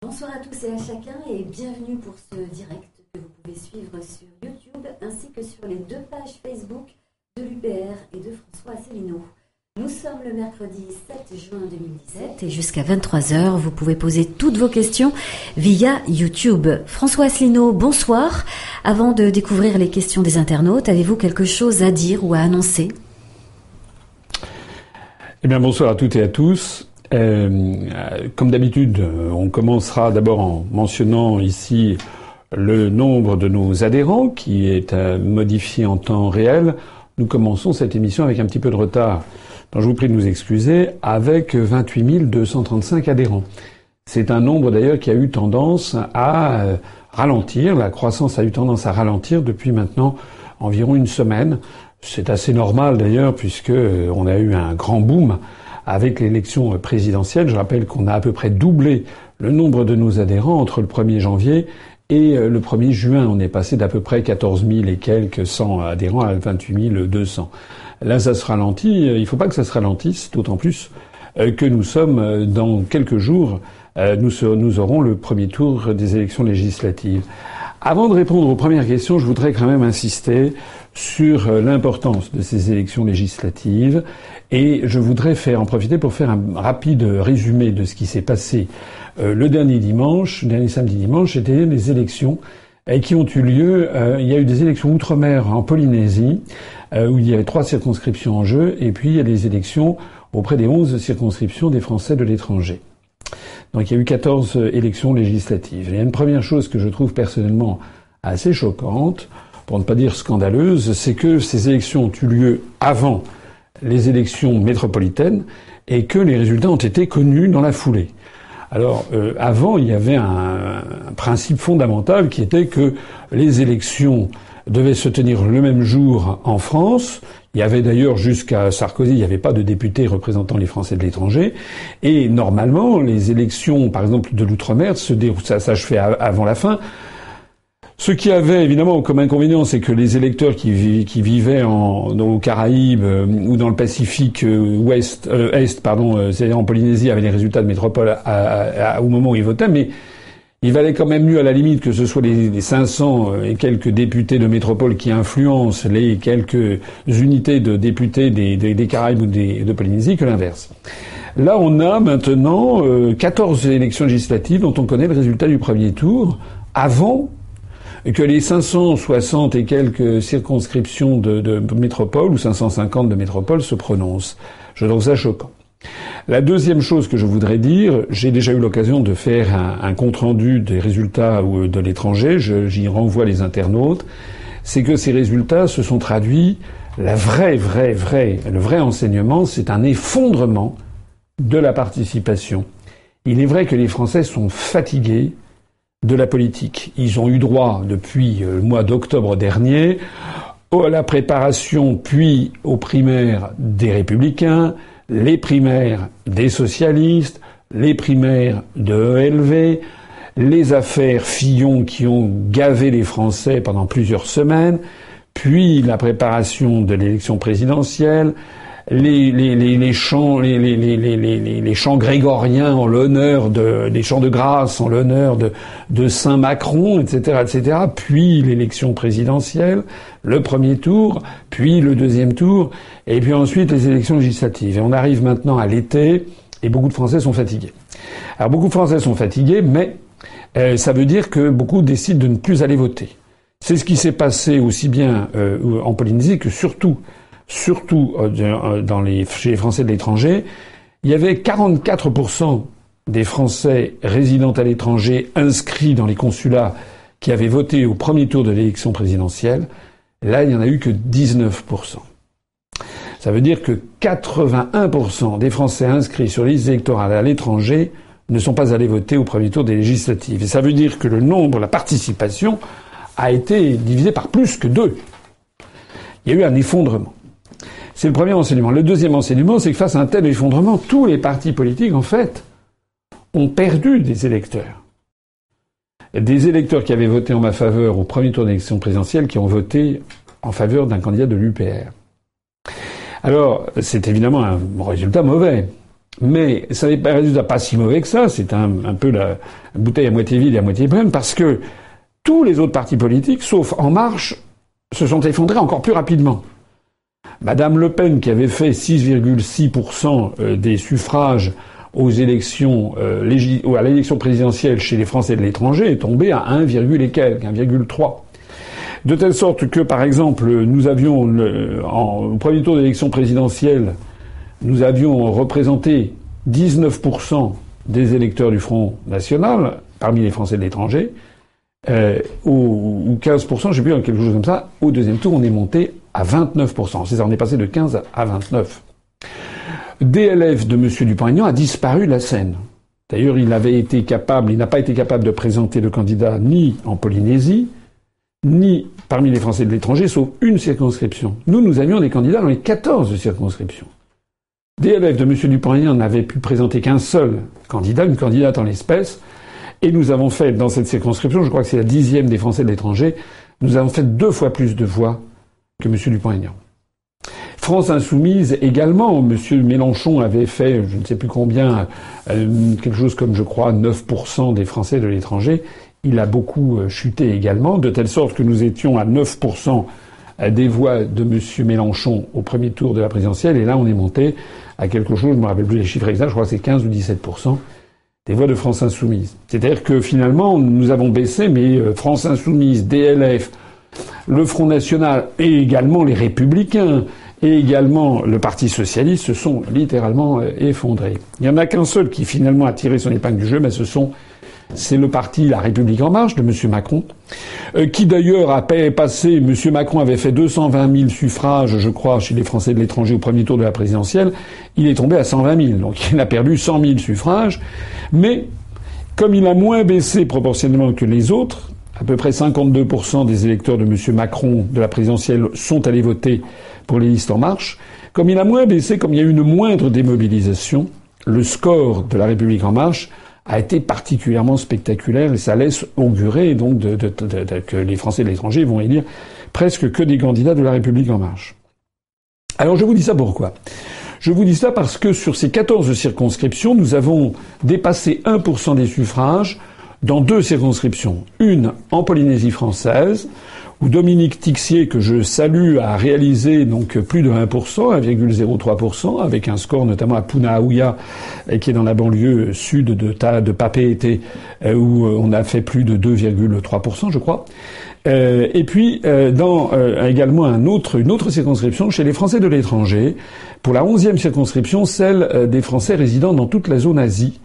Bonsoir à tous et à chacun et bienvenue pour ce direct que vous pouvez suivre sur YouTube ainsi que sur les deux pages Facebook de l'UPR et de François Asselineau. Nous sommes le mercredi 7 juin 2017 et jusqu'à 23h, vous pouvez poser toutes vos questions via YouTube. François Asselineau, bonsoir. Avant de découvrir les questions des internautes, avez-vous quelque chose à dire ou à annoncer? Eh bien, bonsoir à toutes et à tous. Euh, comme d'habitude, on commencera d'abord en mentionnant ici le nombre de nos adhérents qui est euh, modifié en temps réel. Nous commençons cette émission avec un petit peu de retard donc je vous prie de nous excuser, avec 28 235 adhérents. C'est un nombre d'ailleurs qui a eu tendance à euh, ralentir, la croissance a eu tendance à ralentir depuis maintenant environ une semaine. C'est assez normal d'ailleurs puisque euh, on a eu un grand boom avec l'élection présidentielle. Je rappelle qu'on a à peu près doublé le nombre de nos adhérents entre le 1er janvier et euh, le 1er juin. On est passé d'à peu près 14 000 et quelques 100 adhérents à 28 200. Là, ça se ralentit. Il ne faut pas que ça se ralentisse, d'autant plus euh, que nous sommes euh, dans quelques jours, nous, aurons le premier tour des élections législatives. Avant de répondre aux premières questions, je voudrais quand même insister sur l'importance de ces élections législatives et je voudrais faire en profiter pour faire un rapide résumé de ce qui s'est passé le dernier dimanche, le dernier samedi dimanche, c'était les élections qui ont eu lieu. il y a eu des élections outre-mer en Polynésie euh, où il y avait trois circonscriptions en jeu, et puis il y a des élections auprès des onze circonscriptions des Français de l'étranger. Donc il y a eu 14 élections législatives. a une première chose que je trouve personnellement assez choquante, pour ne pas dire scandaleuse, c'est que ces élections ont eu lieu avant les élections métropolitaines et que les résultats ont été connus dans la foulée. Alors euh, avant, il y avait un, principe fondamental qui était que les élections devait se tenir le même jour en France. Il y avait d'ailleurs jusqu'à Sarkozy, il n'y avait pas de députés représentant les Français de l'étranger. Et normalement, les élections, par exemple, de l'outre-mer, se ça s'achevait avant la fin. Ce qui avait évidemment comme inconvénient, c'est que les électeurs qui, vivaient en, dans, aux Caraïbes euh, ou dans le Pacifique euh, ouest, euh, est, pardon, c'est-à-dire en Polynésie, avaient les résultats de métropole au moment où ils votaient, mais il valait quand même mieux à la limite que ce soit les, 500 euh, et quelques députés de métropole qui influencent les quelques unités de députés des, Caraïbes ou de Polynésie que l'inverse. Là, on a maintenant 14 euh, élections législatives dont on connaît le résultat du premier tour avant que les 560 et quelques circonscriptions de, de métropole ou 550 de métropole se prononcent. Je trouve ça choquant. La deuxième chose que je voudrais dire, j'ai déjà eu l'occasion de faire un, compte-rendu des résultats de l'étranger, j'y renvoie les internautes, c'est que ces résultats se sont traduits, la vraie, vraie, vraie, le vrai enseignement, c'est un effondrement de la participation. Il est vrai que les Français sont fatigués de la politique. Ils ont eu droit depuis le mois d'octobre dernier à la préparation puis aux primaires des républicains, les primaires des socialistes, les primaires de ELV, les affaires Fillon qui ont gavé les Français pendant plusieurs semaines, puis la préparation de l'élection présidentielle, les, les, les, les chants, les, les, chants grégoriens en l'honneur de, les chants de grâce en l'honneur de, de Saint Macron, etc., etc., puis l'élection présidentielle, le premier tour, puis le deuxième tour, et puis ensuite les élections législatives. Et on arrive maintenant à l'été, et beaucoup de Français sont fatigués. Alors beaucoup de Français sont fatigués, mais euh, ça veut dire que beaucoup décident de ne plus aller voter. C'est ce qui s'est passé aussi bien euh, en Polynésie que surtout surtout euh, euh, dans les, chez les Français de l'étranger, il y avait 44% des Français résidant à l'étranger inscrits dans les consulats qui avaient voté au premier tour de l'élection présidentielle. Là, il n'y en a eu que 19%. Ça veut dire que 81% des Français inscrits sur les listes électorales à l'étranger ne sont pas allés voter au premier tour des législatives. Et ça veut dire que le nombre, la participation a été divisé par plus que deux. Il y a eu un effondrement. C'est le premier enseignement. Le deuxième enseignement, c'est que face à un tel effondrement, tous les partis politiques, en fait, ont perdu des électeurs. Des électeurs qui avaient voté en ma faveur au premier tour d'élection présidentielle, qui ont voté en faveur d'un candidat de l'UPR. Alors, c'est évidemment un résultat mauvais. Mais ça n'est pas résultat pas si mauvais que ça. C'est un, un, peu la bouteille à moitié vide et à moitié pleine parce que tous les autres partis politiques, sauf En Marche, se sont effondrés encore plus rapidement. Madame Le Pen, qui avait fait 6,6% euh, des suffrages aux élections euh, à l'élection présidentielle chez les Français de l'étranger, est tombée à 1, et quelques, 1,3. De telle sorte que, par exemple, nous avions, au premier tour d'élection présidentielle, nous avions représenté 19% des électeurs du Front National parmi les Français de l'étranger, euh, ou, 15%, je sais plus, quelque chose comme ça. Au deuxième tour, on est monté à 29%. C'est-à-dire, on est passé de 15 à 29. DLF de M. Dupont-Aignan a disparu de la scène. D'ailleurs, il avait été capable, il n'a pas été capable de présenter le candidat ni en Polynésie, ni parmi les Français de l'étranger, sauf une circonscription. Nous, nous avions des candidats dans les 14 circonscriptions. DLF de M. Dupont-Aignan n'avait pu présenter qu'un seul candidat, une candidate en l'espèce, et nous avons fait, dans cette circonscription, je crois que c'est la dixième des Français de l'étranger, nous avons fait deux fois plus de voix que M. Dupont-Aignan. France Insoumise également, M. Mélenchon avait fait, je ne sais plus combien, euh, quelque chose comme, je crois, 9% des Français de l'étranger. Il a beaucoup euh, chuté également, de telle sorte que nous étions à 9% des voix de M. Mélenchon au premier tour de la présidentielle, et là on est monté à quelque chose, je ne me rappelle plus les chiffres exacts, je crois que c'est 15 ou 17% des voix de France Insoumise. C'est-à-dire que finalement, nous avons baissé, mais euh, France Insoumise, DLF, le Front National et également les Républicains et également le Parti Socialiste se sont littéralement euh, effondrés. Il n'y en a qu'un seul qui finalement a tiré son épingle du jeu, mais ce sont c'est le parti La République en marche de M. Macron, euh, qui d'ailleurs a passé, M. Macron avait fait 220 000 suffrages, je crois, chez les Français de l'étranger au premier tour de la présidentielle, il est tombé à 120 000, donc il a perdu 100 000 suffrages, mais comme il a moins baissé proportionnellement que les autres, à peu près 52% des électeurs de M. Macron de la présidentielle sont allés voter pour les listes en marche, comme il a moins baissé, comme il y a eu une moindre démobilisation, le score de la République en marche a été particulièrement spectaculaire et ça laisse augurer donc que les Français de l'étranger vont élire presque que des candidats de la République en marche. Alors je vous dis ça pourquoi? Je vous dis ça parce que sur ces 14 circonscriptions, nous avons dépassé 1% des suffrages dans deux circonscriptions. Une en Polynésie française, où Dominique Tixier, que je salue, a réalisé donc plus de 1%, 1,03%, avec un score notamment à Punaauia, qui est dans la banlieue sud de, Ta, de Papeete, euh, où euh, on a fait plus de 2,3%, je crois. Euh, et puis dans également un autre, une autre circonscription chez les Français de l'étranger, pour la onzième circonscription, celle des Français résidant dans toute la zone Asie,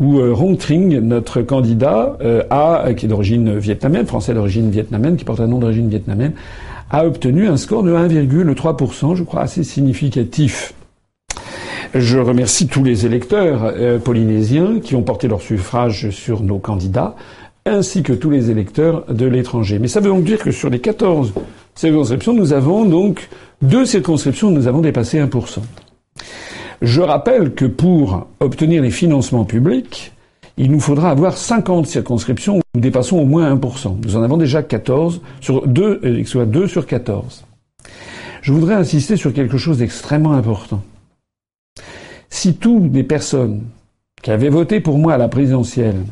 où euh, Hong Trinh, notre candidat, euh, a, qui est d'origine vietnamienne, français d'origine vietnamienne, qui porte un nom d'origine vietnamienne, a obtenu un score de 1,3%, je crois assez significatif. Je remercie tous les électeurs euh, polynésiens qui ont porté leur suffrage sur nos candidats, ainsi que tous les électeurs de l'étranger. Mais ça veut donc dire que sur les 14 circonscriptions, nous avons donc deux circonscriptions nous avons dépassé 1%. Je rappelle que pour obtenir les financements publics, il nous faudra avoir 50 circonscriptions où nous dépassons au moins 1%. Nous en avons déjà 14 sur 2, euh, soit 2 sur 14. Je voudrais insister sur quelque chose d'extrêmement important. Si toutes les personnes qui avaient voté pour moi à la présidentielle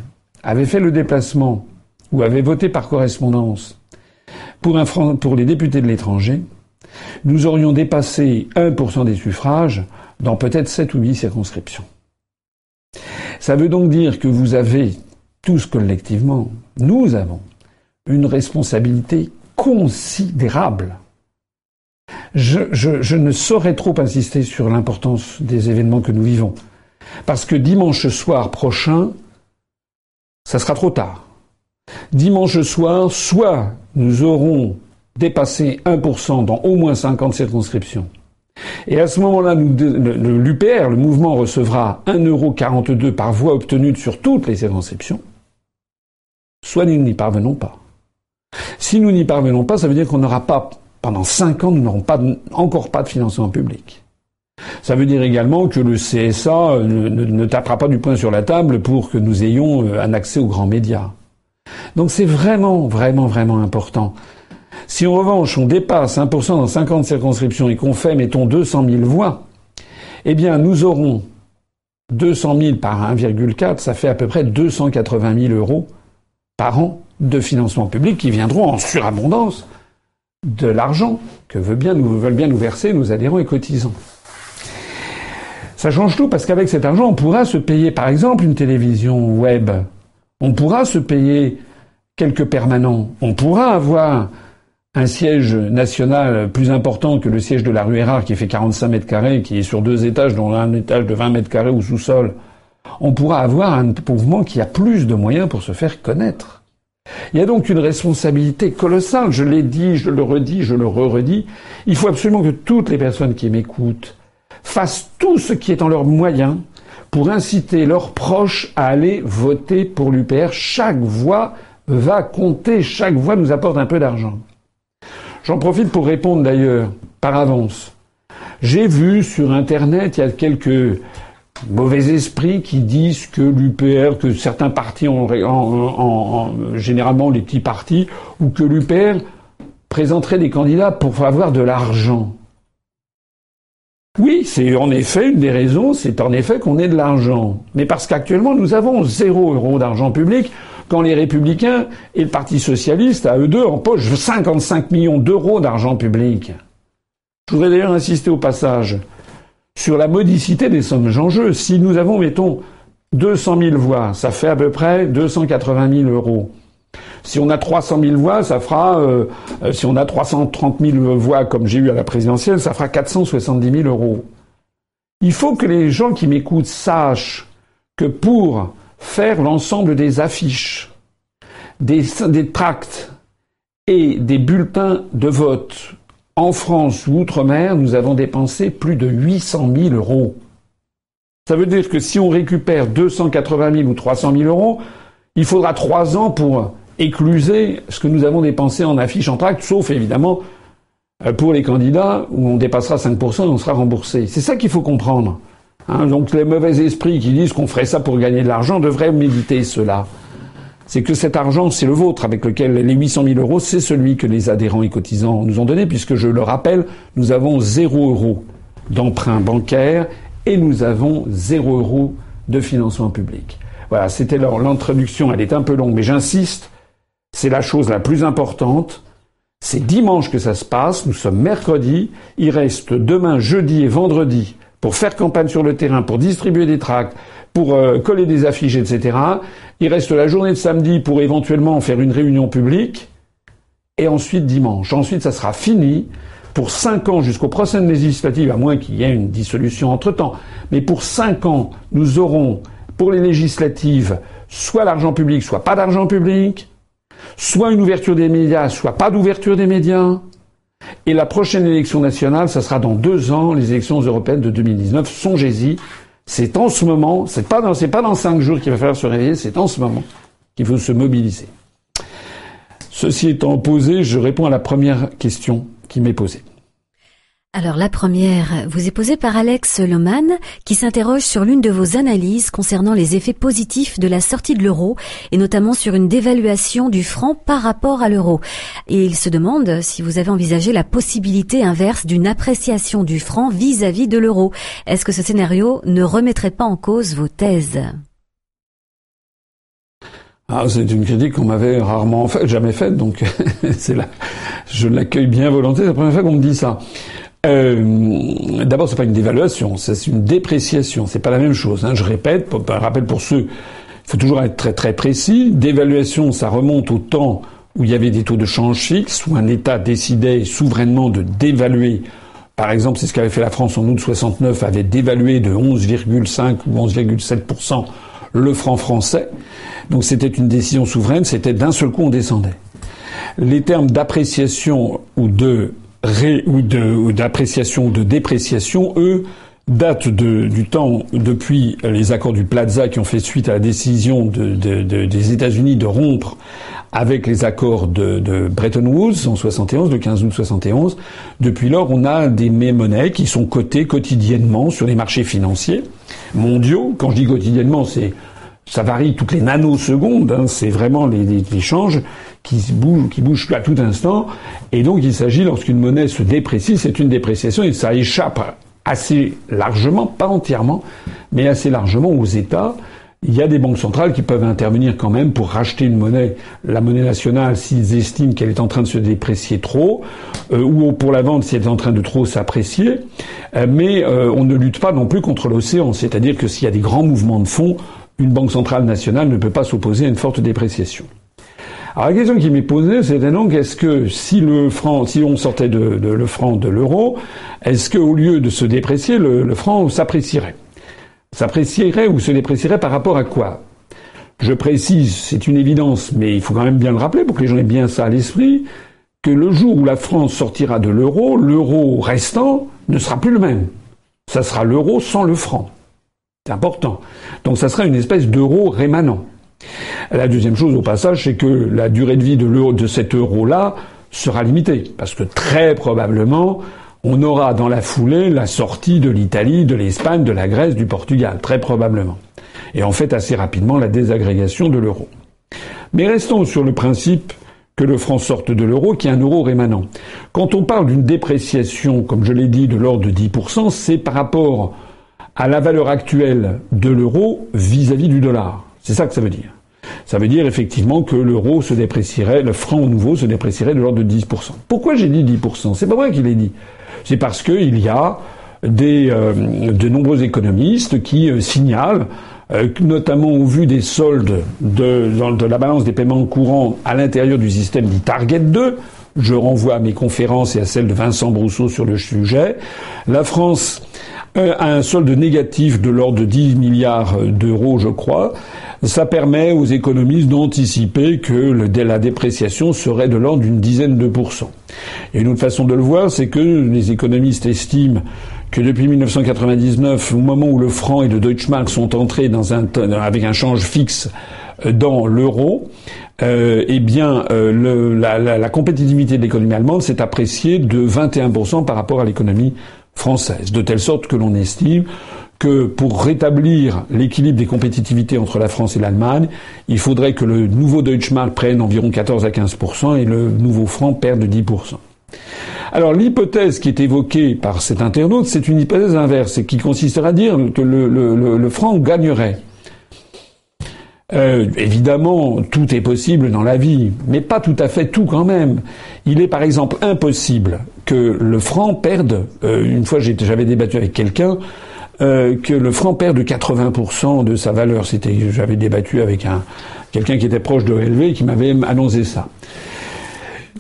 avaient fait le déplacement ou avaient voté par correspondance pour, pour les députés de l'étranger, nous aurions dépassé 1% des suffrages dans peut-être sept ou huit circonscriptions. Ça veut donc dire que vous avez tous collectivement, nous avons, une responsabilité considérable. Je, je, ne saurais trop insister sur l'importance des événements que nous vivons. Parce que dimanche soir prochain, ça sera trop tard. Dimanche soir, soit nous aurons dépassé 1% dans au moins 50 circonscriptions, et à ce moment-là, l'UPR, le mouvement, recevra 1,42€ par voix obtenue sur toutes les circonscriptions. Soit nous n'y parvenons pas. Si nous n'y parvenons pas, ça veut dire qu'on n'aura pas, pendant cinq ans, nous n'aurons pas, encore pas de financement public. Ça veut dire également que le CSA ne, ne, tapera pas du poing sur la table pour que nous ayons euh, un accès aux grands médias. Donc c'est vraiment, vraiment, vraiment important si en revanche on dépasse 1% dans 50 circonscriptions et qu'on fait, mettons, 200 000 voix, eh bien nous aurons 200 000 par 1,4, ça fait à peu près 280 000 euros par an de financement public qui viendront en surabondance de l'argent que veulent bien, nous, verser nos adhérents et cotisants. Ça change tout parce qu'avec cet argent, on pourra se payer par exemple une télévision web. On pourra se payer quelques permanents. On pourra avoir un siège national plus important que le siège de la rue Erard qui fait 45 mètres carrés, qui est sur deux étages, dont un étage de 20 mètres carrés au sous-sol. On pourra avoir un mouvement qui a plus de moyens pour se faire connaître. Il y a donc une responsabilité colossale, je l'ai dit, je le redis, je le re-redis. Il faut absolument que toutes les personnes qui m'écoutent fassent tout ce qui est en leur moyen pour inciter leurs proches à aller voter pour l'UPR. Chaque voix va compter, chaque voix nous apporte un peu d'argent. J'en profite pour répondre d'ailleurs par avance. J'ai vu sur Internet, il y a quelques mauvais esprits qui disent que l'UPR, que certains partis, en, généralement les petits partis, ou que l'UPR présenterait des candidats pour avoir de l'argent. Oui, c'est en effet une des raisons, c'est en effet qu'on ait de l'argent. Mais parce qu'actuellement, nous avons zéro euro d'argent public, quand les Républicains et le Parti Socialiste, à eux deux, empochent 55 millions d'euros d'argent public. Je voudrais d'ailleurs insister au passage sur la modicité des sommes en jeu. Si nous avons, mettons, 200 000 voix, ça fait à peu près 280 000 euros. Si on a 300 000 voix, ça fera, euh, euh, si on a 330 000 voix comme j'ai eu à la présidentielle, ça fera 470 000 euros. Il faut que les gens qui m'écoutent sachent que pour faire l'ensemble des affiches, des, tracts et des bulletins de vote en France ou outre-mer, nous avons dépensé plus de 800 000 euros. Ça veut dire que si on récupère 280 000 ou 300 000 euros, il faudra trois ans pour écluser ce que nous avons dépensé en affiches en tract, sauf évidemment euh, pour les candidats où on dépassera 5% et on sera remboursé. C'est ça qu'il faut comprendre. Hein. donc les mauvais esprits qui disent qu'on ferait ça pour gagner de l'argent devraient méditer cela c'est que cet argent, c'est le vôtre, avec lequel les 800 000 euros, c'est celui que les adhérents et cotisants nous ont donné, puisque je le rappelle, nous avons zéro euro d'emprunt bancaire et nous avons zéro euro de financement public. Voilà, c'était l'introduction, elle est un peu longue, mais j'insiste, c'est la chose la plus importante. C'est dimanche que ça se passe, nous sommes mercredi, il reste demain, jeudi et vendredi pour faire campagne sur le terrain, pour distribuer des tracts, pour euh, coller des affiches, etc. Il reste la journée de samedi pour éventuellement faire une réunion publique. Et ensuite dimanche. Ensuite, ça sera fini pour cinq ans jusqu'aux prochaines législatives, à moins qu'il y ait une dissolution entre-temps. Mais pour cinq ans, nous aurons, pour les législatives, soit l'argent public, soit pas d'argent public, soit une ouverture des médias, soit pas d'ouverture des médias. Et la prochaine élection nationale, ça sera dans deux ans, les élections européennes de 2019. Songez-y, c'est en ce moment, c'est pas pas dans cinq jours qu'il va falloir se réveiller, c'est en ce moment qu'il faut se mobiliser. Ceci étant posé, je réponds à la première question qui m'est posée. Alors la première vous est posée par Alex Loman qui s'interroge sur l'une de vos analyses concernant les effets positifs de la sortie de l'euro et notamment sur une dévaluation du franc par rapport à l'euro. Et il se demande si vous avez envisagé la possibilité inverse d'une appréciation du franc vis-à-vis de l'euro. Est-ce que ce scénario ne remettrait pas en cause vos thèses? Ah, c'est une critique qu'on m'avait rarement fait, jamais faite, donc c'est je l'accueille bien volontiers. C'est la première fois qu'on me dit ça. Euh, D'abord, c'est pas une dévaluation, c'est une dépréciation. C'est pas la même chose. Hein. Je répète, pour, rappel pour ceux, il faut toujours être très très précis. Dévaluation, ça remonte au temps où il y avait des taux de change fixes, où un État décidait souverainement de dévaluer. Par exemple, c'est ce qu'avait fait la France en août 69, avait dévalué de 11,5 ou 11,7% le franc français. Donc c'était une décision souveraine, c'était d'un seul coup on descendait. Les termes d'appréciation ou de ou d'appréciation ou de dépréciation, eux, datent du temps depuis les accords du Plaza qui ont fait suite à la décision des États-Unis de rompre avec les accords de, Bretton Woods en 71, le 15 août 71. Depuis lors, on a des monnaies qui sont cotées quotidiennement sur les marchés financiers mondiaux. Quand je dis quotidiennement, c'est ça varie toutes les nanosecondes. Hein, c'est vraiment les, les, changes qui bougent, qui bougent à tout instant. Et donc, il s'agit, lorsqu'une monnaie se déprécie, c'est une dépréciation et ça échappe assez largement, pas entièrement, mais assez largement aux États. Il y a des banques centrales qui peuvent intervenir quand même pour racheter une monnaie, la monnaie nationale, s'ils estiment qu'elle est en train de se déprécier trop, euh, ou pour la vente si elle est en train de trop s'apprécier. Euh, mais euh, on ne lutte pas non plus contre l'océan, c'est-à-dire que s'il y a des grands mouvements de fonds, une banque centrale nationale ne peut pas s'opposer à une forte dépréciation. Alors la question qui m'est posée, c'était donc est-ce que si le franc, si on sortait de, le franc de l'euro, est-ce qu'au lieu de se déprécier, le, franc s'apprécierait? S'apprécierait ou se déprécierait par rapport à quoi? Je précise, c'est une évidence, mais il faut quand même bien le rappeler pour que les gens aient bien ça à l'esprit, que le jour où la France sortira de l'euro, l'euro restant ne sera plus le même. Ça sera l'euro sans le franc. C'est important. Donc ça sera une espèce d'euro rémanent. La deuxième chose au passage, c'est que la durée de vie de, de cet euro-là sera limitée, parce que très probablement, on aura dans la foulée la sortie de l'Italie, de l'Espagne, de la Grèce, du Portugal, très probablement. Et en fait assez rapidement la désagrégation de l'euro. Mais restons sur le principe que le franc sorte de l'euro, qui est un euro rémanent. Quand on parle d'une dépréciation, comme je l'ai dit, de l'ordre de 10%, c'est par rapport à la valeur actuelle de l'euro vis-à-vis du dollar. C'est ça que ça veut dire. Ça veut dire effectivement que l'euro se déprécierait, le franc nouveau se déprécierait de l'ordre de 10%. Pourquoi j'ai dit 10% C'est pas moi qui l'ai dit. C'est parce qu'il y a des, euh, de nombreux économistes qui euh, signalent, euh, notamment au vu des soldes de, de la balance des paiements courants à l'intérieur du système dit Target 2, je renvoie à mes conférences et à celles de Vincent Brousseau sur le sujet. La France a un solde négatif de l'ordre de 10 milliards d'euros, je crois ça permet aux économistes d'anticiper que la dépréciation serait de l'ordre d'une dizaine de pourcents. Et une autre façon de le voir, c'est que les économistes estiment que depuis 1999, au moment où le franc et le Deutschmark sont entrés dans un, avec un change fixe euh, dans l'euro, euh, eh bien, euh, la, la, compétitivité de l'économie allemande s'est appréciée de 21% par rapport à l'économie française, de telle sorte que l'on estime que pour rétablir l'équilibre des compétitivités entre la France et l'Allemagne, il faudrait que le nouveau Deutschmark prenne environ 14 à 15% et le nouveau franc perde 10% alors l'hypothèse qui est évoquée par cet internaute, c'est une hypothèse inverse, qui consisterait à dire que le, franc gagnerait. Euh, évidemment, tout est possible dans la vie, mais pas tout à fait tout quand même. Il est par exemple impossible que le franc perde. Euh, une fois, j'avais débattu avec quelqu'un euh, que le franc perd de 80% de sa valeur. C'était, j'avais débattu avec un quelqu'un qui était proche de LV qui m'avait annoncé ça.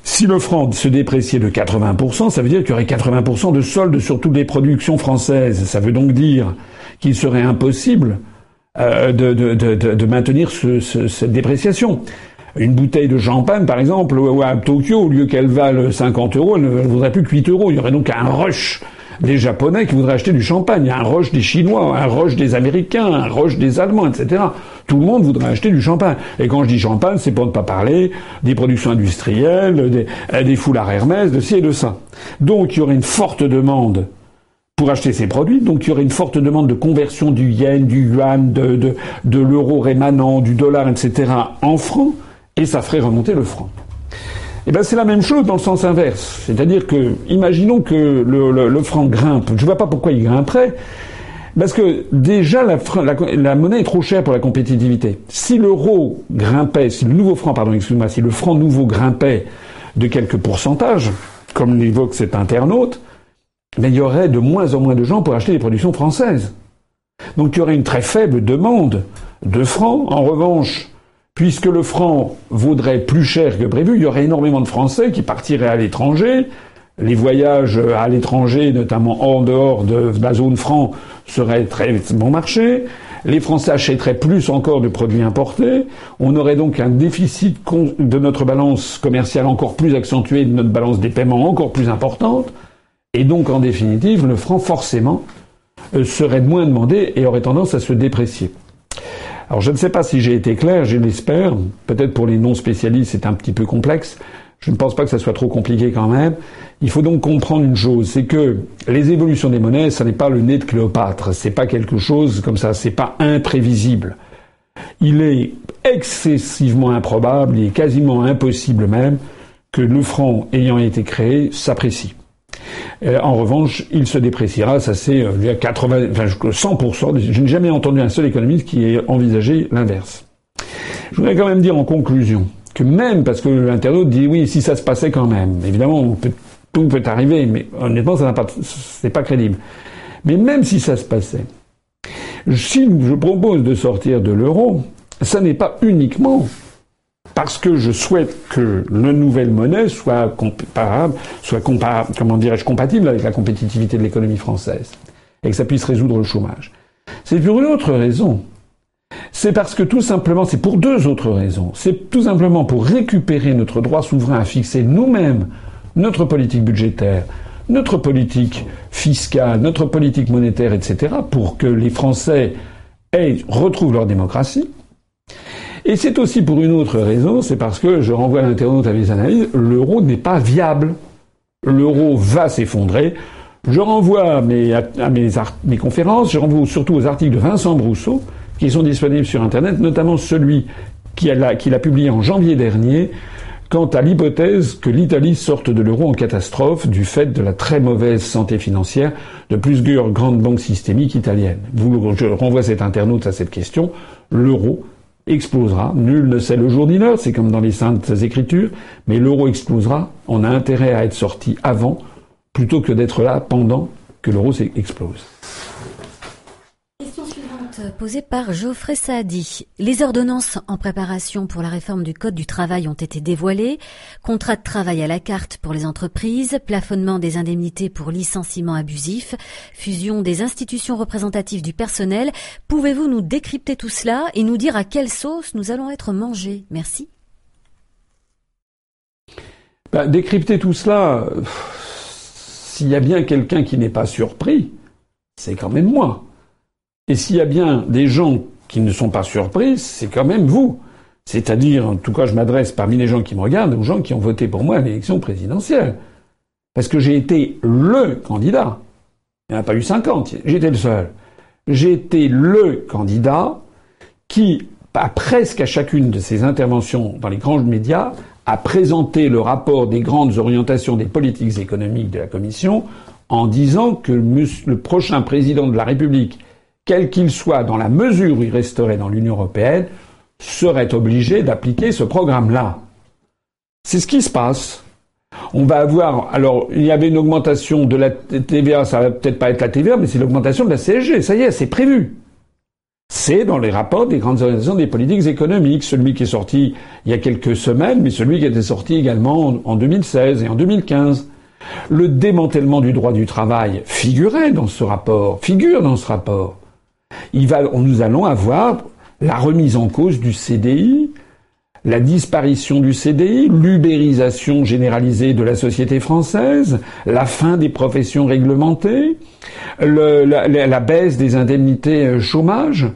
Si le franc se dépréciait de 80%, ça veut dire qu'il y aurait 80% de solde sur toutes les productions françaises. Ça veut donc dire qu'il serait impossible de, de, de, de, maintenir ce, cette dépréciation. Une bouteille de champagne, par exemple, à Tokyo, au lieu qu'elle vale 50 euros, elle ne vaudrait plus que 8 euros. Il y aurait donc un rush des Japonais qui voudraient acheter du champagne, un rush des Chinois, un rush des Américains, un rush des Allemands, etc. Tout le monde voudrait acheter du champagne. Et quand je dis champagne, c'est pour ne pas parler des productions industrielles, des, euh, des foulards Hermès, de ci et de ça. Donc il y aurait une forte demande pour acheter ces produits. Donc il y aurait une forte demande de conversion du yen, du yuan, de, de, de l'euro rémanent, du dollar, etc. en francs, et ça ferait remonter le franc. Eh ben c'est la même chose dans le sens inverse. C'est-à-dire que, imaginons que le, franc grimpe. Je ne vois pas pourquoi il grimperait. Parce que déjà, la, monnaie est trop chère pour la compétitivité. Si l'euro grimpait, si le nouveau franc, pardon, excuse-moi, si le franc nouveau grimpait de quelques pourcentages, comme l'évoque cet internaute, mais il y aurait de moins en moins de gens pour acheter des productions françaises. Donc il y aurait une très faible demande de francs. En revanche, puisque le franc vaudrait plus cher que prévu, il y aurait énormément de Français qui partiraient à l'étranger. Les voyages à l'étranger, notamment hors dehors de la zone franc, seraient très bon marché. Les Français achèteraient plus encore de produits importés. On aurait donc un déficit de notre balance commerciale encore plus accentué, de notre balance des paiements encore plus importante. Et donc, en définitive, le franc, forcément, euh, serait moins demandé et aurait tendance à se déprécier. Alors je ne sais pas si j'ai été clair, je l'espère. Peut-être pour les non-spécialistes c'est un petit peu complexe. Je ne pense pas que ça soit trop compliqué quand même. Il faut donc comprendre une chose, c'est que les évolutions des monnaies, ça n'est pas le nez de Cléopâtre. C'est pas quelque chose comme ça, c'est pas imprévisible. Il est excessivement improbable, il est quasiment impossible même que le franc ayant été créé s'apprécie. Euh, en revanche, il se dépréciera, ça c'est 80, enfin 100%. Je n'ai jamais entendu un seul économiste qui ait envisagé l'inverse. Je voudrais quand même dire en conclusion que même parce que l'internaute dit oui, si ça se passait quand même, évidemment, tout peut arriver, mais honnêtement, pas, c'est pas crédible. Mais même si ça se passait, si je propose de sortir de l'euro, ça n'est pas uniquement parce que je souhaite que la nouvelle monnaie soit comparable, soit comparable, comment dirais-je, compatible avec la compétitivité de l'économie française et que ça puisse résoudre le chômage. C'est pour une autre raison. C'est parce que tout simplement, c'est pour deux autres raisons. C'est tout simplement pour récupérer notre droit souverain à fixer nous-mêmes notre politique budgétaire, notre politique fiscale, notre politique monétaire, etc., pour que les Français retrouvent leur démocratie. Et c'est aussi pour une autre raison, c'est parce que, je renvoie l'internaute à mes analyses, l'euro n'est pas viable. L'euro va s'effondrer. Je renvoie à, mes, mes, conférences, je renvoie surtout aux articles de Vincent Brousseau, qui sont disponibles sur Internet, notamment celui qu'il a, publié en janvier dernier, quant à l'hypothèse que l'Italie sorte de l'euro en catastrophe du fait de la très mauvaise santé financière de plusieurs grandes banques systémiques italiennes. Je renvoie cet internaute à cette question. L'euro explosera. Nul ne sait le jour ni l'heure, c'est comme dans les saintes écritures, mais l'euro explosera. On a intérêt à être sorti avant plutôt que d'être là pendant que l'euro explose posée par Geoffrey Saadi. Les ordonnances en préparation pour la réforme du Code du travail ont été dévoilées. Contrat de travail à la carte pour les entreprises, plafonnement des indemnités pour licenciement abusif, fusion des institutions représentatives du personnel. Pouvez-vous nous décrypter tout cela et nous dire à quelle sauce nous allons être mangés? Merci. Bah, décrypter tout cela, s'il y a bien quelqu'un qui n'est pas surpris, c'est quand même moi. Et s'il y a bien des gens qui ne sont pas surpris, c'est quand même vous. C'est-à-dire, en tout cas, je m'adresse parmi les gens qui me regardent aux gens qui ont voté pour moi à l'élection présidentielle. Parce que j'ai été LE candidat. Il n'y en a pas eu 50, j'étais le seul. J'ai été le candidat qui, à presque à chacune de ses interventions dans les grands médias, a présenté le rapport des grandes orientations des politiques économiques de la Commission en disant que le prochain président de la République quel qu'il soit, dans la mesure où il resterait dans l'Union européenne, serait obligé d'appliquer ce programme-là. C'est ce qui se passe. On va avoir, alors, il y avait une augmentation de la TVA, ça va peut-être pas être la TVA, mais c'est l'augmentation de la CSG. Ça y est, c'est prévu. C'est dans les rapports des grandes organisations des politiques économiques, celui qui est sorti il y a quelques semaines, mais celui qui était sorti également en 2016 et en 2015. Le démantèlement du droit du travail figurait dans ce rapport, figure dans ce rapport nous allons avoir la remise en cause du CDI, la disparition du CDI, l'ubérisation généralisée de la société française, la fin des professions réglementées, la, baisse des indemnités euh, chômage,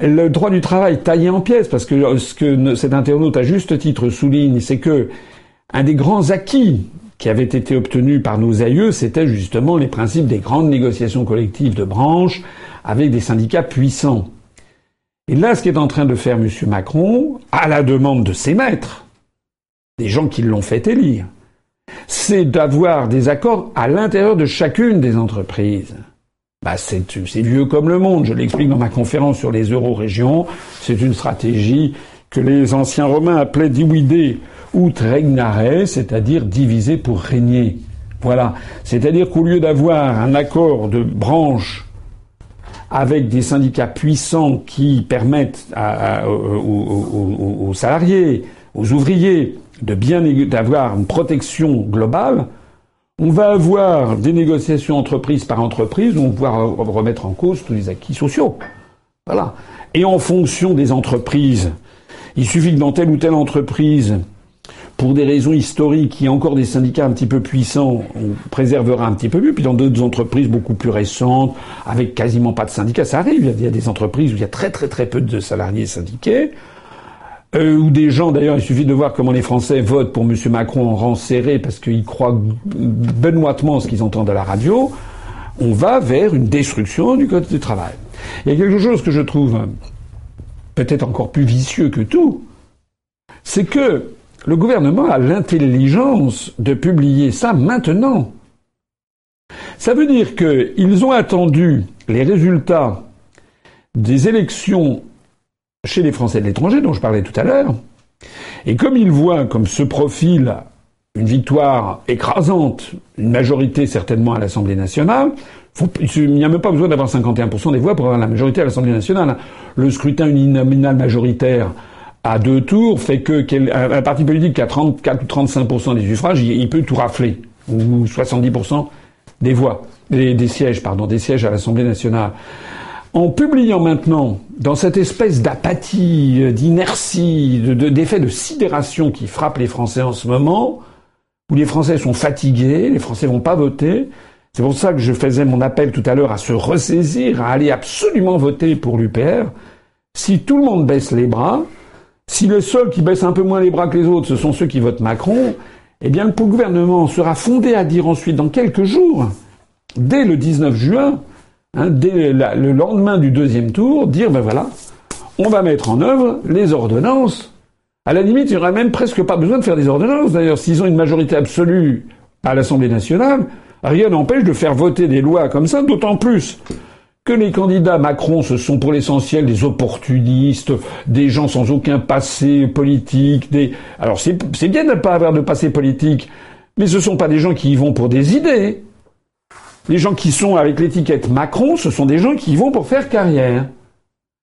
le droit du travail taillé en pièces, parce que ce que cet internaute à juste titre souligne, c'est que un des grands acquis qui avait été obtenu par nos aïeux, c'était justement les principes des grandes négociations collectives de branche, avec des syndicats puissants. Et là, ce qu'est en train de faire M. Macron, à la demande de ses maîtres, des gens qui l'ont fait élire, c'est d'avoir des accords à l'intérieur de chacune des entreprises. Bah, c'est vieux comme le monde. Je l'explique dans ma conférence sur les euro-régions. C'est une stratégie que les anciens romains appelaient divide ut c'est-à-dire diviser pour régner. Voilà. C'est-à-dire qu'au lieu d'avoir un accord de branche avec des syndicats puissants qui permettent aux, salariés, aux ouvriers, d'avoir une protection globale, on va avoir des négociations entreprise par entreprise où on va remettre en cause tous les acquis sociaux. Voilà. Et en fonction des entreprises, il suffit que dans telle ou telle entreprise, pour des raisons historiques, il y a encore des syndicats un petit peu puissants, on préservera un petit peu mieux. Puis dans d'autres entreprises beaucoup plus récentes, avec quasiment pas de syndicats, ça arrive. Il y a des entreprises où il y a très très très peu de salariés syndiqués. Euh, ou des gens, d'ailleurs, il suffit de voir comment les Français votent pour M. Macron en rang serré parce qu'ils croient benoîtement ce qu'ils entendent à la radio. On va vers une destruction du code du travail. Il y a quelque chose que je trouve peut-être encore plus vicieux que tout, c'est que le gouvernement a l'intelligence de publier ça maintenant. Ça veut dire qu'ils ont attendu les résultats des élections chez les Français de l'étranger, dont je parlais tout à l'heure, et comme ils voient comme ce profil une victoire écrasante, une majorité certainement à l'Assemblée nationale, il n'y a même pas besoin d'avoir 51% des voix pour avoir la majorité à l'Assemblée nationale. Le scrutin uninominal majoritaire à deux tours fait que un parti politique qui a 34 ou 35% des suffrages, il peut tout rafler, ou 70% des voix, des, sièges, pardon, des sièges à l'Assemblée nationale. En publiant maintenant, dans cette espèce d'apathie, euh, d'inertie, d'effet de, de sidération qui frappe les Français en ce moment, où les Français sont fatigués, les Français vont pas voter, c'est pour ça que je faisais mon appel tout à l'heure à se ressaisir, à aller absolument voter pour l'UPR. Si tout le monde baisse les bras, si le seul qui baisse un peu moins les bras que les autres, ce sont ceux qui votent Macron, eh bien le gouvernement sera fondé à dire ensuite, dans quelques jours, dès le 19 juin, hein, dès le lendemain du deuxième tour, dire ben voilà, on va mettre en œuvre les ordonnances. À la limite, il n'y aura même presque pas besoin de faire des ordonnances. D'ailleurs, s'ils ont une majorité absolue à l'Assemblée nationale, rien n'empêche de faire voter des lois comme ça, d'autant plus que les candidats Macron, ce sont pour l'essentiel des opportunistes, des gens sans aucun passé politique, des... Alors c'est bien de ne pas avoir de passé politique, mais ce ne sont pas des gens qui y vont pour des idées. Les gens qui sont avec l'étiquette Macron, ce sont des gens qui y vont pour faire carrière.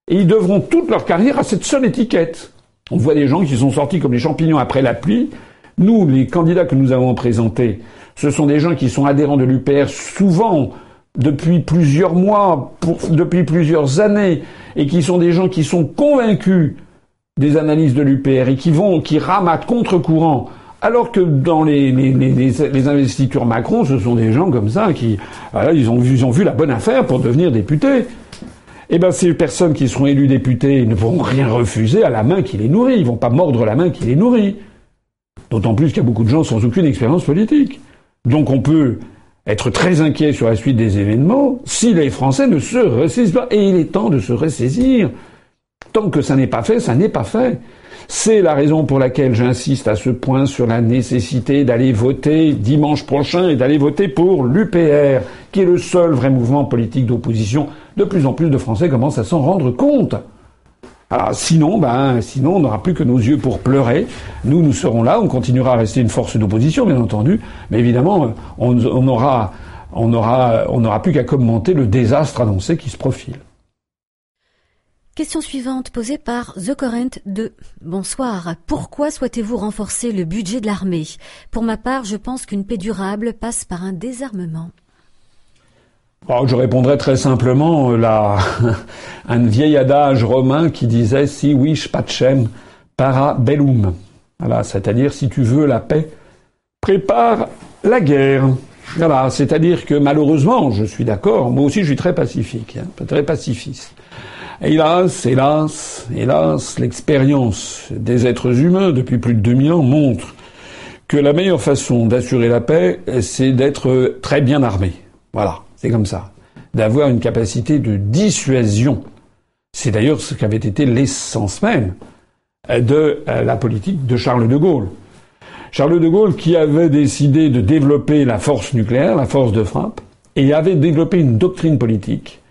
Et ils devront toute leur carrière à cette seule étiquette. On voit des gens qui sont sortis comme les champignons après la pluie. Nous, les candidats que nous avons présentés, ce sont des gens qui sont adhérents de l'UPR, souvent depuis plusieurs mois, depuis plusieurs années, et qui sont des gens qui sont convaincus des analyses de l'UPR et qui vont, qui rament contre-courant. Alors que dans les, investitures Macron, ce sont des gens comme ça qui, voilà, ils ont, ils ont vu la bonne affaire pour devenir députés. Eh ben, ces personnes qui seront élues députés ne pourront rien refuser à la main qui les nourrit. Ils vont pas mordre la main qui les nourrit. D'autant plus qu'il y a beaucoup de gens sans aucune expérience politique. Donc on peut être très inquiet sur la suite des événements si les Français ne se ressaisissent pas. Et il est temps de se ressaisir. Tant que ça n'est pas fait, ça n'est pas fait. C'est la raison pour laquelle j'insiste à ce point sur la nécessité d'aller voter dimanche prochain et d'aller voter pour l'UPR, qui est le seul vrai mouvement politique d'opposition. De plus en plus de Français commencent à s'en rendre compte. Alors sinon, ben, sinon, on n'aura plus que nos yeux pour pleurer. Nous, nous serons là, on continuera à rester une force d'opposition, bien entendu, mais évidemment, on, on aura, on aura, on n'aura plus qu'à commenter le désastre annoncé qui se profile. Question suivante posée par The Current 2. Bonsoir. Pourquoi souhaitez-vous renforcer le budget de l'armée? Pour ma part, je pense qu'une paix durable passe par un désarmement. Je répondrais très simplement euh, là, un vieil adage romain qui disait si wish pacem para bellum. Voilà, c'est-à-dire si tu veux la paix, prépare la guerre. Voilà, c'est-à-dire que malheureusement, je suis d'accord, moi aussi je suis très pacifique, hein, très pacifiste. Hélas, hélas, hélas, l'expérience des êtres humains depuis plus de 2000 ans montre que la meilleure façon d'assurer la paix, c'est d'être très bien armé. Voilà. C'est comme ça. D'avoir une capacité de dissuasion. C'est d'ailleurs ce qu'avait été l'essence même de euh, la politique de Charles de Gaulle. Charles de Gaulle qui avait décidé de développer la force nucléaire, la force de frappe, et avait développé une doctrine politique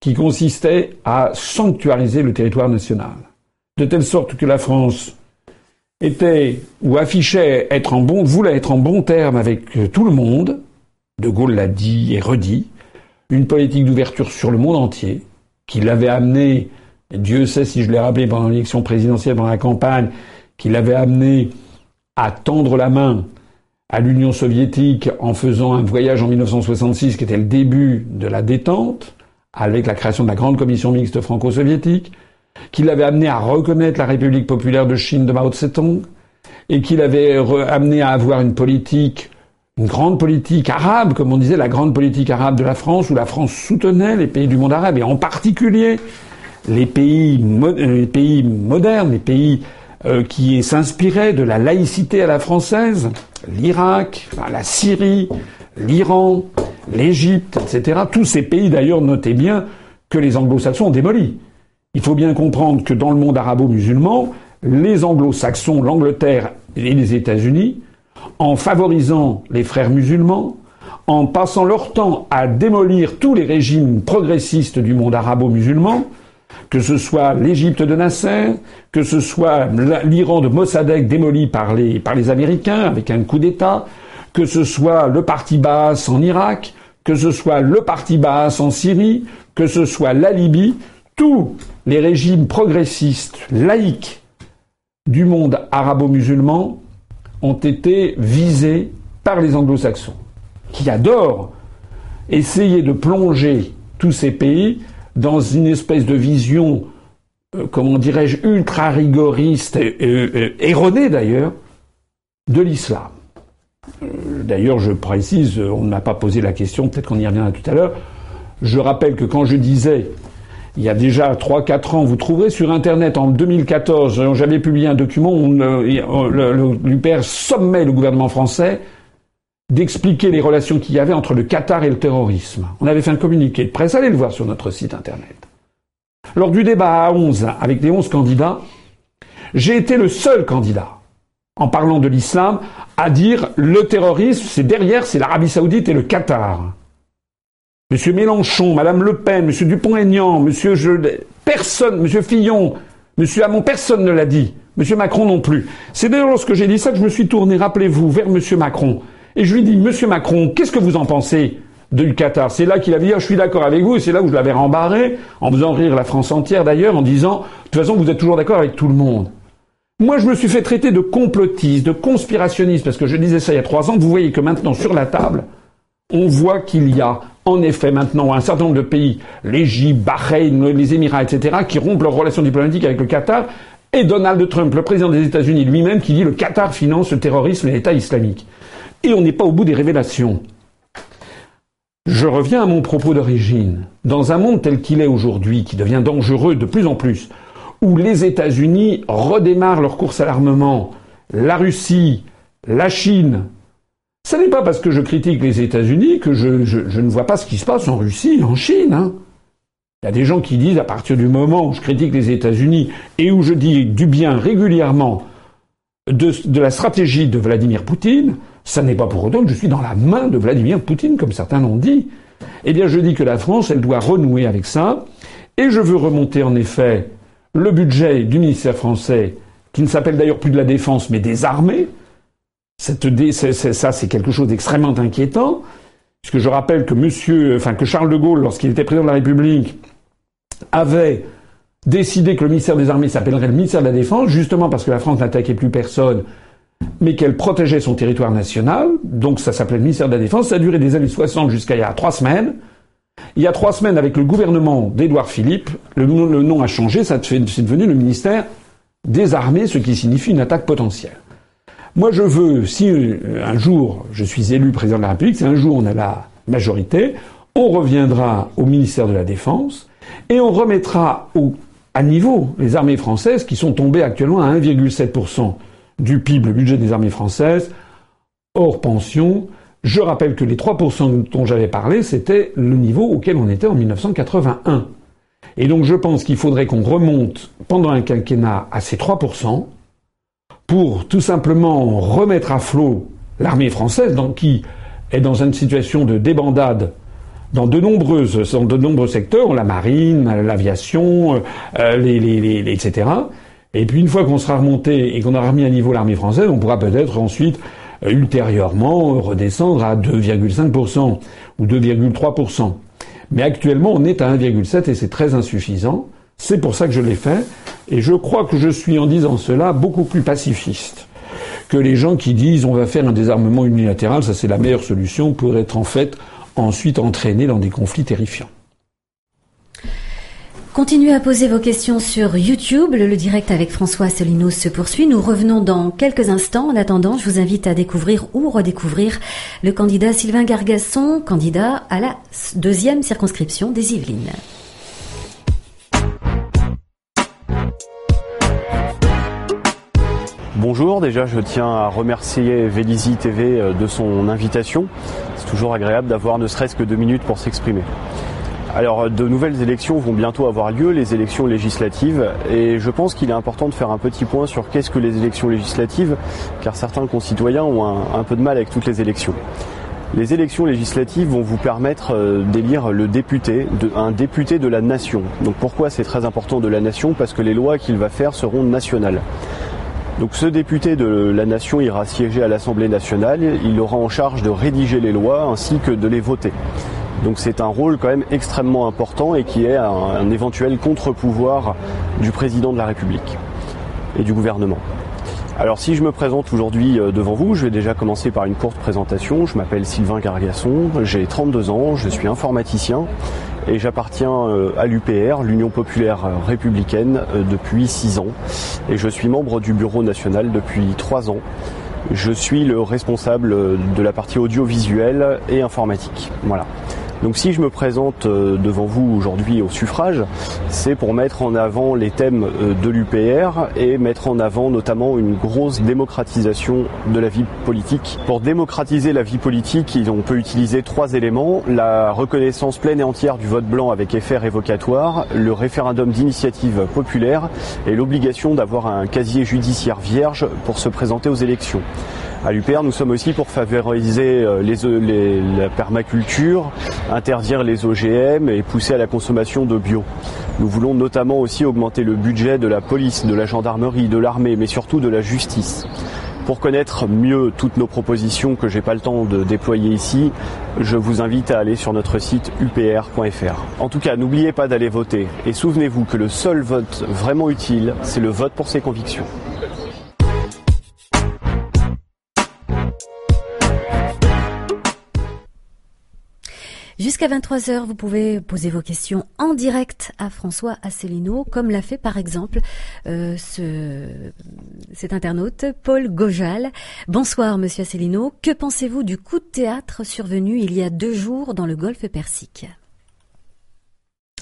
qui consistait à sanctuariser le territoire national. De telle sorte que la France était ou affichait être en bon, voulait être en bon terme avec euh, tout le monde. De Gaulle l'a dit et redit une politique d'ouverture sur le monde entier, qui l'avait amené, Dieu sait si je l'ai rappelé pendant l'élection présidentielle, pendant la campagne, qui l'avait amené à tendre la main à l'Union soviétique en faisant un voyage en 1966 qui était le début de la détente, avec la création de la grande commission mixte franco-soviétique, qui l'avait amené à reconnaître la République populaire de Chine de Mao Tse-tung, et qui l'avait amené à avoir une politique une grande politique arabe, comme on disait, la grande politique arabe de la France, où la France soutenait les pays du monde arabe, et en particulier les pays, les pays modernes, les pays euh, qui s'inspiraient de la laïcité à la française, l'Irak, la Syrie, l'Iran, l'Égypte, etc. Tous ces pays, d'ailleurs, notez bien que les anglo-saxons ont démoli. Il faut bien comprendre que dans le monde arabo-musulman, les anglo-saxons, l'Angleterre et les États-Unis en favorisant les frères musulmans, en passant leur temps à démolir tous les régimes progressistes du monde arabo-musulman, que ce soit l'Égypte de Nasser, que ce soit l'Iran de Mossadegh démoli par les, Américains avec un coup d'État, que ce soit le parti basse en Irak, que ce soit le parti basse en Syrie, que ce soit la Libye, tous les régimes progressistes laïques du monde arabo-musulman ont été visés par les anglo-saxons, qui adorent essayer de plonger tous ces pays dans une espèce de vision, euh, comment dirais-je, ultra rigoriste et erronée d'ailleurs, de l'islam. Euh, d'ailleurs, je précise, on ne m'a pas posé la question, peut-être qu'on y reviendra tout à l'heure. Je rappelle que quand je disais, il y a déjà 3-4 ans, vous trouverez sur Internet en 2014, j'avais publié un document où l'UPR sommait le gouvernement français d'expliquer les relations qu'il y avait entre le Qatar et le terrorisme. On avait fait un communiqué de presse, allez le voir sur notre site Internet. Lors du débat à 11, avec les 11 candidats, j'ai été le seul candidat en parlant de l'islam, à dire le terrorisme, c'est derrière, c'est l'Arabie Saoudite et le Qatar. Monsieur Mélenchon, Madame Le Pen, Monsieur Dupont-Aignan, Monsieur je... personne, Monsieur Fillon, Monsieur Hamon, personne ne l'a dit. Monsieur Macron non plus. C'est d'ailleurs lorsque j'ai dit ça que je me suis tourné, rappelez-vous, vers Monsieur Macron. Et je lui ai dit, Monsieur Macron, qu'est-ce que vous en pensez du Qatar C'est là qu'il a dit, ah, je suis d'accord avec vous, et c'est là où je l'avais rembarré, en faisant rire la France entière d'ailleurs, en disant, de toute façon, vous êtes toujours d'accord avec tout le monde. Moi, je me suis fait traiter de complotiste, de conspirationniste, parce que je disais ça il y a trois ans. Vous voyez que maintenant, sur la table, on voit qu'il y a, en effet, maintenant, un certain nombre de pays, l'Égypte, Bahreïn, les Émirats, etc., qui rompent leurs relations diplomatiques avec le Qatar, et Donald Trump, le président des États-Unis lui-même, qui dit le Qatar finance le terrorisme et l'État islamique. Et on n'est pas au bout des révélations. Je reviens à mon propos d'origine. Dans un monde tel qu'il est aujourd'hui, qui devient dangereux de plus en plus, où les États-Unis redémarrent leur course à l'armement, la Russie, la Chine. Ce n'est pas parce que je critique les États-Unis que je, ne vois pas ce qui se passe en Russie, en Chine. Hein. Il y a des gens qui disent à partir du moment où je critique les États-Unis et où je dis du bien régulièrement de, de, la stratégie de Vladimir Poutine, ça n'est pas pour autant que je suis dans la main de Vladimir Poutine, comme certains l'ont dit. Eh bien, je dis que la France, elle doit renouer avec ça, et je veux remonter en effet le budget du ministère français, qui ne s'appelle d'ailleurs plus de la défense, mais des armées, cette ça c'est quelque chose d'extrêmement inquiétant, puisque je rappelle que monsieur, enfin que Charles de Gaulle, lorsqu'il était président de la République, avait décidé que le ministère des Armées s'appellerait le ministère de la Défense, justement parce que la France n'attaquait plus personne, mais qu'elle protégeait son territoire national, donc ça s'appelait le ministère de la Défense, ça a duré des années 60 jusqu'à il y a trois semaines, il y a trois semaines, avec le gouvernement d'Édouard Philippe, le, nom a changé, c'est devenu le ministère des Armées, ce qui signifie une attaque potentielle. Moi, je veux, si euh, un jour je suis élu président de la République, si un jour on a la majorité, on reviendra au ministère de la Défense et on remettra à niveau les armées françaises qui sont tombées actuellement à 1,7% du PIB, le budget des armées françaises, hors pension, je rappelle que les 3% dont j'avais parlé, c'était le niveau auquel on était en 1981. Et donc je pense qu'il faudrait qu'on remonte pendant un quinquennat à ces 3% pour tout simplement remettre à flot l'armée française, qui est dans une situation de débandade dans de nombreuses, dans de nombreux secteurs, la marine, l'aviation, euh, les, les, les, etc. Et puis une fois qu'on sera remonté et qu'on aura remis à niveau l'armée française, on pourra peut-être ensuite euh, ultérieurement redescendre à 2,5% ou 2,3%. Mais actuellement, on est à 1,7 et c'est très insuffisant. C'est pour ça que je l'ai fait. Et je crois que je suis, en disant cela, beaucoup plus pacifiste que les gens qui disent on va faire un désarmement unilatéral, ça c'est la meilleure solution pour être en fait ensuite entraîné dans des conflits terrifiants. Continuez à poser vos questions sur YouTube. Le, direct avec François Asselineau se poursuit. Nous revenons dans quelques instants. En attendant, je vous invite à découvrir ou redécouvrir le candidat Sylvain Gargasson, candidat à la deuxième circonscription des Yvelines. Bonjour, déjà je tiens à remercier Vélizy TV euh, de son invitation. C'est toujours agréable d'avoir ne serait-ce que deux minutes pour s'exprimer. Alors de nouvelles élections vont bientôt avoir lieu, les élections législatives, et je pense qu'il est important de faire un petit point sur qu'est-ce que les élections législatives, car certains concitoyens ont un, peu de mal avec toutes les élections. Les élections législatives vont vous permettre euh, d'élire le député, un député de la nation. Donc pourquoi c'est très important de la nation? Parce que les lois qu'il va faire seront nationales. Donc ce député de la nation ira siéger à l'Assemblée nationale, il aura en charge de rédiger les lois ainsi que de les voter. Donc c'est un rôle quand même extrêmement important et qui est un, éventuel contre-pouvoir du président de la République et du gouvernement. Alors si je me présente aujourd'hui euh, devant vous, je vais déjà commencer par une courte présentation. Je m'appelle Sylvain Gargasson, j'ai 32 ans, je suis informaticien et j'appartiens euh, à l'UPR, l'Union populaire républicaine, euh, depuis 6 ans. Et je suis membre du bureau national depuis 3 ans. Je suis le responsable de la partie audiovisuelle et informatique. Voilà. Donc si je me présente euh, devant vous aujourd'hui au suffrage, c'est pour mettre en avant les thèmes euh, de l'UPR et mettre en avant notamment une grosse démocratisation de la vie politique. Pour démocratiser la vie politique, on peut utiliser trois éléments. La reconnaissance pleine et entière du vote blanc avec effet révocatoire, le référendum d'initiative populaire et l'obligation d'avoir un casier judiciaire vierge pour se présenter aux élections. À l'UPR, nous sommes aussi pour favoriser euh, les, la permaculture, interdire les OGM et pousser à la consommation de bio. Nous voulons notamment aussi augmenter le budget de la police, de la gendarmerie, de l'armée, mais surtout de la justice. Pour connaître mieux toutes nos propositions que j'ai pas le temps de déployer ici, je vous invite à aller sur notre site upr.fr. En tout cas, n'oubliez pas d'aller voter et souvenez-vous que le seul vote vraiment utile, c'est le vote pour ses convictions. Jusqu'à 23h, vous pouvez poser vos questions en direct à François Asselineau, comme l'a fait par exemple euh, ce, cet internaute Paul Gojal. Bonsoir Monsieur Asselineau, que pensez-vous du coup de théâtre survenu il y a deux jours dans le golfe Persique?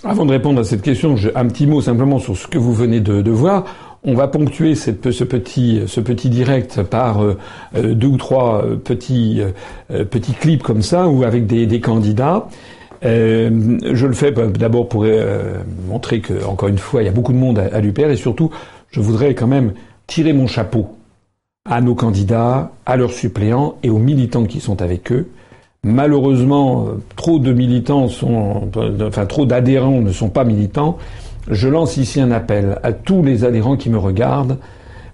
Avant de répondre à cette question, un petit mot simplement sur ce que vous venez de, de voir. On va ponctuer ce, petit, direct par euh, euh, deux ou trois euh, petits, clips comme ça, ou avec des, candidats. je le fais bah, d'abord pour montrer que, encore une fois, il y a beaucoup de monde à, à et surtout, je voudrais quand même tirer mon chapeau à nos candidats, à leurs suppléants et aux militants qui sont avec eux. Malheureusement, trop de militants sont, enfin, trop d'adhérents ne sont pas militants. Je lance ici un appel à tous les adhérents qui me regardent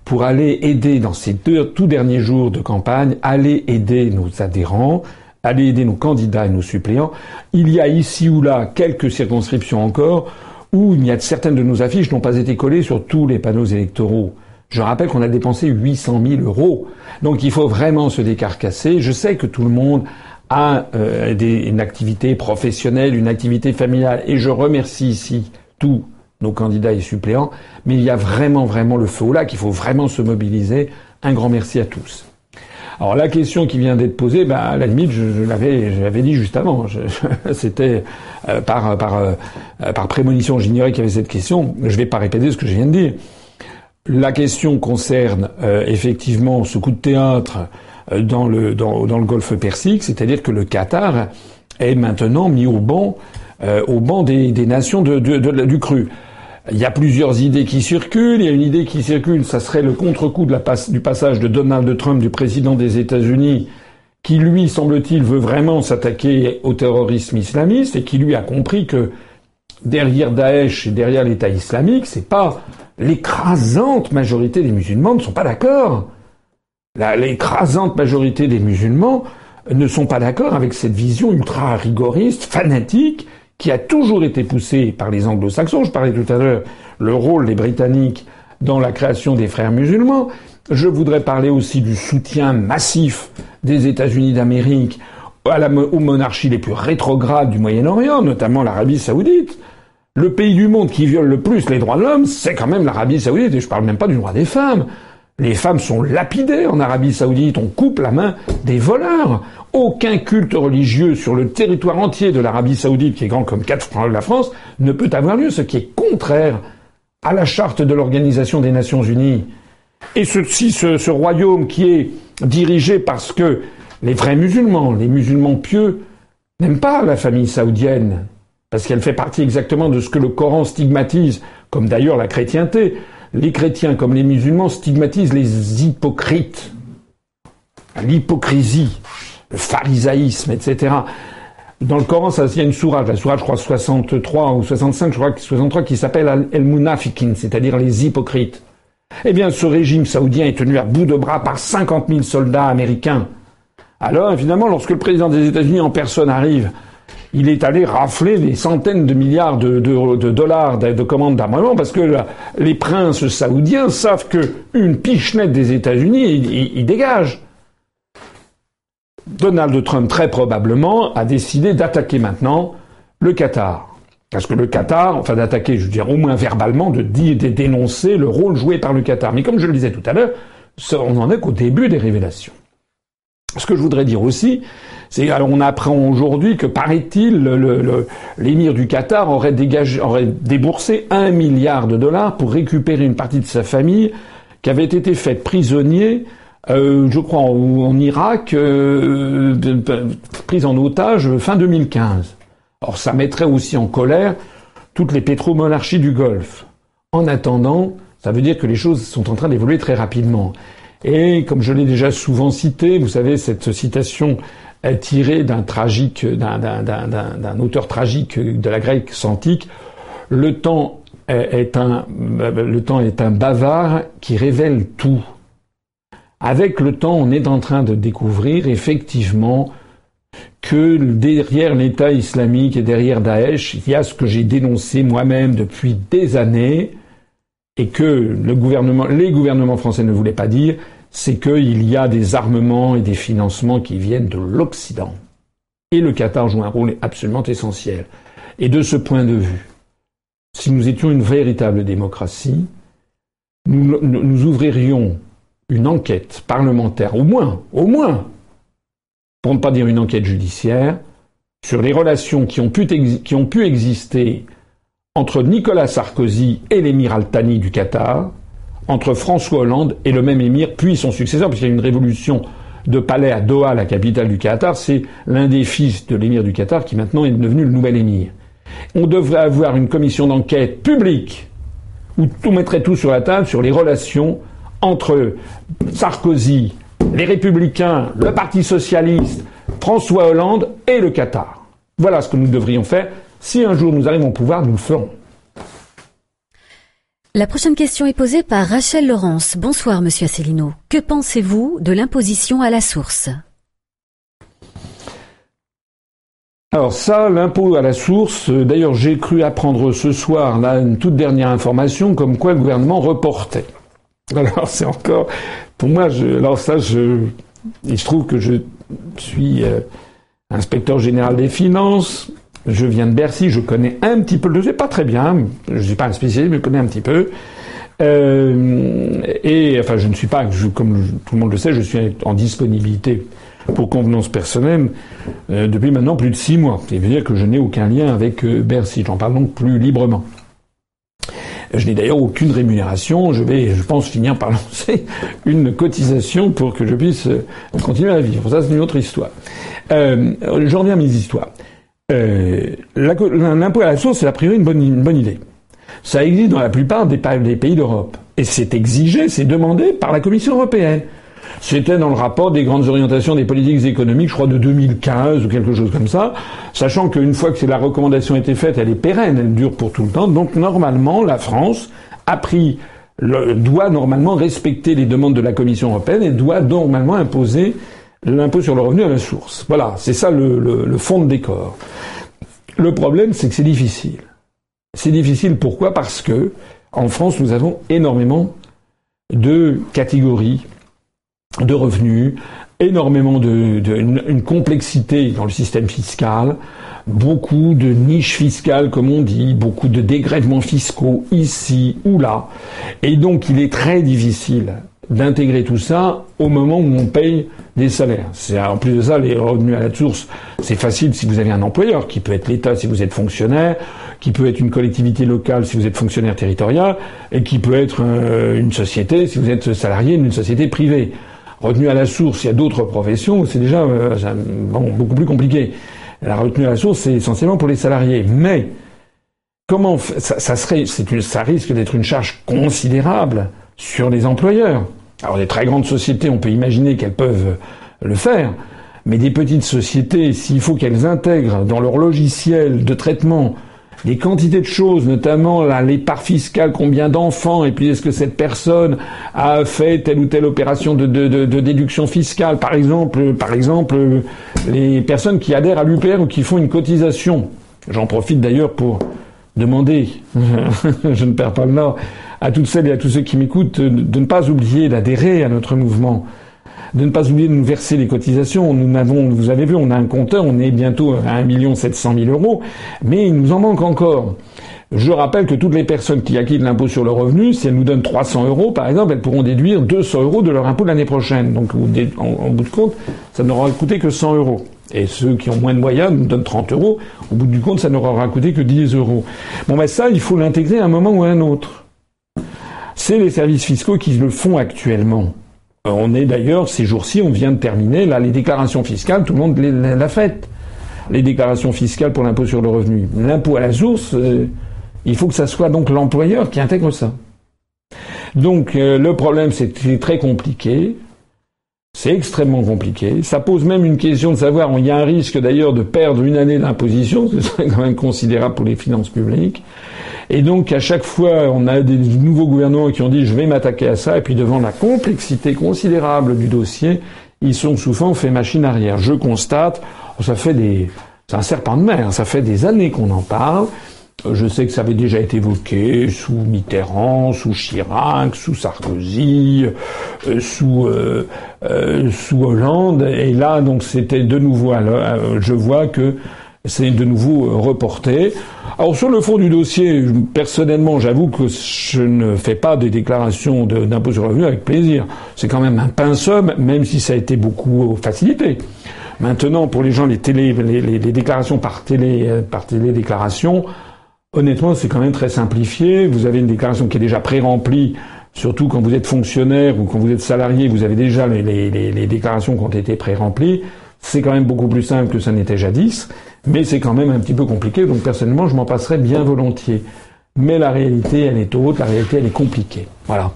pour aller aider dans ces deux tout derniers jours de campagne, aller aider nos adhérents, aller aider nos candidats et nos suppléants. Il y a ici ou là quelques circonscriptions encore où il y a certaines de nos affiches n'ont pas été collées sur tous les panneaux électoraux. Je rappelle qu'on a dépensé 800 000 euros. Donc il faut vraiment se décarcasser. Je sais que tout le monde a euh, une activité professionnelle, une activité familiale, et je remercie ici tous nos candidats et suppléants, mais il y a vraiment, vraiment le feu au lac, il faut vraiment se mobiliser. Un grand merci à tous. Alors la question qui vient d'être posée, bah, à la limite, je, l'avais, dit juste avant. C'était euh, par euh, par prémonition, j'ignorais qu'il y avait cette question. Je ne vais pas répéter ce que je viens de dire. La question concerne euh, effectivement ce coup de théâtre dans le Golfe Persique, c'est-à-dire que le Qatar est maintenant mis au banc des, nations du cru. Il y a plusieurs idées qui circulent. Il y a une idée qui circule, ça serait le contre-coup du passage de Donald Trump, du président des États-Unis, qui lui, semble-t-il, veut vraiment s'attaquer au terrorisme islamiste et qui lui a compris que derrière Daesh et derrière l'État islamique, c'est pas l'écrasante majorité des musulmans ne sont pas d'accord. L'écrasante majorité des musulmans ne sont pas d'accord avec cette vision ultra rigoriste, fanatique, qui a toujours été poussé par les anglo-saxons. Je parlais tout à l'heure le rôle des Britanniques dans la création des frères musulmans. Je voudrais parler aussi du soutien massif des États-Unis d'Amérique aux monarchies les plus rétrogrades du Moyen-Orient, notamment l'Arabie saoudite. Le pays du monde qui viole le plus les droits de l'homme, c'est quand même l'Arabie saoudite, et je parle même pas du droit des femmes. Les femmes sont lapidées en Arabie saoudite, on coupe la main des voleurs. Aucun culte religieux sur le territoire entier de l'Arabie saoudite, qui est grand comme quatre fois la France, ne peut avoir lieu, ce qui est contraire à la charte de l'Organisation des Nations Unies. Et ceci, ce, ce royaume qui est dirigé parce que les vrais musulmans, les musulmans pieux, n'aiment pas la famille saoudienne, parce qu'elle fait partie exactement de ce que le Coran stigmatise, comme d'ailleurs la chrétienté. Les chrétiens comme les musulmans stigmatisent les hypocrites, l'hypocrisie le pharisaïsme, etc. Dans le Coran, ça, il y a une sourate, la sourate, je crois, 63 ou 65, je crois, 63, qui s'appelle El Munafikin, c'est-à-dire les hypocrites. Eh bien, ce régime saoudien est tenu à bout de bras par 50 000 soldats américains. Alors, évidemment, lorsque le président des États-Unis en personne arrive, il est allé rafler des centaines de milliards de, dollars de, commandes d'armement parce que les princes saoudiens savent que une pichenette des États-Unis, ils dégagent. Donald Trump, très probablement, a décidé d'attaquer maintenant le Qatar. Parce que le Qatar, enfin d'attaquer, je veux dire, au moins verbalement, de, dire, de dénoncer le rôle joué par le Qatar. Mais comme je le disais tout à l'heure, on n'en est qu'au début des révélations. Ce que je voudrais dire aussi, c'est on apprend aujourd'hui que paraît-il l'émir du Qatar aurait, dégagé, aurait déboursé un milliard de dollars pour récupérer une partie de sa famille qui avait été faite prisonnier euh, je crois, en, Irak, euh, prise en otage fin 2015. Or, ça mettrait aussi en colère toutes les pétromonarchies du Golfe. En attendant, ça veut dire que les choses sont en train d'évoluer très rapidement. Et comme je l'ai déjà souvent cité, vous savez, cette citation tirée d'un d'un auteur tragique de la grecque antique. Le temps est un bavard qui révèle tout. Avec le temps, on est en train de découvrir effectivement que derrière l'État islamique et derrière Daesh, il y a ce que j'ai dénoncé moi-même depuis des années et que les gouvernements français ne voulaient pas dire, c'est qu'il y a des armements et des financements qui viennent de l'Occident. Et le Qatar joue un rôle absolument essentiel. Et de ce point de vue, si nous étions une véritable démocratie, nous ouvririons une enquête parlementaire, au moins, au moins, pour ne pas dire une enquête judiciaire, sur les relations qui ont pu, qui exister entre Nicolas Sarkozy et l'émir Al-Thani du Qatar, entre François Hollande et le même émir, puis son successeur, puisqu'il y a une révolution de palais à Doha, la capitale du Qatar, c'est l'un des fils de l'émir du Qatar qui maintenant est devenu le nouvel émir. On devrait avoir une commission d'enquête publique où tout mettrait tout sur la table sur les relations entre Sarkozy, les Républicains, le Parti socialiste, François Hollande et le Qatar. Voilà ce que nous devrions faire. Si un jour nous arrivons au pouvoir, nous le ferons. La prochaine question est posée par Rachel Laurence. Bonsoir, monsieur Asselineau. Que pensez-vous de l'imposition à la source? Alors ça, l'impôt à la source, euh, d'ailleurs j'ai cru apprendre ce soir là une toute dernière information comme quoi le gouvernement reportait. Alors c'est encore, pour moi, je, alors ça, je, il se trouve que je suis euh, inspecteur général des finances. Je viens de Bercy, je connais un petit peu, je ne sais pas très bien, je ne suis pas un spécialiste, mais je connais un petit peu. Euh, et enfin, je ne suis pas, comme tout le monde le sait, je suis en disponibilité pour convenance personnelle euh, depuis maintenant plus de six mois. Ça veut dire que je n'ai aucun lien avec Bercy. J'en parle donc plus librement. Je n'ai d'ailleurs aucune rémunération. Je vais, je pense, finir par lancer une cotisation pour que je puisse euh, continuer à vivre. Ça, c'est une autre histoire. Euh, je reviens à mes histoires. Euh, L'impôt à la source, c'est a priori une bonne, idée. Ça existe dans la plupart des pays d'Europe. Et c'est exigé, c'est demandé par la Commission européenne. C'était dans le rapport des grandes orientations des politiques économiques, je crois de 2015 ou quelque chose comme ça, sachant qu'une fois que la recommandation a été faite, elle est pérenne, elle dure pour tout le temps. Donc normalement, la France a pris doit normalement respecter les demandes de la Commission européenne et doit normalement imposer l'impôt sur le revenu à la source. Voilà, c'est ça le, le fond de décor. Le problème, c'est que c'est difficile. C'est difficile pourquoi? Parce que en France, nous avons énormément de catégories de revenus, énormément de, une, complexité dans le système fiscal, beaucoup de niches fiscales comme on dit, beaucoup de dégrèvements fiscaux ici ou là, et donc il est très difficile d'intégrer tout ça au moment où on paye des salaires. C'est en plus de ça les revenus à la source, c'est facile si vous avez un employeur qui peut être l'État si vous êtes fonctionnaire, qui peut être une collectivité locale si vous êtes fonctionnaire territorial et qui peut être euh, une société si vous êtes salarié d'une société privée retenue à la source, il y a d'autres professions, c'est déjà euh, beaucoup plus compliqué. La retenue à la source, c'est essentiellement pour les salariés. Mais comment ça, serait, ça risque d'être une charge considérable sur les employeurs. Alors les très grandes sociétés, on peut imaginer qu'elles peuvent le faire, Mais des petites sociétés, s'il faut qu'elles intègrent dans leur logiciel de traitement des quantités de choses, notamment là, les parts fiscales, combien d'enfants, et puis est-ce que cette personne a fait telle ou telle opération de, déduction fiscale, par exemple, par exemple, les personnes qui adhèrent à l'UPR ou qui font une cotisation. J'en profite d'ailleurs pour demander, je ne perds pas le nord, à toutes celles et à tous ceux qui m'écoutent de ne pas oublier d'adhérer à notre mouvement de ne pas oublier de nous verser les cotisations. Nous n'avons, vous avez vu, on a un compteur, on est bientôt à 1 700 000 euros, mais il nous en manque encore. Je rappelle que toutes les personnes qui acquittent l'impôt sur le revenu, si elles nous donnent 300 euros, par exemple, elles pourront déduire 200 euros de leur impôt l'année prochaine. Donc, en, bout de compte, ça n'aura coûté que 100 euros. Et ceux qui ont moins de moyens nous donnent 30 euros. Au bout du compte, ça n'aura coûté que 10 euros. Bon, ben ça, il faut l'intégrer à un moment ou à un autre. C'est les services fiscaux qui le font actuellement. Euh, on est d'ailleurs, ces jours-ci, on vient de terminer, là, les déclarations fiscales, tout le monde l'a fait. Les déclarations fiscales pour l'impôt sur le revenu. L'impôt à la source, euh, il faut que ça soit donc l'employeur qui intègre ça. Donc euh, le problème, c'est très compliqué. C'est extrêmement compliqué. Ça pose même une question de savoir, il y a un risque d'ailleurs de perdre une année d'imposition, ce serait quand même considérable pour les finances publiques. Et donc à chaque fois, on a des nouveaux gouvernements qui ont dit je vais m'attaquer à ça, et puis devant la complexité considérable du dossier, ils sont souvent fait machine arrière. Je constate, ça fait des, c'est un serpent de mer, ça fait des années qu'on en parle. Je sais que ça avait déjà été évoqué sous Mitterrand, sous Chirac, sous Sarkozy, euh, sous euh, euh, sous Hollande, et là donc c'était de nouveau. je vois que c'est de nouveau reporté. Alors sur le fond du dossier, personnellement, j'avoue que je ne fais pas des déclarations d'impôt sur le revenu avec plaisir. C'est quand même un pinceum, même si ça a été beaucoup facilité. Maintenant, pour les gens, les, déclarations par télé, euh, par télédéclaration, honnêtement, c'est quand même très simplifié. Vous avez une déclaration qui est déjà pré-remplie, surtout quand vous êtes fonctionnaire ou quand vous êtes salarié, vous avez déjà les, les déclarations qui ont été pré-remplies. C'est quand même beaucoup plus simple que ça n'était jadis. Mais c'est quand même un petit peu compliqué, donc personnellement, je m'en passerais bien volontiers. Mais la réalité, elle est autre, la réalité, elle est compliquée. Voilà.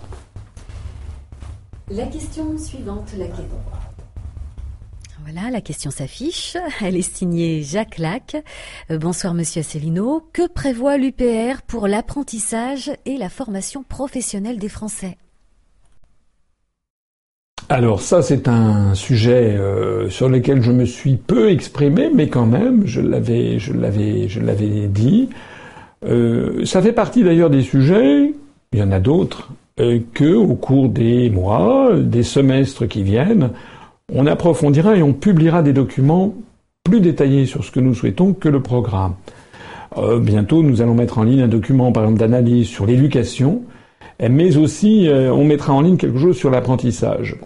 La question suivante, laquelle voilà, la question s'affiche. Elle est signée Jacques Lac. Euh, bonsoir Monsieur Asselineau. Que prévoit l'UPR pour l'apprentissage et la formation professionnelle des Français? Alors ça, c'est un sujet euh, sur lequel je me suis peu exprimé, mais quand même, je l'avais, je l'avais, je l'avais dit. Euh, ça fait partie d'ailleurs des sujets, il y en a d'autres, euh, que au cours des mois, des semestres qui viennent, on approfondira et on publiera des documents plus détaillés sur ce que nous souhaitons que le programme. bientôt, nous allons mettre en ligne un document, par exemple, d'analyse sur l'éducation, mais aussi euh, on mettra en ligne quelque chose sur l'apprentissage.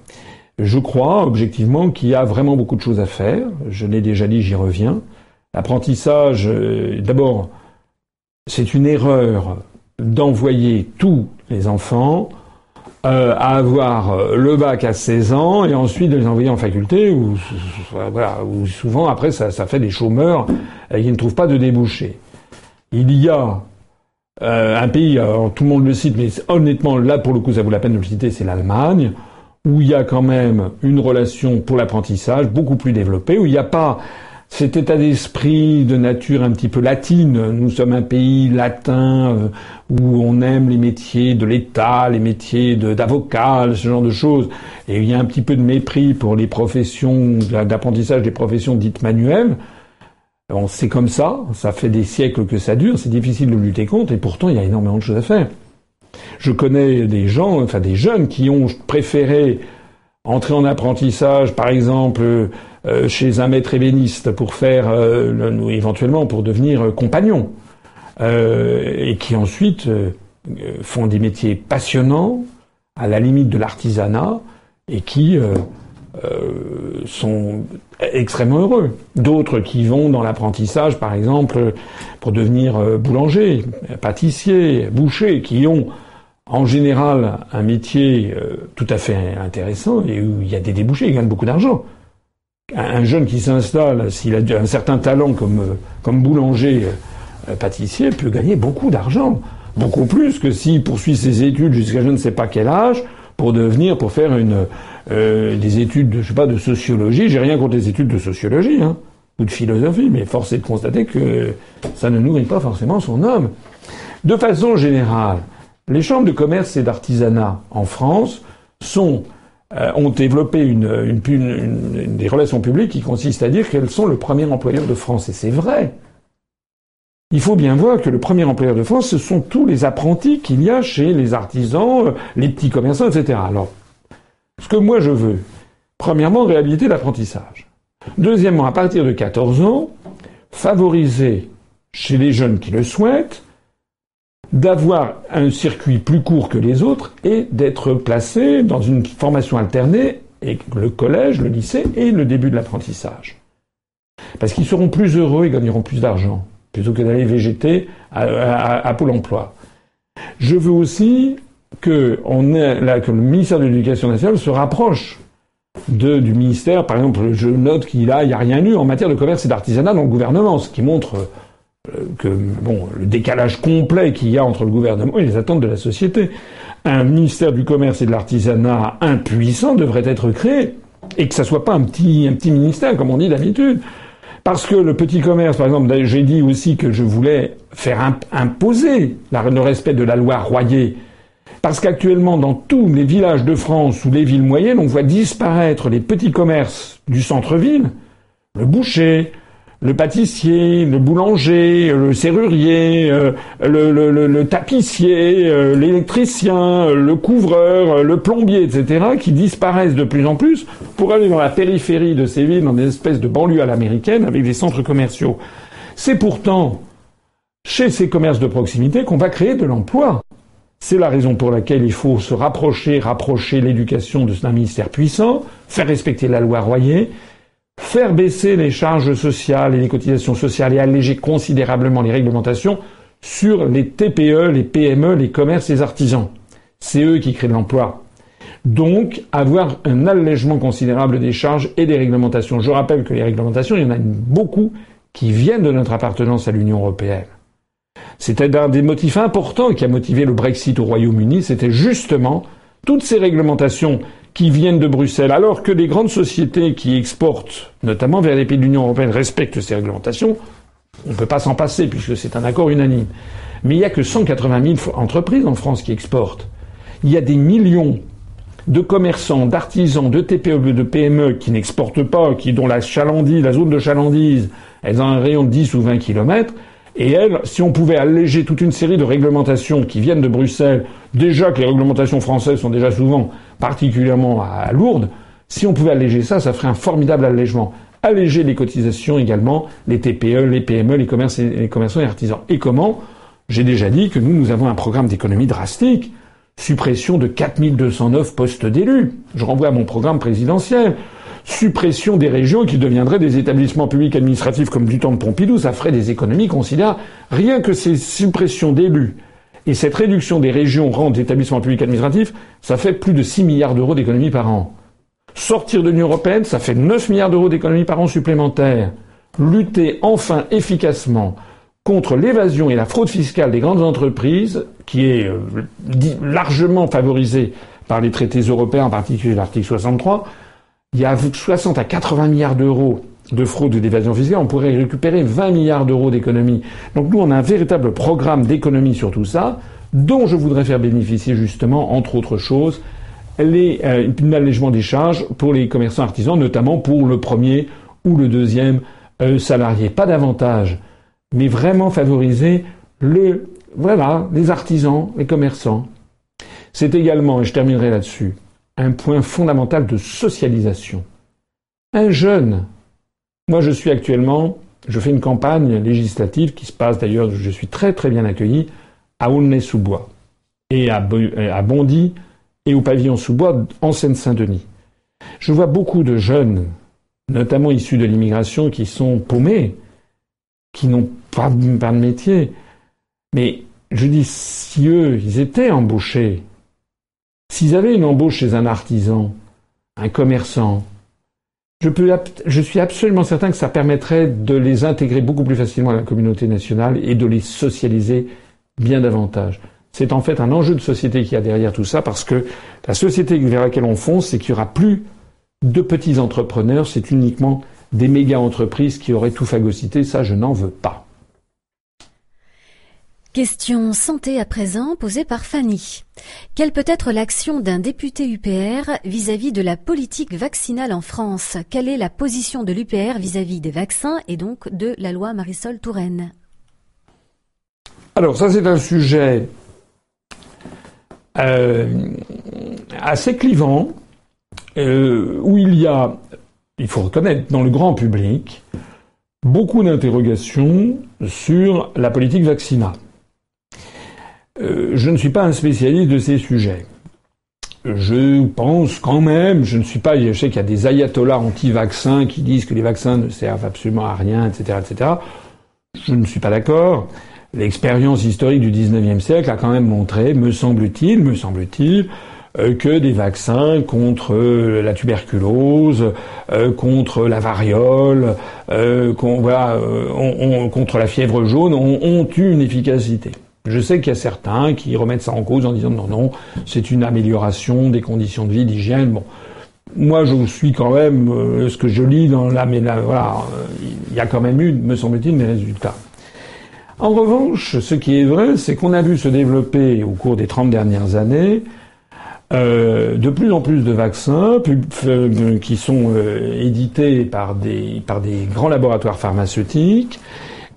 Je crois objectivement qu'il y a vraiment beaucoup de choses à faire. Je l'ai déjà dit, j'y reviens. L'apprentissage, euh, d'abord, c'est une erreur d'envoyer tous les enfants euh, à avoir le bac à 16 ans et ensuite de les envoyer en faculté où, voilà, où souvent après ça, ça fait des chômeurs qui ne trouvent pas de débouchés. Il y a euh, un pays, tout le monde le cite, mais honnêtement, là, pour le coup, ça vaut la peine de le citer, c'est l'Allemagne, où il y a quand même une relation pour l'apprentissage beaucoup plus développée, où il n'y a pas cet état d'esprit de nature un petit peu latine. Nous sommes un pays latin euh, où on aime les métiers de l'État, les métiers d'avocat, ce genre de choses. Et il y a un petit peu de mépris pour les professions d'apprentissage des professions dites manuelles c'est comme ça, ça fait des siècles que ça dure, c'est difficile de lutter contre, et pourtant il y a énormément de choses à faire. Je connais des gens, enfin des jeunes qui ont préféré entrer en apprentissage, par exemple, euh, chez un maître ébéniste pour faire, euh, éventuellement pour devenir euh, compagnon, et qui ensuite font des métiers passionnants, à la limite de l'artisanat, et qui euh, sont extrêmement heureux. D'autres qui vont dans l'apprentissage, par exemple, pour devenir euh, boulanger, pâtissier, boucher, qui ont en général un métier euh, tout à fait intéressant et où il y a des débouchés, ils gagnent beaucoup d'argent. Un jeune qui s'installe, s'il a un certain talent comme, comme boulanger, pâtissier, peut gagner beaucoup d'argent. Beaucoup plus que s'il poursuit ses études jusqu'à je ne sais pas quel âge, pour devenir, pour faire une, euh, des études, de, je sais pas, de sociologie. J'ai rien contre les études de sociologie hein, ou de philosophie, mais force est de constater que ça ne nourrit pas forcément son homme. De façon générale, les chambres de commerce et d'artisanat en France sont euh, ont développé une, des relations publiques qui consistent à dire qu'elles sont le premier employeur de France. Et c'est vrai. Il faut bien voir que le premier employeur de France, ce sont tous les apprentis qu'il y a chez les artisans, euh, les petits commerçants, etc. Alors, ce que moi je veux, premièrement, réhabiliter l'apprentissage. Deuxièmement, à partir de 14 ans, favoriser chez les jeunes qui le souhaitent d'avoir un circuit plus court que les autres et d'être placés dans une formation alternée et le collège, le lycée et le début de l'apprentissage. Parce qu'ils seront plus heureux et gagneront plus d'argent plutôt que d'aller végéter à, Pôle emploi. Je veux aussi que, on ait, que le ministère de l'Éducation nationale se rapproche de, du ministère. Par exemple, je note qu'il a, il n'y a rien eu en matière de commerce et d'artisanat dans le gouvernement, ce qui montre euh, que bon, le décalage complet qu'il y a entre le gouvernement et les attentes de la société. Un ministère du commerce et de l'artisanat impuissant devrait être créé et que ça soit pas un petit, un petit ministère comme on dit d'habitude. Parce que le petit commerce, par exemple, j'ai dit aussi que je voulais faire imposer le respect de la loi Royer. Parce qu'actuellement, dans tous les villages de France ou les villes moyennes, on voit disparaître les petits commerces du centre-ville, le boucher, le pâtissier, le boulanger, le serrurier, euh, le, tapissier, euh, l'électricien, le couvreur, le plombier, etc., qui disparaissent de plus en plus pour aller dans la périphérie de ces villes, dans des espèces de banlieues à l'américaine, avec des centres commerciaux. C'est pourtant chez ces commerces de proximité qu'on va créer de l'emploi. C'est la raison pour laquelle il faut se rapprocher, rapprocher l'éducation d'un ministère puissant, faire respecter la loi Royer, faire baisser les charges sociales et les cotisations sociales et alléger considérablement les réglementations sur les TPE, les PME, les commerces et les artisans. C'est eux qui créent de l'emploi. Donc, avoir un allègement considérable des charges et des réglementations. Je rappelle que les réglementations, il y en a beaucoup qui viennent de notre appartenance à l'Union européenne. C'était un des motifs importants qui a motivé le Brexit au Royaume-Uni, c'était justement toutes ces réglementations qui viennent de Bruxelles, alors que les grandes sociétés qui exportent, notamment vers les pays de l'Union européenne, respectent ces réglementations, on ne peut pas s'en passer puisque c'est un accord unanime. Mais il n'y a que 180 000 entreprises en France qui exportent. Il y a des millions de commerçants, d'artisans, de TPE, de PME qui n'exportent pas, qui dont la chalandise, la zone de chalandise, elles ont un rayon de 10 ou 20 kilomètres, et elles, si on pouvait alléger toute une série de réglementations qui viennent de Bruxelles, déjà que les réglementations françaises sont déjà souvent particulièrement Lourdes, si on pouvait alléger ça, ça ferait un formidable allègement. Alléger les cotisations également, les TPE, les PME, les, les commerçants et artisans. Et comment? J'ai déjà dit que nous, nous avons un programme d'économie drastique. Suppression de 4209 postes d'élus. Je renvoie à mon programme présidentiel. Suppression des régions qui deviendraient des établissements publics administratifs comme du temps de Pompidou. Ça ferait des économies considérables. Rien que ces suppressions d'élus et cette réduction des régions rang d'établissements publics administratifs, ça fait plus de 6 milliards d'euros d'économies par an. Sortir de l'Union européenne, ça fait 9 milliards d'euros d'économies par an supplémentaires. Lutter enfin efficacement contre l'évasion et la fraude fiscale des grandes entreprises, qui est euh, largement favorisée par les traités européens, en particulier l'article 63, il y a 60 à 80 milliards d'euros de fraude ou d'évasion fiscale, on pourrait récupérer 20 milliards d'euros d'économies. Donc nous, on a un véritable programme d'économie sur tout ça, dont je voudrais faire bénéficier justement, entre autres choses, les, euh, des charges pour les commerçants artisans, notamment pour le premier ou le deuxième euh, salarié. Pas davantage, mais vraiment favoriser les artisans, les commerçants. C'est également, et je terminerai là-dessus, un point fondamental de socialisation. Un jeune moi, je suis actuellement, je fais une campagne législative qui se passe d'ailleurs, je suis très très bien accueilli, à Aulnay-sous-Bois et à, Bondy et au pavillon sous-bois en Seine-Saint-Denis. Je vois beaucoup de jeunes, notamment issus de l'immigration, qui sont paumés, qui n'ont pas, pas de métier. Mais je dis, si eux, ils étaient embauchés, s'ils avaient une embauche chez un artisan, un commerçant, je, suis absolument certain que ça permettrait de les intégrer beaucoup plus facilement à la communauté nationale et de les socialiser bien davantage. c'est en fait un enjeu de société qui a derrière tout ça, parce que la société vers laquelle on fonce, c'est qu'il y aura plus de petits entrepreneurs, c'est uniquement des méga entreprises qui auraient tout phagocyté. Ça, je n'en veux pas. Question santé à présent posée par Fanny. Quelle peut être l'action d'un député UPR vis-à-vis de la politique vaccinale en France? Quelle est la position de l'UPR vis-à-vis des vaccins et donc de la loi Marisol Touraine? Alors ça c'est un sujet euh, assez clivant euh, où il y a, il faut reconnaître, dans le grand public, beaucoup d'interrogations sur la politique vaccinale. Euh, je ne suis pas un spécialiste de ces sujets. Je pense quand même, je ne suis pas, je sais qu'il y a des ayatollahs anti-vaccins qui disent que les vaccins ne servent absolument à rien, etc., etc. Je ne suis pas d'accord. L'expérience historique du 19e siècle a quand même montré, me semble-t-il, me semble-t-il, euh, que des vaccins contre la tuberculose, euh, contre la variole, contre la fièvre jaune ont eu une efficacité. Je sais qu'il y a certains qui remettent ça en cause en disant non, non, c'est une amélioration des conditions de vie, d'hygiène. Bon, moi, je suis quand même euh, ce que je lis dans la, mais voilà, euh, il y a quand même eu, me semble-t-il, des résultats. En revanche, ce qui est vrai, c'est qu'on a vu se développer au cours des 30 dernières années euh, de plus en plus de vaccins qui sont édités par des grands laboratoires pharmaceutiques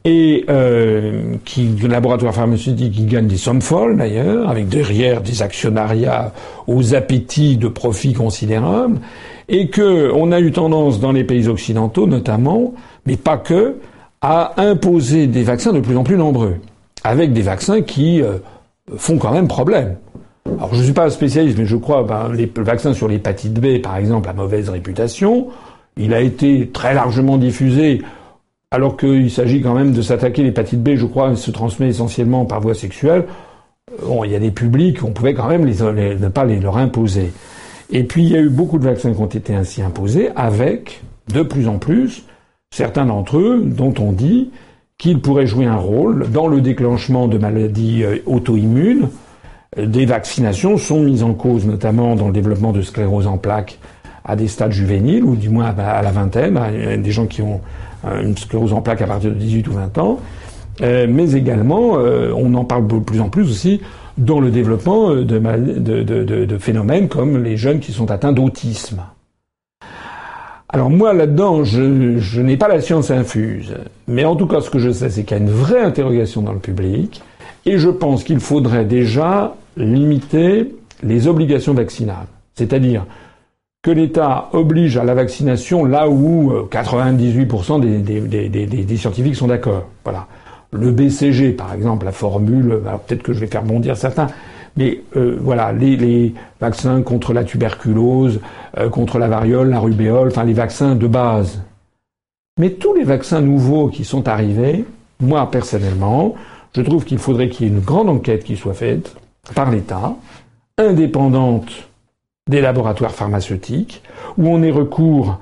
et euh, qui laboratoire pharmaceutique qui gagne des sommes folles d'ailleurs, avec derrière des actionnariats aux appétits de profit considérables, et que on a eu tendance dans les pays occidentaux notamment, mais pas que, à imposer des vaccins de plus en plus nombreux, avec des vaccins qui euh, font quand même problème. Alors je ne suis pas un spécialiste, mais je crois ben, les vaccins sur l'hépatite B, par exemple, a mauvaise réputation. Il a été très largement diffusé alors qu'il s'agit quand même de s'attaquer l'hépatite B, je crois, se transmet essentiellement par voie sexuelle. Il y a des publics, on pouvait quand même ne pas les leur imposer. Et puis il y a eu beaucoup de vaccins qui ont été ainsi imposés, avec de plus en plus certains d'entre eux dont on dit qu'ils pourraient jouer un rôle dans le déclenchement de maladies euh, auto-immunes. Des vaccinations sont mises en cause, notamment dans le développement de sclérose en plaques à des stades juvéniles, ou du moins à la vingtaine, des gens qui ont euh, une sclérose en plaques à partir de 18 ou 20 ans, euh, mais également, euh, on en parle de plus en plus aussi dans le développement de, de, phénomènes comme les jeunes qui sont atteints d'autisme. Alors moi là-dedans, je, je n'ai pas la science infuse, mais en tout cas ce que je sais, c'est qu'il y a une vraie interrogation dans le public, et je pense qu'il faudrait déjà limiter les obligations vaccinales. C'est-à-dire, que l'État oblige à la vaccination là où 98% euh, des, scientifiques sont d'accord. Voilà. Le BCG, par exemple, la formule, peut-être que je vais faire bondir certains, mais euh, voilà, les, les, vaccins contre la tuberculose, euh, contre la variole, la rubéole, enfin les vaccins de base. Mais tous les vaccins nouveaux qui sont arrivés, moi personnellement, je trouve qu'il faudrait qu'il y ait une grande enquête qui soit faite par l'État, indépendante des laboratoires pharmaceutiques, où on ait recours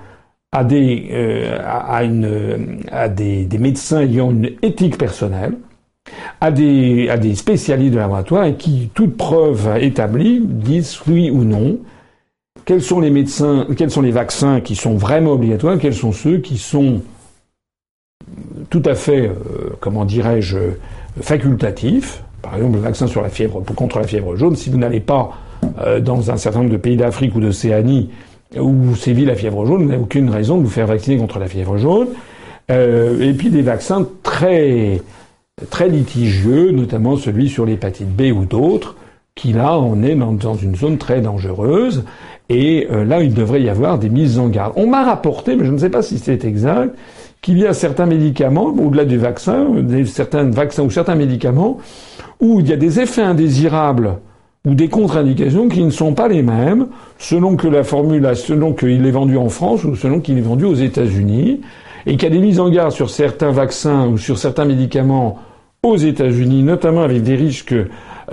à des, euh, à, à médecins ayant une éthique personnelle, à des, spécialistes de laboratoire et qui, toute preuve établie, disent oui ou non quels sont les vaccins qui sont vraiment obligatoires, quels sont ceux qui sont tout à fait, euh, comment dirais-je, facultatifs. Par exemple, le vaccin contre la fièvre jaune, si vous n'allez pas dans un certain nombre de pays d'Afrique ou d'Océanie où sévit la fièvre jaune, vous n'avez aucune raison de vous faire vacciner contre la fièvre jaune. Euh, et puis des vaccins très très litigieux, notamment celui sur l'hépatite B ou d'autres, qui là, on est dans, une zone très dangereuse. Et euh, là, il devrait y avoir des mises en garde. On m'a rapporté, mais je ne sais pas si c'est exact, qu'il y a certains médicaments, au-delà du vaccin, certains vaccins ou certains médicaments, où il y a des effets indésirables ou des contre-indications qui ne sont pas les mêmes selon que la formule, selon qu'il est vendu en France ou selon qu'il est vendu aux États-Unis, et qu'il y a des mises en garde sur certains vaccins ou sur certains médicaments aux États-Unis, notamment avec des risques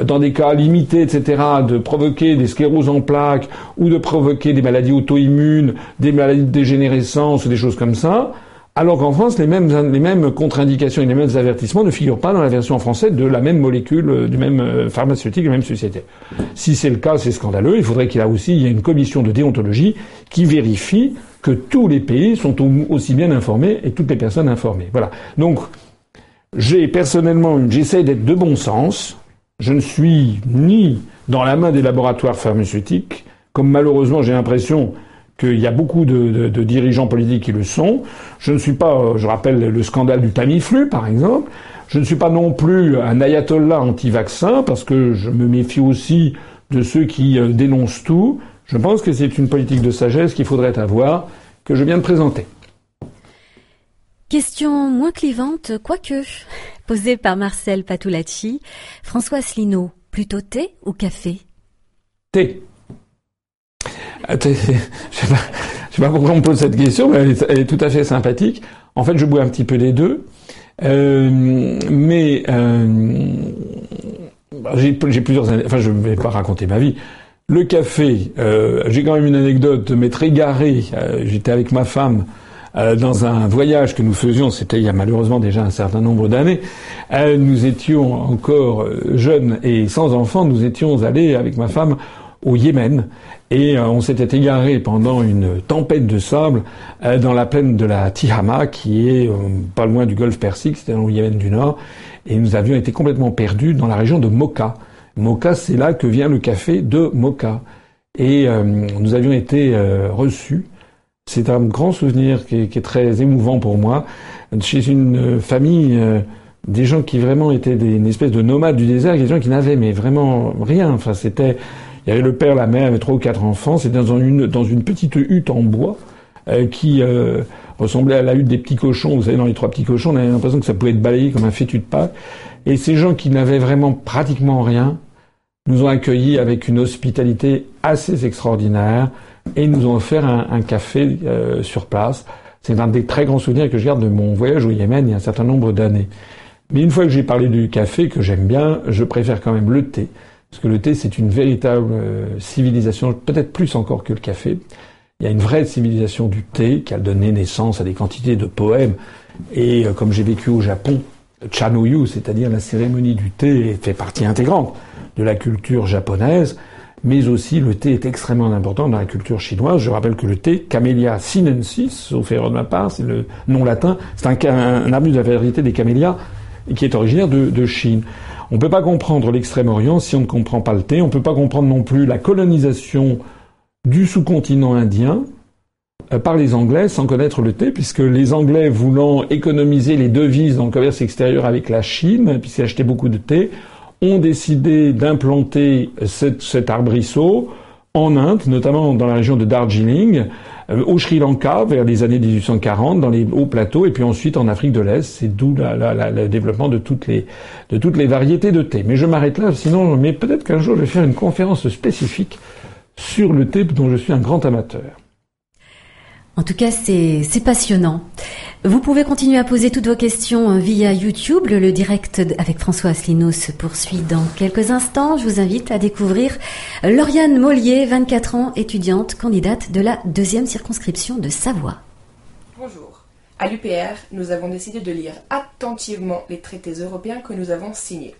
dans des cas limités, etc., de provoquer des scléroses en plaques ou de provoquer des maladies auto-immunes, des maladies de dégénérescence, des choses comme ça, alors qu'en France, les mêmes, contre-indications et les mêmes avertissements ne figurent pas dans la version française de la même molécule, euh, du même euh, pharmaceutique, de la même société. Si c'est le cas, c'est scandaleux. Il faudrait qu'il y ait aussi une commission de déontologie qui vérifie que tous les pays sont aussi bien informés et toutes les personnes informées. Voilà. Donc, j'ai personnellement, j'essaie d'être de bon sens. Je ne suis ni dans la main des laboratoires pharmaceutiques, comme malheureusement j'ai l'impression qu'il y a beaucoup de, dirigeants politiques qui le sont. Je ne suis pas, je rappelle le scandale du Tamiflu, par exemple. Je ne suis pas non plus un ayatollah anti-vaccin, parce que je me méfie aussi de ceux qui euh, dénoncent tout. Je pense que c'est une politique de sagesse qu'il faudrait avoir, que je viens de présenter. Question moins clivante, quoique, posée par Marcel Patulacci. François Asselineau, plutôt thé ou café? Thé. Ah, je ne sais, pas pourquoi on me pose cette question, mais elle est, tout à fait sympathique. En fait, je bois un petit peu des deux. Euh, mais euh, j'ai plusieurs années. Enfin, je ne vais pas raconter ma vie. Le café, euh, j'ai quand même une anecdote de m'être égaré. Euh, j'étais avec ma femme euh, dans un voyage que nous faisions, c'était il y a malheureusement déjà un certain nombre d'années. nous étions encore jeunes et sans enfants. Nous étions allés avec ma femme au Yémen et on s'était égaré pendant une tempête de sable dans la plaine de la Tihama qui est pas loin du golfe Persique, c'était dans le Yémen du Nord et nous avions été complètement perdus dans la région de Mocha. Mocha, c'est là que vient le café de Mocha. Et euh, nous avions été euh, reçus. C'est un grand souvenir qui est, très émouvant pour moi. Chez une famille, euh, des gens qui vraiment étaient des, une espèce de nomades du désert, des gens qui n'avaient mais vraiment rien. Enfin, c'était, il y avait le père, la mère, avait trois ou quatre enfants. C'était dans une, petite hutte en bois qui ressemblait à la hutte des petits cochons. Vous savez, dans les trois petits cochons, on avait l'impression que ça pouvait être balayé comme un fétu de Pâques. Et ces gens qui n'avaient vraiment pratiquement rien, nous ont accueillis avec une hospitalité assez extraordinaire et nous ont offert un, café euh, sur place. C'est un des très grands souvenirs que je garde de mon voyage au Yémen il y a un certain nombre d'années. Mais une fois que j'ai parlé du café, que j'aime bien, je préfère quand même le thé. Parce que le thé, c'est une véritable euh, civilisation, peut-être plus encore que le café. Il y a une vraie civilisation du thé qui a donné naissance à des quantités de poèmes. Et euh, comme j'ai vécu au Japon, Chanoyu, c'est-à-dire la cérémonie du thé, fait partie intégrante de la culture japonaise, mais aussi le thé est extrêmement important dans la culture chinoise. Je rappelle que le thé, Camellia sinensis, sauf erreur de ma part, c'est le nom latin, c'est un, un, arbuste de la variété des camélias qui est originaire de, de Chine. On ne peut pas comprendre l'Extrême-Orient si on ne comprend pas le thé. On ne peut pas comprendre non plus la colonisation du sous-continent indien euh, par les Anglais sans connaître le thé, puisque les Anglais voulant économiser les devises dans le commerce extérieur avec la Chine, puisqu'ils achetaient beaucoup de thé, ont décidé d'implanter cet, arbrisseau en Inde, notamment dans la région de Darjeeling, au Sri Lanka vers les années 1840, dans les hauts plateaux, et puis ensuite en Afrique de l'Est. C'est d'où le développement de toutes, les, de toutes les variétés de thé. Mais je m'arrête là, sinon, mais peut-être qu'un jour je vais faire une conférence spécifique sur le thé dont je suis un grand amateur. En tout cas, c'est passionnant. Vous pouvez continuer à poser toutes vos questions euh, via YouTube. Le direct avec François Asselineau se poursuit dans quelques instants. Je vous invite à découvrir Lauriane Mollier, 24 ans, étudiante, candidate de la deuxième circonscription de Savoie. Bonjour. À l'UPR, nous avons décidé de lire attentivement les traités européens que nous avons signés.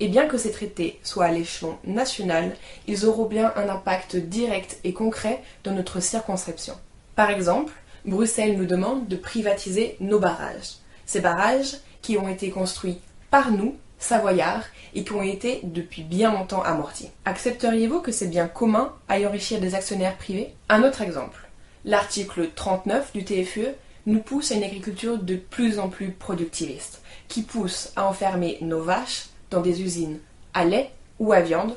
Et bien que ces traités soient à l'échelon national, ils auront bien un impact direct et concret dans notre circonscription. Par exemple, Bruxelles nous demande de privatiser nos barrages. Ces barrages qui ont été construits par nous, Savoyards, et qui ont été depuis bien longtemps amortis. Accepteriez-vous que ces biens communs aillent enrichir des actionnaires privés? Un autre exemple. L'article 39 du TFE nous pousse à une agriculture de plus en plus productiviste, qui pousse à enfermer nos vaches dans des usines à lait ou à viande,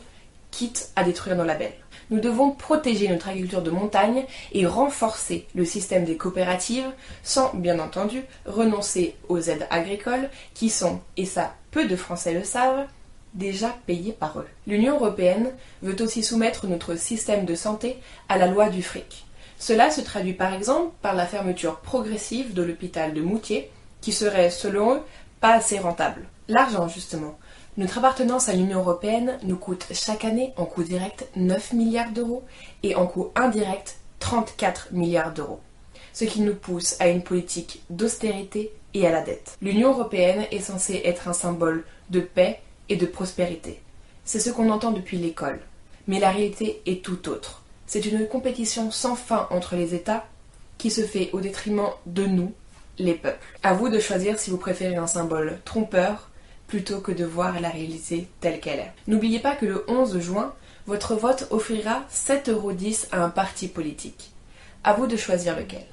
quitte à détruire nos labels nous devons protéger notre agriculture de montagne et renforcer le système des coopératives sans, bien entendu, renoncer aux aides agricoles qui sont, et ça peu de Français le savent, déjà payées par eux. L'Union européenne veut aussi soumettre notre système de santé à la loi du fric. Cela se traduit par exemple par la fermeture progressive de l'hôpital de Moutier, qui serait, selon eux, pas assez rentable. L'argent, justement, notre appartenance à l'Union européenne nous coûte chaque année en coût direct 9 milliards d'euros et en coût indirect 34 milliards d'euros. ce qui nous pousse à une politique d'austérité et à la dette. L'Union européenne est censée être un symbole de paix et de prospérité. C'est ce qu'on entend depuis l'école. Mais la réalité est tout autre. C'est une compétition sans fin entre les États qui se fait au détriment de nous, les peuples. À vous de choisir si vous préférez un symbole trompeur plutôt que de voir la réalité telle qu'elle est. N'oubliez pas que le 11 juin, votre vote offrira 7,10€ à un parti politique. À vous de choisir lequel.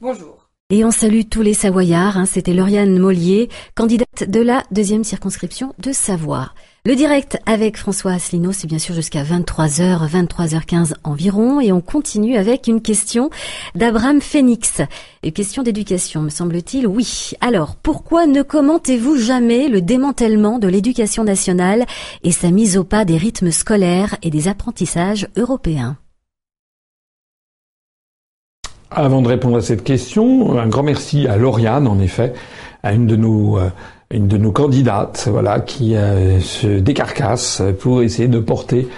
Bonjour. Et on salue tous les Savoyards. Hein. C'était Lauriane Mollier, candidate de la deuxième circonscription de Savoie. Le direct avec François Asselineau, c'est bien sûr jusqu'à 23h, 23h15 environ. Et on continue avec une question d'Abraham Phoenix. Une question d'éducation, me semble-t-il. Oui. Alors, pourquoi ne commentez-vous jamais le démantèlement de l'éducation nationale et sa mise au pas des rythmes scolaires et des apprentissages européens? Avant de répondre à cette question, un grand merci à Lauriane, en effet, à une de nos euh, une de nos candidates, voilà, qui euh, se décarcasse pour essayer de porter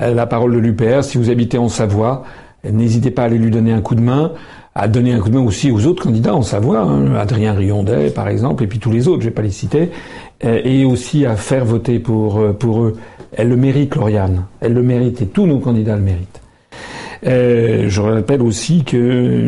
euh, la parole de l'UPR. Si vous habitez en Savoie, n'hésitez pas à aller lui donner un coup de main, à donner un coup de main aussi aux autres candidats en Savoie, hein, Adrien Riondet par exemple, et puis tous les autres, je vais pas les citer, et aussi à faire voter pour pour eux. Elle le mérite, Lauriane. Elle le mérite, et tous nos candidats le méritent. Euh, je rappelle aussi que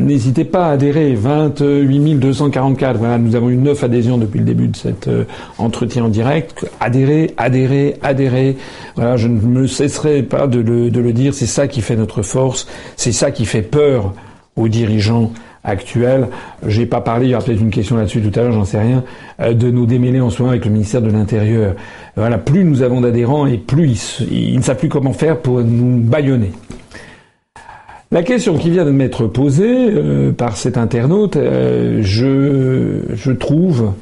n'hésitez pas à adhérer. 28 244. Voilà, nous avons eu 9 adhésions depuis le début de cet euh, entretien en direct. Adhérez, adhérez, adhérez. Voilà, je ne me cesserai pas de le, de le dire. C'est ça qui fait notre force. C'est ça qui fait peur aux dirigeants actuels. J'ai pas parlé, il y aura peut-être une question là-dessus tout à l'heure, j'en sais rien, euh, de nous démêler en ce moment avec le ministère de l'Intérieur. Voilà, plus nous avons d'adhérents et plus ils, ils ne savent plus comment faire pour nous baïonner. La question qui vient de m'être posée euh, par cet internaute, euh, je, trouve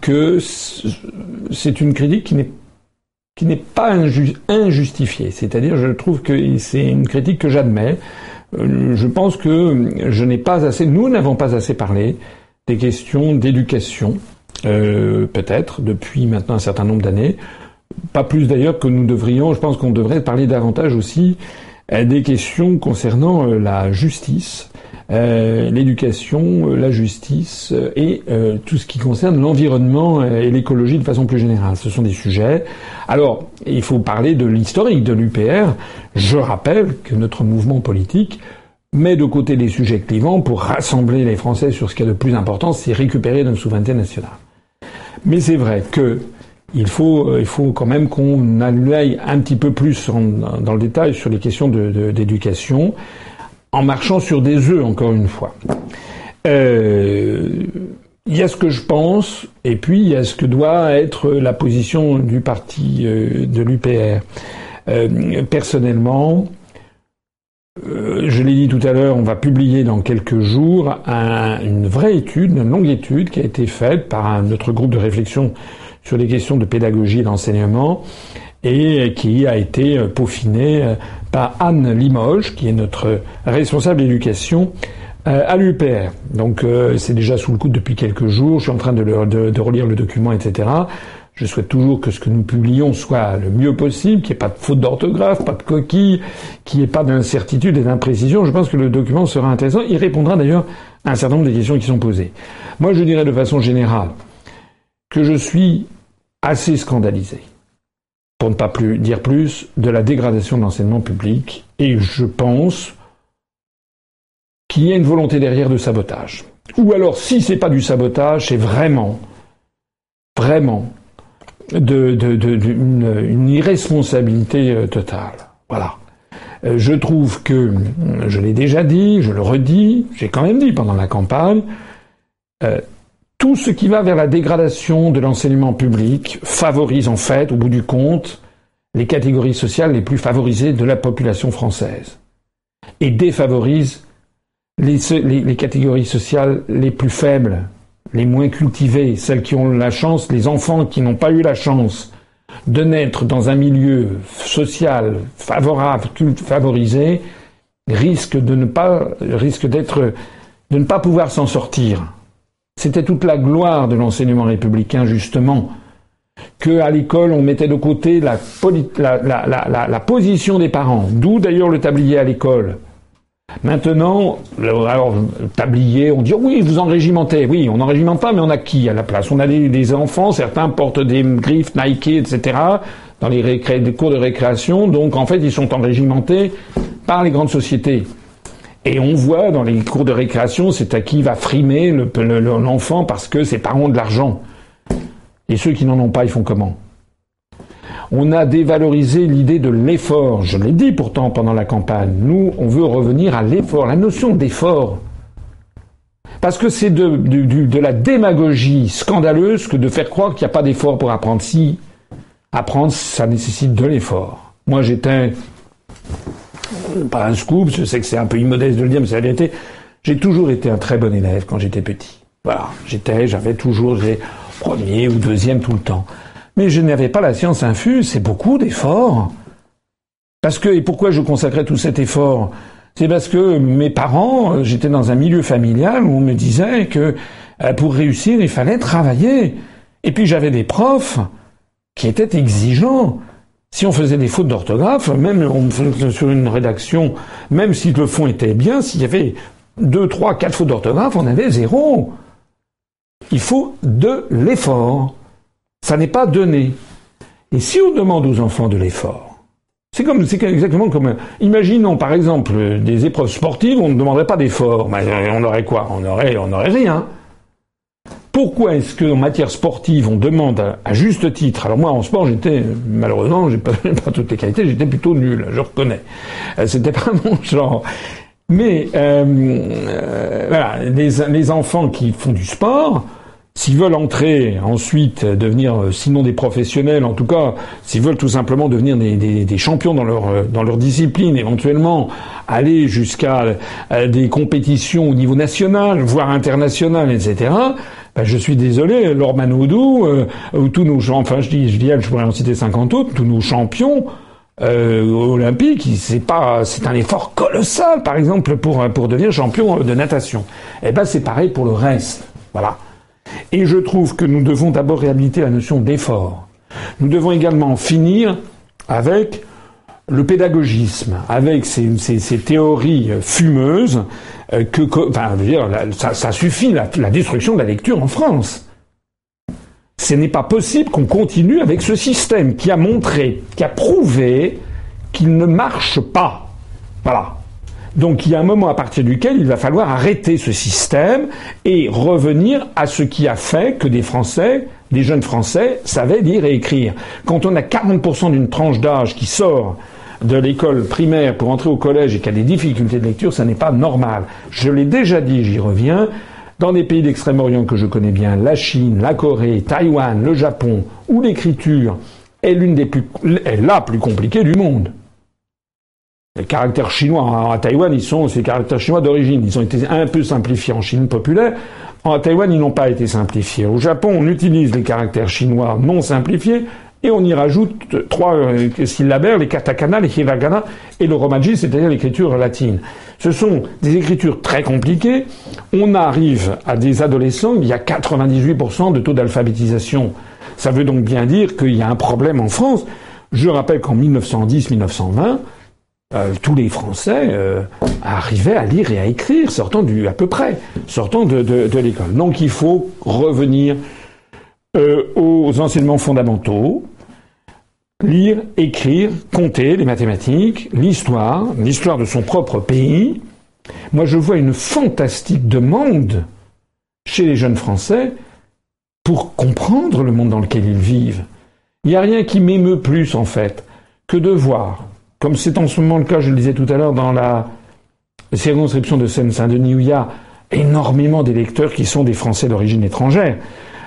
que c'est une critique qui n'est pas injustifiée. C'est-à-dire, je trouve que c'est une critique que j'admets. Euh, je pense que je n'ai pas assez, nous n'avons pas assez parlé des questions d'éducation, peut-être depuis maintenant un certain nombre d'années. Pas plus d'ailleurs que nous devrions. Je pense qu'on devrait parler davantage aussi des questions concernant euh, la justice, euh, l'éducation, la justice et tout ce qui concerne l'environnement et l'écologie de façon plus générale. Ce sont des sujets. Alors, il faut parler de l'historique de l'UPR. Je rappelle que notre mouvement politique met de côté les sujets clivants pour rassembler les Français sur ce qui est de plus important, c'est récupérer notre souveraineté nationale. Mais c'est vrai que il faut, euh, il faut quand même qu'on aille un petit peu plus dans le détail sur les questions d'éducation, en marchant sur des œufs, encore une fois. Euh, il y a ce que je pense, et puis il y a ce que doit être la position du parti euh, de l'UPR. personnellement, je l'ai dit tout à l'heure, on va publier dans quelques jours une vraie étude, une longue étude qui a été faite par notre groupe de réflexion sur les questions de pédagogie et d'enseignement et qui a été peaufiné euh, par Anne Limoges, qui est notre responsable d'éducation euh, à l'UPR. Donc euh, c'est déjà sous le coude depuis quelques jours, je suis en train de, de, relire le document, etc. Je souhaite toujours que ce que nous publions soit le mieux possible, qu'il n'y ait pas de faute d'orthographe, pas de coquille, qu'il n'y ait pas d'incertitude et d'imprécision. Je pense que le document sera intéressant. Il répondra d'ailleurs à un certain nombre des questions qui sont posées. Moi, je dirais de façon générale que je suis assez scandalisé, pour ne pas plus dire plus, de la dégradation de l'enseignement public, et je pense qu'il y a une volonté derrière de sabotage. Ou alors, si c'est pas du sabotage, c'est vraiment, vraiment de, une, irresponsabilité euh, totale. Voilà. Euh, je trouve que, je l'ai déjà dit, je le redis, j'ai quand même dit pendant la campagne, euh, tout ce qui va vers la dégradation de l'enseignement public favorise en fait, au bout du compte, les catégories sociales les plus favorisées de la population française et défavorise les, catégories sociales les plus faibles, les moins cultivées, celles qui ont la chance, les enfants qui n'ont pas eu la chance de naître dans un milieu social favorable, favorisé, risquent de risquent d'être, de ne pas pouvoir s'en sortir. C'était toute la gloire de l'enseignement républicain, justement, que à l'école on mettait de côté la, position des parents, d'où d'ailleurs le tablier à l'école. Maintenant, alors, tablier, on dit oui, vous enrégimentez. Oui, on n'enrégimente pas, mais on a qui à la place? On a des, enfants, certains portent des griffes Nike, etc. dans les, cours de récréation. Donc en fait, ils sont enrégimentés par les grandes sociétés. Et on voit dans les cours de récréation, c'est à qui va frimer l'enfant parce que ses parents ont de l'argent. Et ceux qui n'en ont pas, ils font comment? On a dévalorisé l'idée de l'effort. Je l'ai dit pourtant pendant la campagne. Nous, on veut revenir à l'effort, la notion d'effort. Parce que c'est de, la démagogie scandaleuse que de faire croire qu'il n'y a pas d'effort pour apprendre. Si apprendre, ça nécessite de l'effort. Moi, j'étais, pas un scoop, je sais que c'est un peu immodeste de le dire, mais c'est la vérité. J'ai toujours été un très bon élève quand j'étais petit. Voilà, j'étais, j'avais toujours, j'ai premier ou deuxième tout le temps. Mais je n'avais pas la science infuse, c'est beaucoup d'efforts. Parce que, et pourquoi je consacrais tout cet effort? C'est parce que mes parents, euh, j'étais dans un milieu familial où on me disait que euh, pour réussir, il fallait travailler. Et puis j'avais des profs qui étaient exigeants. Si on faisait des fautes d'orthographe, même sur une rédaction, même si le fond était bien, s'il y avait deux, trois, quatre fautes d'orthographe, on avait zéro. Il faut de l'effort. Ça n'est pas donné. Et si on demande aux enfants de l'effort, c'est comme, c'est exactement comme, imaginons par exemple des épreuves sportives, on ne demanderait pas d'effort. On aurait quoi? On aurait, on aurait rien. Pourquoi est-ce qu'en matière sportive, on demande à, juste titre Alors moi, en sport, j'étais malheureusement, j'ai pas, pas toutes les qualités, j'étais plutôt nul, je reconnais. Euh, c'était pas mon genre. Mais euh, euh, voilà, les, enfants qui font du sport, S'ils veulent entrer ensuite, devenir, euh, sinon des professionnels, en tout cas, s'ils veulent tout simplement devenir des, champions dans leur, euh, dans leur discipline, éventuellement aller jusqu'à des compétitions au niveau national, voire international, etc., ben je suis désolé, Laure Manoudou, ou tous nos, enfin je dis, je dis je pourrais en citer 50 autres, tous nos champions, euh, olympiques, c'est pas, c'est un effort colossal, par exemple, pour, pour devenir champion de natation. Eh ben, c'est pareil pour le reste. Voilà. Et je trouve que nous devons d'abord réhabiliter la notion d'effort. Nous devons également finir avec le pédagogisme, avec ces, théories fumeuses, euh, que, ça, suffit la, la destruction de la lecture en France. Ce n'est pas possible qu'on continue avec ce système qui a montré, qui a prouvé qu'il ne marche pas. Voilà. Donc il y a un moment à partir duquel il va falloir arrêter ce système et revenir à ce qui a fait que des Français, des jeunes Français, savaient lire et écrire. Quand on a 40% d'une tranche d'âge qui sort de l'école primaire pour entrer au collège et qui a des difficultés de lecture, ça n'est pas normal. Je l'ai déjà dit, j'y reviens. Dans des pays d'Extrême-Orient que je connais bien, la Chine, la Corée, Taïwan, le Japon, où l'écriture est l'une des plus, est la plus compliquée du monde. Les caractères chinois à Taïwan, ils sont ces caractères chinois d'origine. Ils ont été un peu simplifiés en Chine populaire. En Taïwan, ils n'ont pas été simplifiés. Au Japon, on utilise les caractères chinois non simplifiés et on y rajoute trois euh, syllabaires, les katakana, les hiragana et le romaji, c'est-à-dire l'écriture latine. Ce sont des écritures très compliquées. On arrive à des adolescents, il y a 98% de taux d'alphabétisation. Ça veut donc bien dire qu'il y a un problème en France. Je rappelle qu'en 1910-1920, euh, tous les Français euh, arrivaient à lire et à écrire, sortant du à peu près, sortant de, l'école. Donc il faut revenir euh, aux enseignements fondamentaux, lire, écrire, compter, les mathématiques, l'histoire, l'histoire de son propre pays. Moi, je vois une fantastique demande chez les jeunes Français pour comprendre le monde dans lequel ils vivent. Il n'y a rien qui m'émeut plus, en fait, que de voir comme c'est en ce moment le cas, je le disais tout à l'heure, dans la circonscription de Seine-Saint-Denis, où il y a énormément d'électeurs qui sont des Français d'origine étrangère,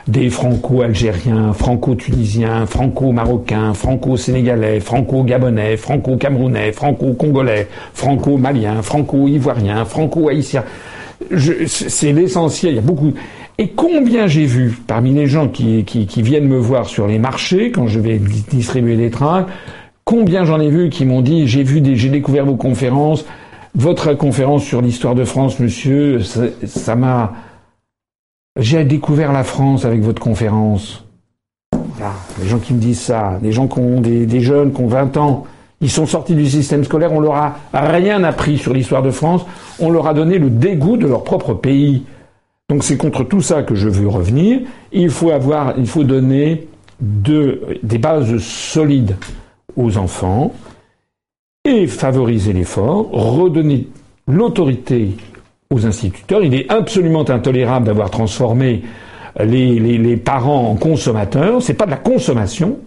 des Franco-Algériens, Franco-Tunisiens, Franco-Marocains, Franco-Sénégalais, Franco-Gabonais, Franco-Camerounais, Franco-Congolais, Franco-Maliens, Franco-Ivoiriens, Franco-Haïtiens. C'est l'essentiel, il y a beaucoup. Et combien j'ai vu parmi les gens qui, qui, qui, viennent me voir sur les marchés, quand je vais distribuer des trains, Combien j'en ai vu qui m'ont dit j'ai vu des, j'ai découvert vos conférences, votre conférence sur l'histoire de France, monsieur, ça m'a, j'ai découvert la France avec votre conférence. Les gens qui me disent ça, des gens qui ont des, jeunes qui ont 20 ans, Ils sont sortis du système scolaire, on leur a rien appris sur l'histoire de France, on leur a donné le dégoût de leur propre pays. Donc c'est contre tout ça que je veux revenir. Il faut avoir, il faut donner des bases solides aux enfants et favoriser l'effort, redonner l'autorité aux instituteurs. Il est absolument intolérable d'avoir transformé les, parents en consommateurs. C'est pas de la consommation.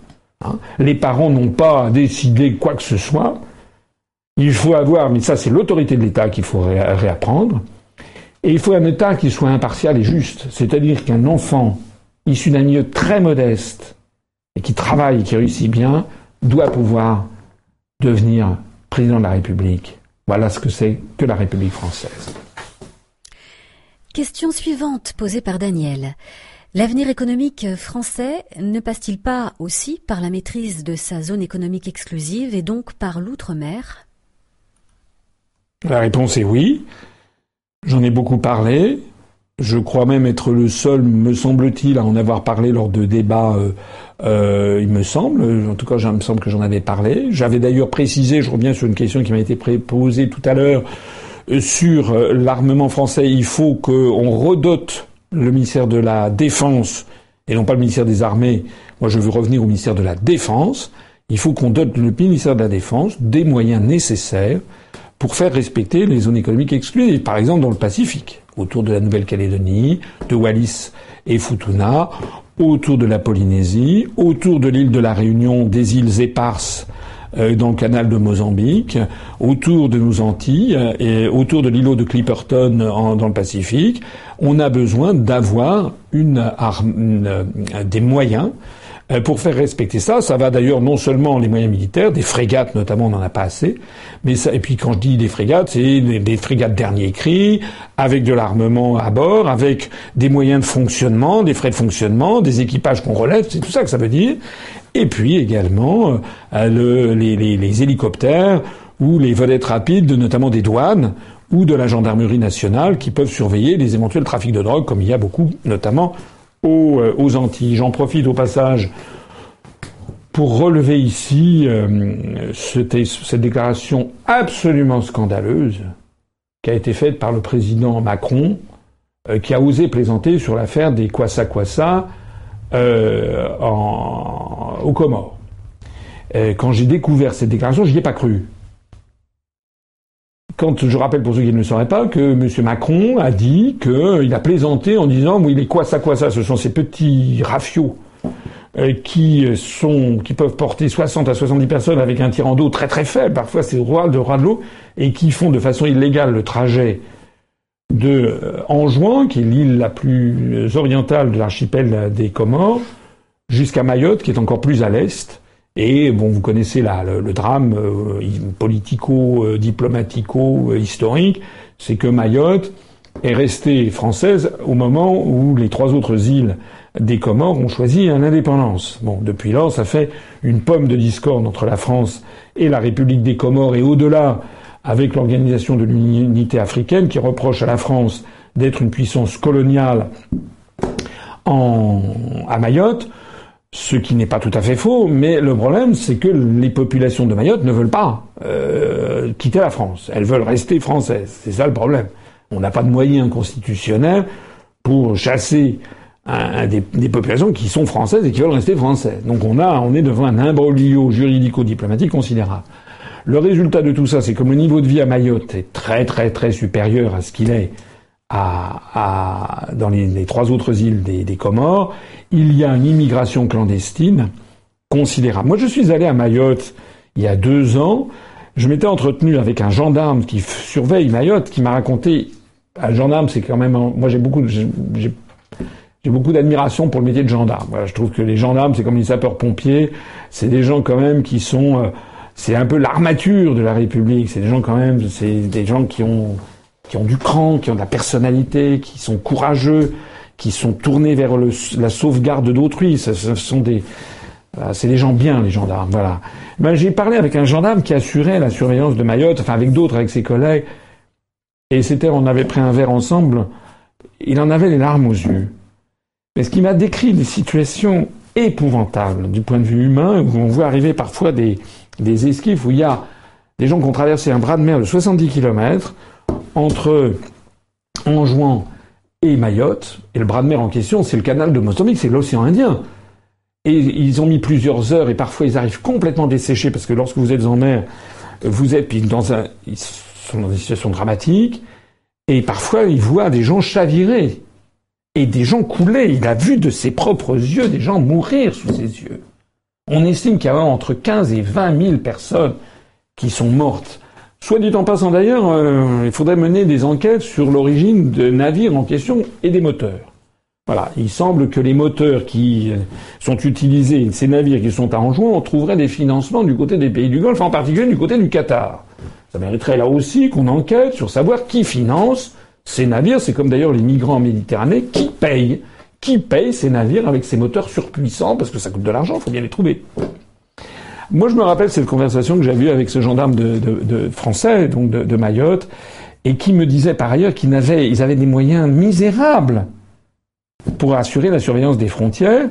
Hein. Les parents n'ont pas décidé quoi que ce soit. Il faut avoir, mais ça c'est l'autorité de l'État qu'il faut réapprendre. Et il faut un État qui soit impartial et juste. C'est-à-dire qu'un enfant issu d'un milieu très modeste et qui travaille et qui réussit bien doit pouvoir devenir président de la République. Voilà ce que c'est que la République française. Question suivante posée par Daniel. L'avenir économique français ne passe-t-il pas aussi par la maîtrise de sa zone économique exclusive et donc par l'outre-mer? La réponse est oui. J'en ai beaucoup parlé. Je crois même être le seul, me semble-t-il, à en avoir parlé lors de débats, euh, euh, il me semble. En tout cas, il me semble que j'en avais parlé. J'avais d'ailleurs précisé, je reviens sur une question qui m'a été posée tout à l'heure, sur l'armement français. Il faut qu'on redote le ministère de la Défense, et non pas le ministère des Armées. Moi, je veux revenir au ministère de la Défense. Il faut qu'on dote le ministère de la Défense des moyens nécessaires pour faire respecter les zones économiques exclusives, par exemple dans le Pacifique, autour de la Nouvelle-Calédonie, de Wallis et Futuna, autour de la Polynésie, autour de l'île de la Réunion, des îles éparses euh, dans le canal de Mozambique, autour de nos Antilles et autour de l'îlot de Clipperton dans le Pacifique, on a besoin d'avoir une, des moyens euh, pour faire respecter ça. Ça va d'ailleurs non seulement les moyens militaires, des frégates notamment, on n'en a pas assez, mais ça, et puis quand je dis des frégates, c'est des, frégates dernier cri, avec de l'armement à bord, avec des moyens de fonctionnement, des frais de fonctionnement, des équipages qu'on relève, c'est tout ça que ça veut dire. Et puis également euh, le, les, hélicoptères ou les vedettes rapides, notamment des douanes, ou de la gendarmerie nationale qui peuvent surveiller les éventuels trafics de drogue, comme il y a beaucoup, notamment euh, aux, Antilles. J'en profite au passage pour relever ici euh, cette, déclaration absolument scandaleuse qui a été faite par le président Macron, euh, qui a osé plaisanter sur l'affaire des Kwasa Kwasa euh, en, aux Comores. quand j'ai découvert cette déclaration, j'y ai pas cru quand je rappelle pour ceux qui ne le sauraient pas que M. Macron a dit qu'il a plaisanté en disant oui, les quoi ça quoi ça, ce sont ces petits rafios euh, qui sont qui peuvent porter 60 à 70 personnes avec un tirant d'eau très très faible, parfois c'est roi de de l'eau, et qui font de façon illégale le trajet de euh, Anjouan, qui est l'île la plus orientale de l'archipel des Comores, jusqu'à Mayotte, qui est encore plus à l'est, et bon, vous connaissez là le, drame euh, politico-diplomatico-historique, c'est que Mayotte est restée française au moment où les trois autres îles des Comores ont choisi l'indépendance. Bon, depuis lors, ça fait une pomme de discorde entre la France et la République des Comores, et au-delà, avec l'organisation de l'unité africaine qui reproche à la France d'être une puissance coloniale en, à Mayotte ce qui n'est pas tout à fait faux, mais le problème, c'est que les populations de Mayotte ne veulent pas euh, quitter la France. Elles veulent rester françaises. C'est ça le problème. On n'a pas de moyens constitutionnels pour chasser des, populations qui sont françaises et qui veulent rester françaises. Donc on a, on est devant un imbroglio juridico-diplomatique considérable. Le résultat de tout ça, c'est que le niveau de vie à Mayotte est très très très supérieur à ce qu'il est à, dans les, trois autres îles des, Comores, il y a une immigration clandestine considérable. Moi, je suis allé à Mayotte il y a deux ans. Je m'étais entretenu avec un gendarme qui surveille Mayotte, qui m'a raconté. Un gendarme, c'est quand même. Moi, j'ai beaucoup. J'ai beaucoup d'admiration pour le métier de gendarme. Voilà, je trouve que les gendarmes, c'est comme les sapeurs-pompiers. C'est des gens quand même qui sont. Euh, c'est un peu l'armature de la République. C'est des gens quand même. C'est des gens qui ont qui ont du cran, qui ont de la personnalité, qui sont courageux, qui sont tournés vers la sauvegarde d'autrui. Ce, sont des, c'est des gens bien, les gendarmes. Voilà. Ben, j'ai parlé avec un gendarme qui assurait la surveillance de Mayotte, enfin avec d'autres, avec ses collègues. Et c'était, on avait pris un verre ensemble. Il en avait les larmes aux yeux. Mais ce qui m'a décrit des situations épouvantable du point de vue humain, où on voit arriver parfois des, des esquifs où il y a des gens qui ont traversé un bras de mer de 70 km entre Anjouan et Mayotte, et le bras de mer en question, c'est le canal de Mozambique, c'est l'océan Indien. Et ils ont mis plusieurs heures, et parfois ils arrivent complètement desséchés, parce que lorsque vous êtes en mer, vous êtes dans ils sont dans une situation dramatique, et parfois ils voient des gens chavirer, et des gens couler. Il a vu de ses propres yeux des gens mourir sous ses yeux. On estime qu'il y a entre 15 et 20 000 personnes qui sont mortes. Soit dit en passant d'ailleurs, euh, il faudrait mener des enquêtes sur l'origine de navires en question et des moteurs. Voilà, il semble que les moteurs qui euh, sont utilisés, ces navires qui sont à Anjouan, on trouverait des financements du côté des pays du Golfe, en particulier du côté du Qatar. Ça mériterait là aussi qu'on enquête sur savoir qui finance ces navires. C'est comme d'ailleurs les migrants en Méditerranée, qui payent Qui paye ces navires avec ces moteurs surpuissants Parce que ça coûte de l'argent, il faut bien les trouver. Moi, je me rappelle cette conversation que j'avais eue avec ce gendarme français, donc de, Mayotte, et qui me disait par ailleurs qu'ils avaient, avaient des moyens misérables pour assurer la surveillance des frontières,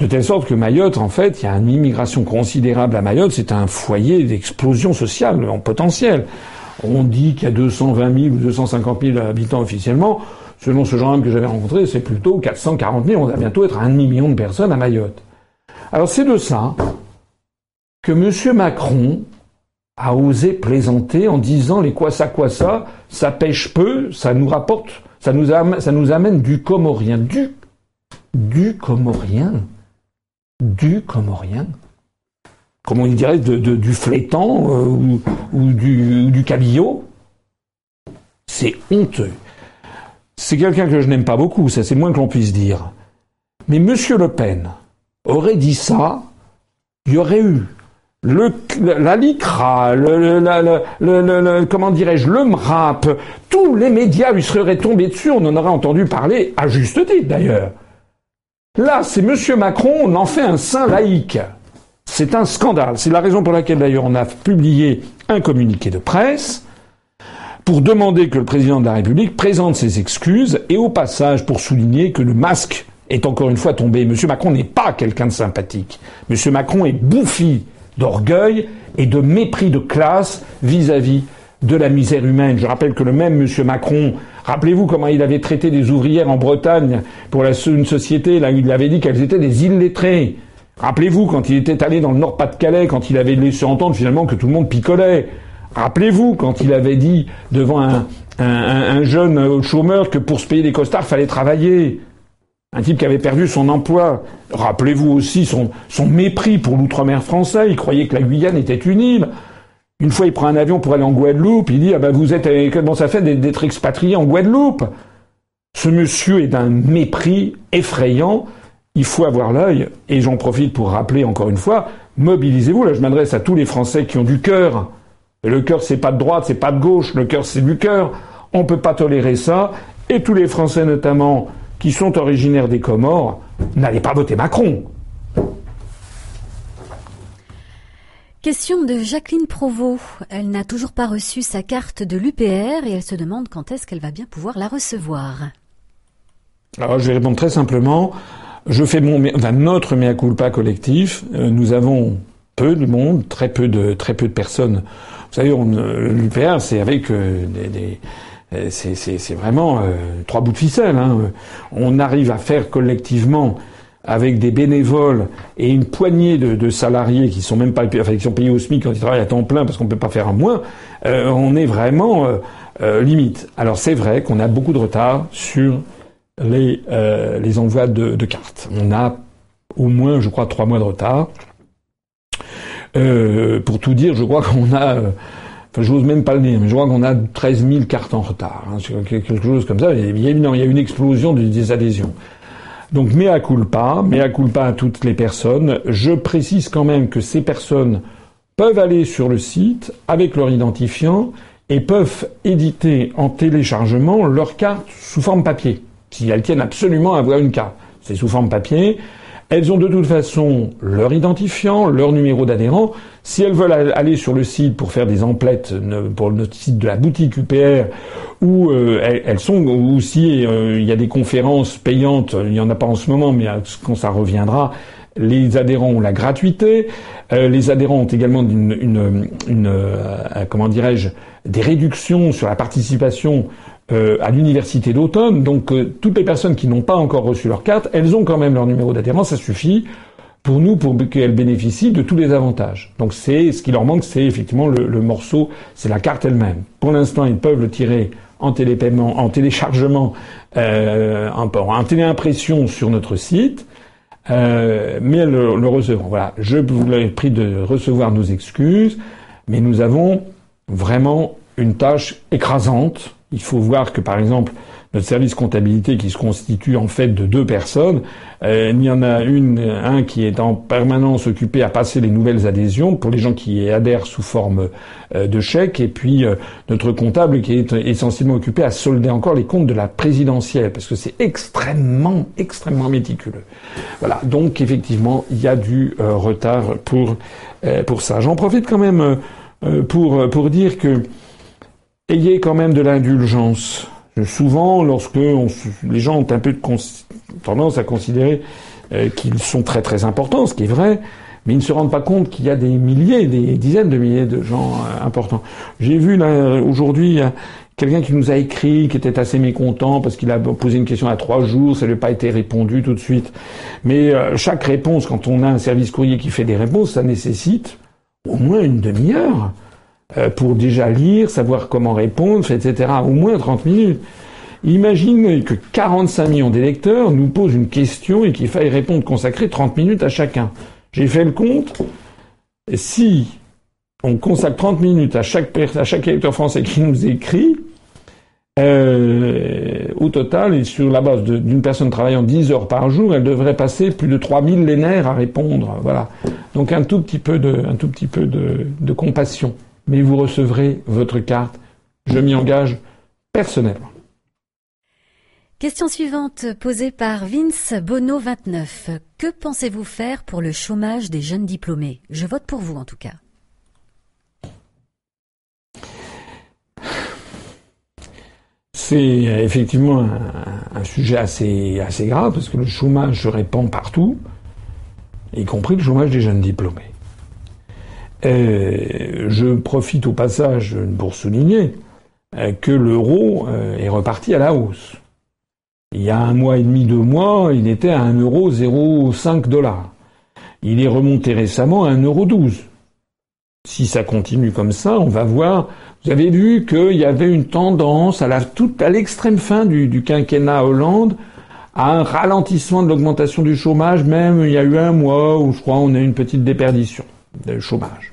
de telle sorte que Mayotte, en fait, il y a une immigration considérable à Mayotte, c'est un foyer d'explosion sociale en potentiel. On dit qu'il y a 220 000 ou 250 000 habitants officiellement. Selon ce gendarme que j'avais rencontré, c'est plutôt 440 000. On va bientôt être à un demi-million de personnes à Mayotte. Alors c'est de ça que M. Macron a osé plaisanter en disant les quoi ça quoi ça, ça pêche peu, ça nous rapporte, ça nous, amène, ça nous amène du comorien. Du, du comorien. Du comorien. Comment il dirait, du flétan euh, ou, du, cabillaud. C'est honteux. C'est quelqu'un que je n'aime pas beaucoup, ça c'est moins que l'on puisse dire. Mais M. Le Pen aurait dit ça, il y aurait eu le, le, comment dirais-je, le MRAP, tous les médias lui seraient tombés dessus, on en aurait entendu parler, à juste titre d'ailleurs. Là, c'est M. Macron, on en fait un saint laïque. C'est un scandale. C'est la raison pour laquelle d'ailleurs on a publié un communiqué de presse pour demander que le président de la République présente ses excuses et au passage pour souligner que le masque est encore une fois tombé. M. Macron n'est pas quelqu'un de sympathique. M. Macron est bouffi d'orgueil et de mépris de classe vis-à-vis de la misère humaine. Je rappelle que le même M. Macron, rappelez-vous comment il avait traité des ouvrières en Bretagne pour une société, là il avait dit qu'elles étaient des illettrées. Rappelez-vous quand il était allé dans le Nord-Pas-de-Calais, quand il avait laissé entendre finalement que tout le monde picolait. Rappelez-vous quand il avait dit devant un, un jeune chômeur que pour se payer des costards, fallait travailler. Un type qui avait perdu son emploi. Rappelez-vous aussi son, son mépris pour l'outre-mer français. Il croyait que la Guyane était une île. Une fois, il prend un avion pour aller en Guadeloupe. Il dit, ah ben, vous êtes, comment ça fait d'être expatrié en Guadeloupe? Ce monsieur est d'un mépris effrayant. Il faut avoir l'œil. Et j'en profite pour rappeler encore une fois, mobilisez-vous. Là, je m'adresse à tous les Français qui ont du cœur. Le cœur, c'est pas de droite, c'est pas de gauche. Le cœur, c'est du cœur. On peut pas tolérer ça. Et tous les Français, notamment, qui sont originaires des Comores, n'allez pas voter Macron. Question de Jacqueline Provost. Elle n'a toujours pas reçu sa carte de l'UPR et elle se demande quand est-ce qu'elle va bien pouvoir la recevoir. Alors je vais répondre très simplement. Je fais mon, enfin, notre mea culpa collectif. Euh, nous avons peu de monde, très peu de, très peu de personnes. Vous savez, euh, l'UPR, c'est avec euh, des euh, c'est vraiment euh, trois bouts de ficelle. Hein. On arrive à faire collectivement avec des bénévoles et une poignée de, salariés qui sont même pas enfin, qui sont payés au SMIC quand ils travaillent à temps plein parce qu'on peut pas faire un moins, euh, on est vraiment limite. Alors c'est vrai qu'on a beaucoup de retard sur les, les envois de, cartes. On a au moins, je crois, trois mois de retard. pour tout dire, je crois qu'on a Enfin, j'ose même pas le dire, mais je crois qu'on a 13 000 cartes en retard, hein, quelque chose comme ça. il y a une explosion des adhésions. Donc, mea culpa, mea culpa à toutes les personnes. Je précise quand même que ces personnes peuvent aller sur le site avec leur identifiant et peuvent éditer en téléchargement leur carte sous forme papier, si elles tiennent absolument à avoir une carte. C'est sous forme papier. Elles ont de toute façon leur identifiant, leur numéro d'adhérent. Si elles veulent aller sur le site pour faire des emplettes pour le site de la boutique UPR, ou euh, elles sont, ou si euh, il y a des conférences payantes, il n'y en a pas en ce moment, mais quand ça reviendra, les adhérents ont la gratuité, euh, les adhérents ont également une, une, une comment dirais-je, des réductions sur la participation euh, à l'université d'automne. Donc toutes les personnes qui n'ont pas encore reçu leur carte, elles ont quand même leur numéro d'adhérent, ça suffit pour nous pour qu'elles bénéficient de tous les avantages. Donc c'est ce qui leur manque, c'est effectivement le, le morceau, c'est la carte elle-même. Pour l'instant, ils peuvent le tirer en télépaiement, en téléchargement, euh, en, téléimpression sur notre site. Euh, mais le, le recevront. Voilà, je vous l'ai pris de recevoir nos excuses, mais nous avons vraiment une tâche écrasante. Il faut voir que, par exemple, notre service comptabilité qui se constitue en fait de deux personnes. Euh, il y en a une, un qui est en permanence occupé à passer les nouvelles adhésions pour les gens qui adhèrent sous forme euh, de chèque, et puis euh, notre comptable qui est essentiellement occupé à solder encore les comptes de la présidentielle, parce que c'est extrêmement, extrêmement méticuleux. Voilà. Donc effectivement, il y a du retard pour pour ça. J'en profite quand même pour pour dire que ayez quand même de l'indulgence souvent, lorsque les gens ont un peu de tendance à considérer euh, qu'ils sont très très importants, ce qui est vrai, mais ils ne se rendent pas compte qu'il y a des milliers, des dizaines de milliers de gens euh, importants. J'ai vu là aujourd'hui quelqu'un qui nous a écrit, qui était assez mécontent parce qu'il a posé une question à trois jours, ça lui a pas été répondu tout de suite. Mais euh, chaque réponse, quand on a un service courrier qui fait des réponses, ça nécessite au moins une demi-heure. Euh, pour déjà lire, savoir comment répondre, etc. Au moins 30 minutes. Imaginez que 45 millions d'électeurs nous posent une question et qu'il faille répondre, consacrer 30 minutes à chacun. J'ai fait le compte. Si on consacre 30 minutes à chaque, à chaque électeur français qui nous écrit, euh, au total, et sur la base d'une personne travaillant 10 heures par jour, elle devrait passer plus de 3000 lénaires à répondre. Voilà. Donc un tout petit peu de, un tout petit peu de compassion mais vous recevrez votre carte. Je m'y engage personnellement. Question suivante posée par Vince Bono 29. Que pensez-vous faire pour le chômage des jeunes diplômés? Je vote pour vous en tout cas. C'est effectivement un, sujet assez, assez grave parce que le chômage se répand partout, y compris le chômage des jeunes diplômés. Euh, je profite au passage pour souligner euh, que l'euro euh, est reparti à la hausse. Il y a un mois et demi, deux mois, il était à 1 euro 0,5 dollars. Il est remonté récemment à 1 euro 12. Si ça continue comme ça, on va voir. Vous avez vu qu'il y avait une tendance à la toute à l'extrême fin du, du quinquennat Hollande à un ralentissement de l'augmentation du chômage. Même il y a eu un mois où je crois on a eu une petite déperdition de chômage.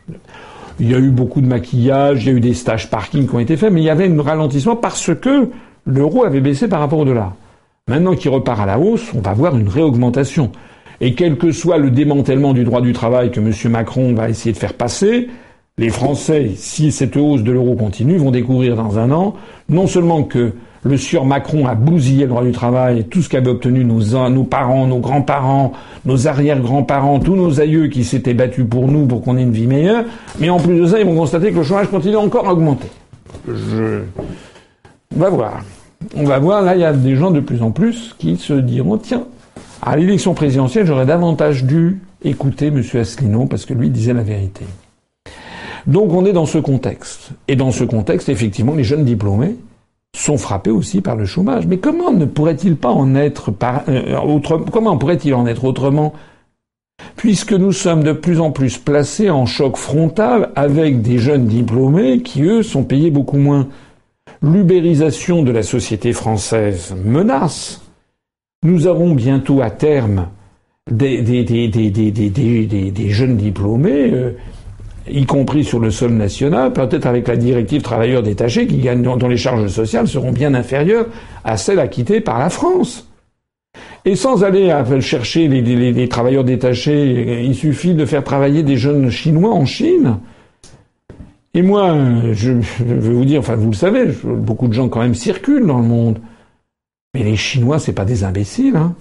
Il y a eu beaucoup de maquillage, il y a eu des stages parking qui ont été faits, mais il y avait un ralentissement parce que l'euro avait baissé par rapport au dollar. Maintenant qu'il repart à la hausse, on va voir une réaugmentation. Et quel que soit le démantèlement du droit du travail que M. Macron va essayer de faire passer, les Français, si cette hausse de l'euro continue, vont découvrir dans un an non seulement que le sieur Macron a bousillé le droit du travail, tout ce qu'avaient obtenu nos, nos parents, nos grands-parents, nos arrière-grands-parents, tous nos aïeux qui s'étaient battus pour nous, pour qu'on ait une vie meilleure. Mais en plus de ça, ils vont constater que le chômage continue encore à augmenter. Je... On va voir. On va voir, là, il y a des gens de plus en plus qui se diront, tiens, à l'élection présidentielle, j'aurais davantage dû écouter M. Asselineau parce que lui disait la vérité. Donc on est dans ce contexte. Et dans ce contexte, effectivement, les jeunes diplômés, sont frappés aussi par le chômage. Mais comment ne pourrait-il pas en être par, euh, comment pourrait-il en être autrement? Puisque nous sommes de plus en plus placés en choc frontal avec des jeunes diplômés qui, eux, sont payés beaucoup moins. L'ubérisation de la société française menace. Nous avons bientôt à terme des jeunes diplômés euh, y compris sur le sol national, peut-être avec la directive travailleurs détachés, qui gagnent, dont les charges sociales seront bien inférieures à celles acquittées par la France. Et sans aller chercher les, travailleurs détachés, il suffit de faire travailler des jeunes Chinois en Chine. Et moi, je, veux vous dire, enfin vous le savez, beaucoup de gens quand même circulent dans le monde. Mais les Chinois, c'est pas des imbéciles. Hein.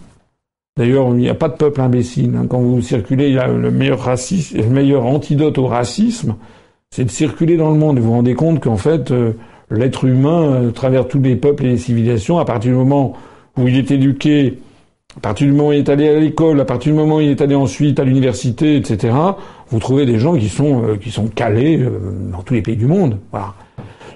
D'ailleurs, il n'y a pas de peuple imbécile. Hein. Quand vous circulez, il y a le meilleur, racisme, le meilleur antidote au racisme, c'est de circuler dans le monde. Et vous vous rendez compte qu'en fait, euh, l'être humain, à euh, travers tous les peuples et les civilisations, à partir du moment où il est éduqué à partir du moment où il est allé à l'école, à partir du moment où il est allé ensuite à l'université, etc., vous trouvez des gens qui sont euh, qui sont calés dans tous les pays du monde. Voilà.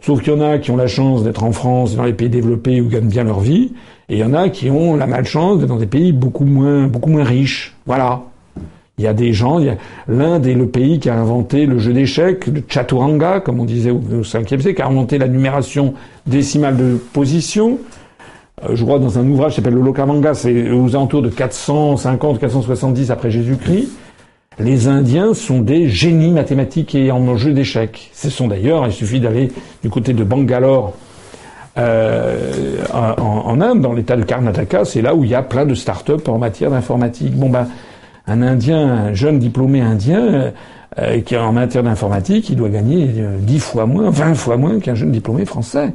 Sauf qu'il y en a qui ont la chance d'être en France, dans les pays développés où gagnent bien leur vie, et il y en a qui ont la malchance dans des pays beaucoup moins beaucoup moins riches. Voilà. Il y a des gens, l'Inde est le pays qui a inventé le jeu d'échecs, le chaturanga, comme on disait au 5e siècle, qui a inventé la numération décimale de position. Euh, je crois dans un ouvrage qui s'appelle le Lokavanga, c'est aux alentours de 450, 470 après Jésus-Christ. Les Indiens sont des génies mathématiques et en jeu d'échecs. Ce sont d'ailleurs, il suffit d'aller du côté de Bangalore, euh, en, Inde, dans l'état de Karnataka, c'est là où il y a plein de start-up en matière d'informatique. Bon ben, un Indien, un jeune diplômé indien, euh, qui est en matière d'informatique, il doit gagner 10 fois moins, 20 fois moins qu'un jeune diplômé français.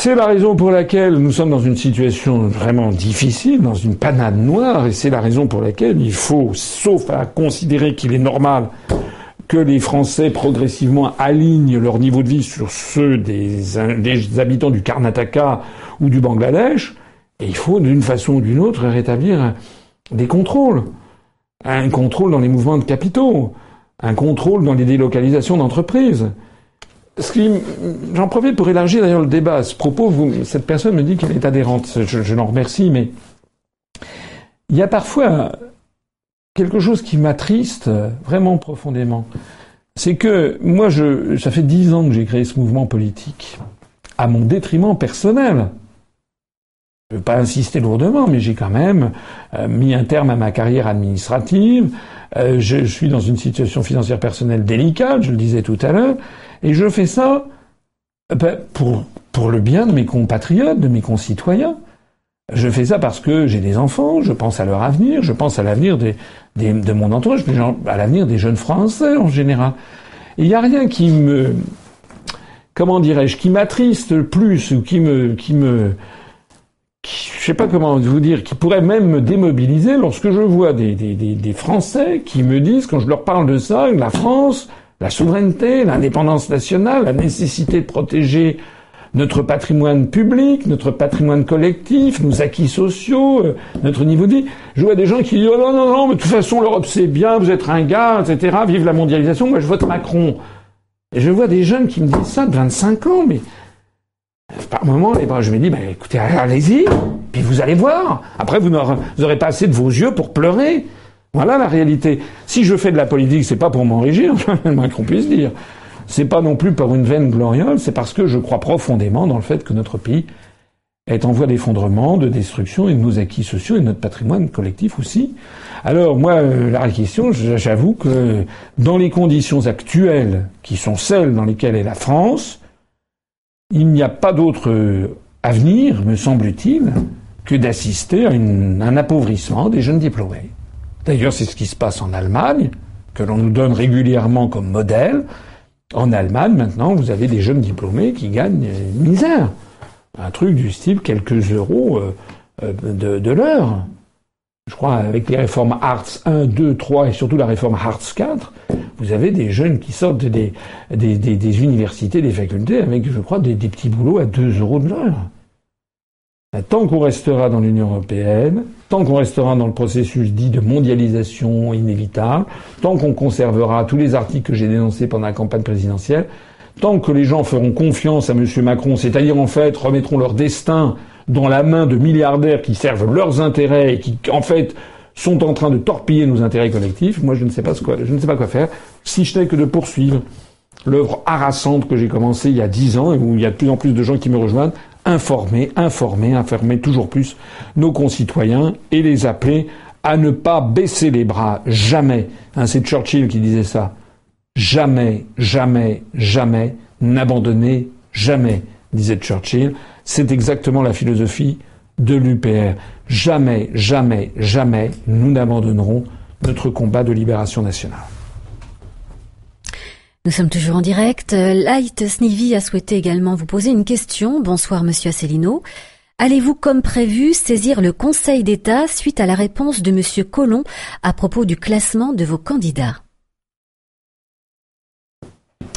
C'est la raison pour laquelle nous sommes dans une situation vraiment difficile, dans une panade noire, et c'est la raison pour laquelle il faut, sauf à considérer qu'il est normal que les Français progressivement alignent leur niveau de vie sur ceux des, habitants du Karnataka ou du Bangladesh, et il faut d'une façon ou d'une autre rétablir des contrôles. Un contrôle dans les mouvements de capitaux, un contrôle dans les délocalisations d'entreprises, j'en profite pour élargir d'ailleurs le débat. À ce propos, cette personne me dit qu'elle est adhérente. Je, je l'en remercie, mais il y a parfois quelque chose qui m'attriste vraiment profondément. C'est que moi, je, ça fait dix ans que j'ai créé ce mouvement politique, à mon détriment personnel. Je ne veux pas insister lourdement, mais j'ai quand même euh, mis un terme à ma carrière administrative. Euh, je, suis dans une situation financière personnelle délicate, je le disais tout à l'heure. Et je fais ça euh, ben, pour le bien de mes compatriotes, de mes concitoyens. Je fais ça parce que j'ai des enfants, je pense à leur avenir, je pense à l'avenir de mon entourage, à l'avenir des jeunes Français en général. Il n'y a rien qui me, comment dirais-je, qui m'attriste plus ou qui me, qui me, qui, je sais pas comment vous dire, qui pourrait même me démobiliser lorsque je vois des, Français qui me disent, quand je leur parle de ça, la France, la souveraineté, l'indépendance nationale, la nécessité de protéger notre patrimoine public, notre patrimoine collectif, nos acquis sociaux, euh, notre niveau de vie. Je vois des gens qui disent oh non non non, mais de toute façon l'Europe c'est bien, vous êtes un gars, etc. Vive la mondialisation. Moi je vote Macron. Et je vois des jeunes qui me disent ça de 25 ans, mais par moment, je me dis, bah, écoutez, allez-y, puis vous allez voir. Après, vous n'aurez pas assez de vos yeux pour pleurer. Voilà la réalité. Si je fais de la politique, c'est pas pour m'enrichir, moins qu'on puisse dire. C'est pas non plus pour une veine gloriole, c'est parce que je crois profondément dans le fait que notre pays est en voie d'effondrement, de destruction et de nos acquis sociaux et de notre patrimoine collectif aussi. Alors moi, euh, la question, j'avoue que dans les conditions actuelles, qui sont celles dans lesquelles est la France, il n'y a pas d'autre euh, avenir, me semble-t-il, que d'assister à un appauvrissement des jeunes diplômés. D'ailleurs, c'est ce qui se passe en Allemagne, que l'on nous donne régulièrement comme modèle. En Allemagne, maintenant, vous avez des jeunes diplômés qui gagnent une misère. Un truc du style quelques euros euh, euh, de, l'heure. Je crois avec les réformes Hartz 1, 2, 3 et surtout la réforme Hartz 4, vous avez des jeunes qui sortent des, des, universités, des facultés avec, je crois, des petits boulots à 2 euros de l'heure. Tant qu'on restera dans l'Union européenne, tant qu'on restera dans le processus dit de mondialisation inévitable, tant qu'on conservera tous les articles que j'ai dénoncés pendant la campagne présidentielle, tant que les gens feront confiance à M. Macron, c'est-à-dire en fait remettront leur destin dans la main de milliardaires qui servent leurs intérêts et qui en fait sont en train de torpiller nos intérêts collectifs, moi je ne sais pas, quoi, ne sais pas quoi faire, si je n'ai que de poursuivre l'œuvre harassante que j'ai commencée il y a dix ans et où il y a de plus en plus de gens qui me rejoignent, informer, informer, informer toujours plus nos concitoyens et les appeler à ne pas baisser les bras, jamais. Hein, c'est Churchill qui disait ça. Jamais, jamais, jamais, n'abandonner jamais, disait Churchill. C'est exactement la philosophie de l'UPR. Jamais, jamais, jamais, nous n'abandonnerons notre combat de libération nationale. Nous sommes toujours en direct. Light Snivy a souhaité également vous poser une question. Bonsoir, monsieur Asselineau. Allez-vous, comme prévu, saisir le Conseil d'État suite à la réponse de monsieur Collomb à propos du classement de vos candidats?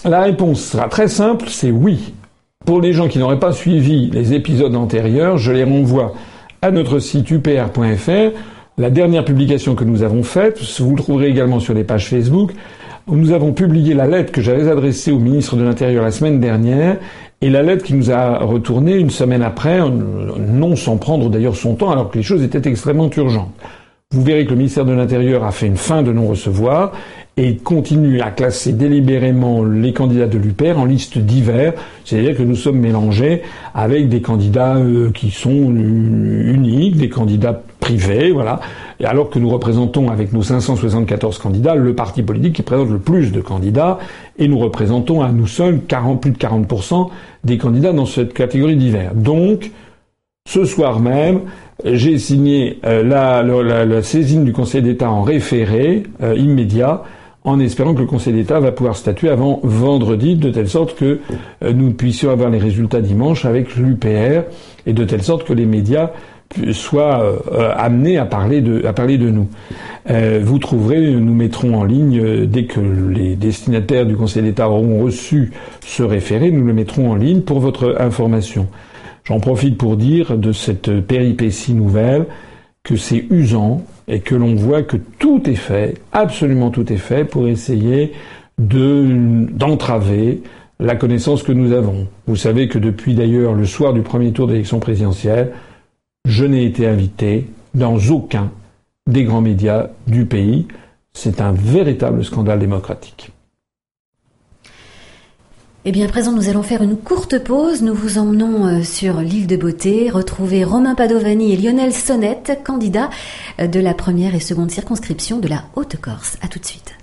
La réponse sera très simple, c'est oui. Pour les gens qui n'auraient pas suivi les épisodes antérieurs, je les renvoie à notre site upr.fr la dernière publication que nous avons faite. Vous le trouverez également sur les pages Facebook. Nous avons publié la lettre que j'avais adressée au ministre de l'Intérieur la semaine dernière et la lettre qui nous a retourné une semaine après, non sans prendre d'ailleurs son temps alors que les choses étaient extrêmement urgentes. Vous verrez que le ministère de l'Intérieur a fait une fin de non-recevoir et continue à classer délibérément les candidats de l'UPR en liste divers, c'est-à-dire que nous sommes mélangés avec des candidats euh, qui sont uniques, des candidats privés, voilà, et alors que nous représentons avec nos 574 candidats le parti politique qui présente le plus de candidats, et nous représentons à nous seuls 40, plus de 40% des candidats dans cette catégorie divers. Donc, ce soir même, j'ai signé euh, la, la, saisine du Conseil d'État en référé euh, immédiat en espérant que le Conseil d'État va pouvoir statuer avant vendredi, de telle sorte que euh, nous puissions avoir les résultats dimanche avec l'UPR, et de telle sorte que les médias soient euh, amenés à parler de, à parler de nous. Euh, vous trouverez, nous mettrons en ligne, dès que les destinataires du Conseil d'État auront reçu ce référé, nous le mettrons en ligne pour votre information. J'en profite pour dire de cette péripétie nouvelle que c'est usant et que l'on voit que tout est fait, absolument tout est fait pour essayer de, d'entraver la connaissance que nous avons. Vous savez que depuis d'ailleurs le soir du premier tour d'élection présidentielle, je n'ai été invité dans aucun des grands médias du pays. C'est un véritable scandale démocratique. Eh bien, à présent, nous allons faire une courte pause. Nous vous emmenons euh, sur l'île de Beauté, retrouver Romain Padovani et Lionel Sonnette, candidats euh, de la première et seconde circonscription de la Haute-Corse. À tout de suite.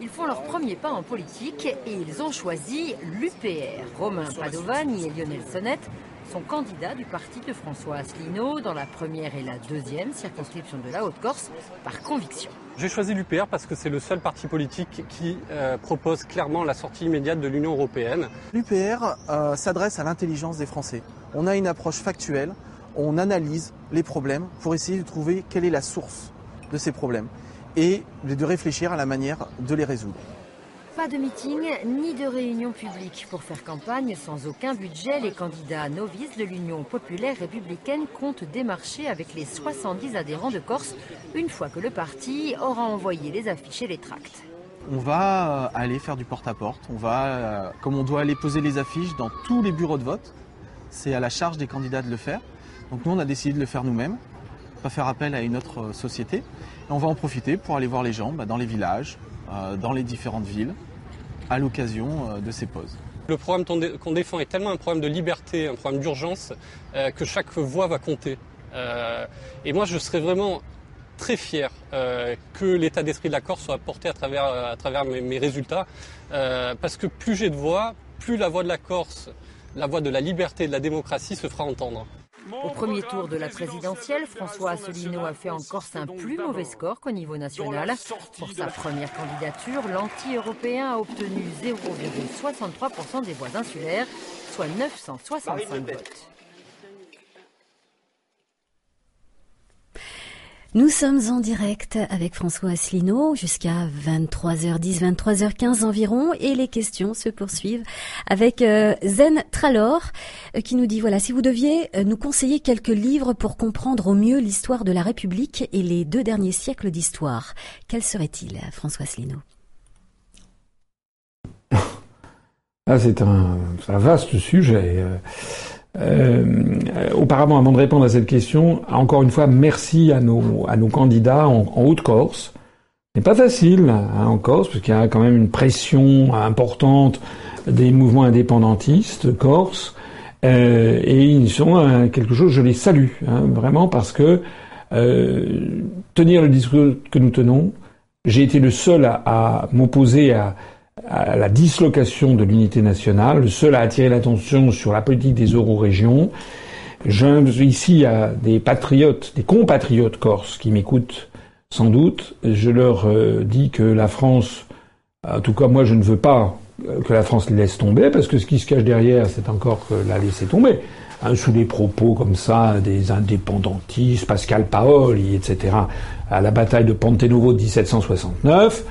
Ils font leur premier pas en politique et ils ont choisi l'UPR. Romain Padovani et Lionel Sonnette sont candidats du parti de François Asselineau dans la première et la deuxième circonscription de la Haute-Corse par conviction. J'ai choisi l'UPR parce que c'est le seul parti politique qui euh, propose clairement la sortie immédiate de l'Union européenne. L'UPR euh, s'adresse à l'intelligence des Français. On a une approche factuelle, on analyse les problèmes pour essayer de trouver quelle est la source de ces problèmes et de réfléchir à la manière de les résoudre. Pas de meeting ni de réunion publique. Pour faire campagne sans aucun budget, les candidats novices de l'Union populaire républicaine comptent démarcher avec les 70 adhérents de Corse une fois que le parti aura envoyé les affiches et les tracts. On va euh, aller faire du porte-à-porte. On va, euh, comme on doit aller poser les affiches dans tous les bureaux de vote, c'est à la charge des candidats de le faire. Donc nous, on a décidé de le faire nous-mêmes, pas faire appel à une autre euh, société. Et on va en profiter pour aller voir les gens bah, dans les villages, dans les différentes villes à l'occasion euh, de ces pauses. Le programme qu'on défend est tellement un programme de liberté, un programme d'urgence, euh, que chaque voix va compter. et moi, je serais vraiment très fier que l'état d'esprit de la Corse soit porté à travers, à travers mes, résultats, parce que plus j'ai de voix, plus la voix de la Corse, la voix de la liberté et de la démocratie se fera entendre. Au premier tour de la présidentielle, François Asselineau a fait en Corse un plus mauvais score qu'au niveau national. Pour sa première candidature, l'anti-européen a obtenu 0,63% des voix insulaires, soit 965 votes. Nous sommes en direct avec François Asselineau jusqu'à 23h10, 23h15 environ et les questions se poursuivent avec euh, Zen Tralor euh, qui nous dit voilà, si vous deviez euh, nous conseiller quelques livres pour comprendre au mieux l'histoire de la République et les deux derniers siècles d'histoire, quels seraient-ils, François Asselineau? Ah, c'est un, un, vaste sujet. Euh, auparavant, avant de répondre à cette question, encore une fois, merci à nos, à nos candidats en, Haute-Corse. Ce n'est pas facile hein, en Corse, parce qu'il y a quand même une pression importante des mouvements indépendantistes corse, euh, et ils sont euh, quelque chose, je les salue, hein, vraiment, parce que euh, tenir le discours que nous tenons, j'ai été le seul à, à m'opposer à, à la dislocation de l'unité nationale, le seul à attirer l'attention sur la politique des eurorégions. Ici, a des patriotes, des compatriotes corses qui m'écoutent sans doute. Je leur euh, dis que la France, en tout cas moi je ne veux pas que la France laisse tomber, parce que ce qui se cache derrière, c'est encore que la laisser tomber. Hein, sous des propos comme ça des indépendantistes, Pascal Paoli, etc., à la bataille de Ponte Novo de 1769,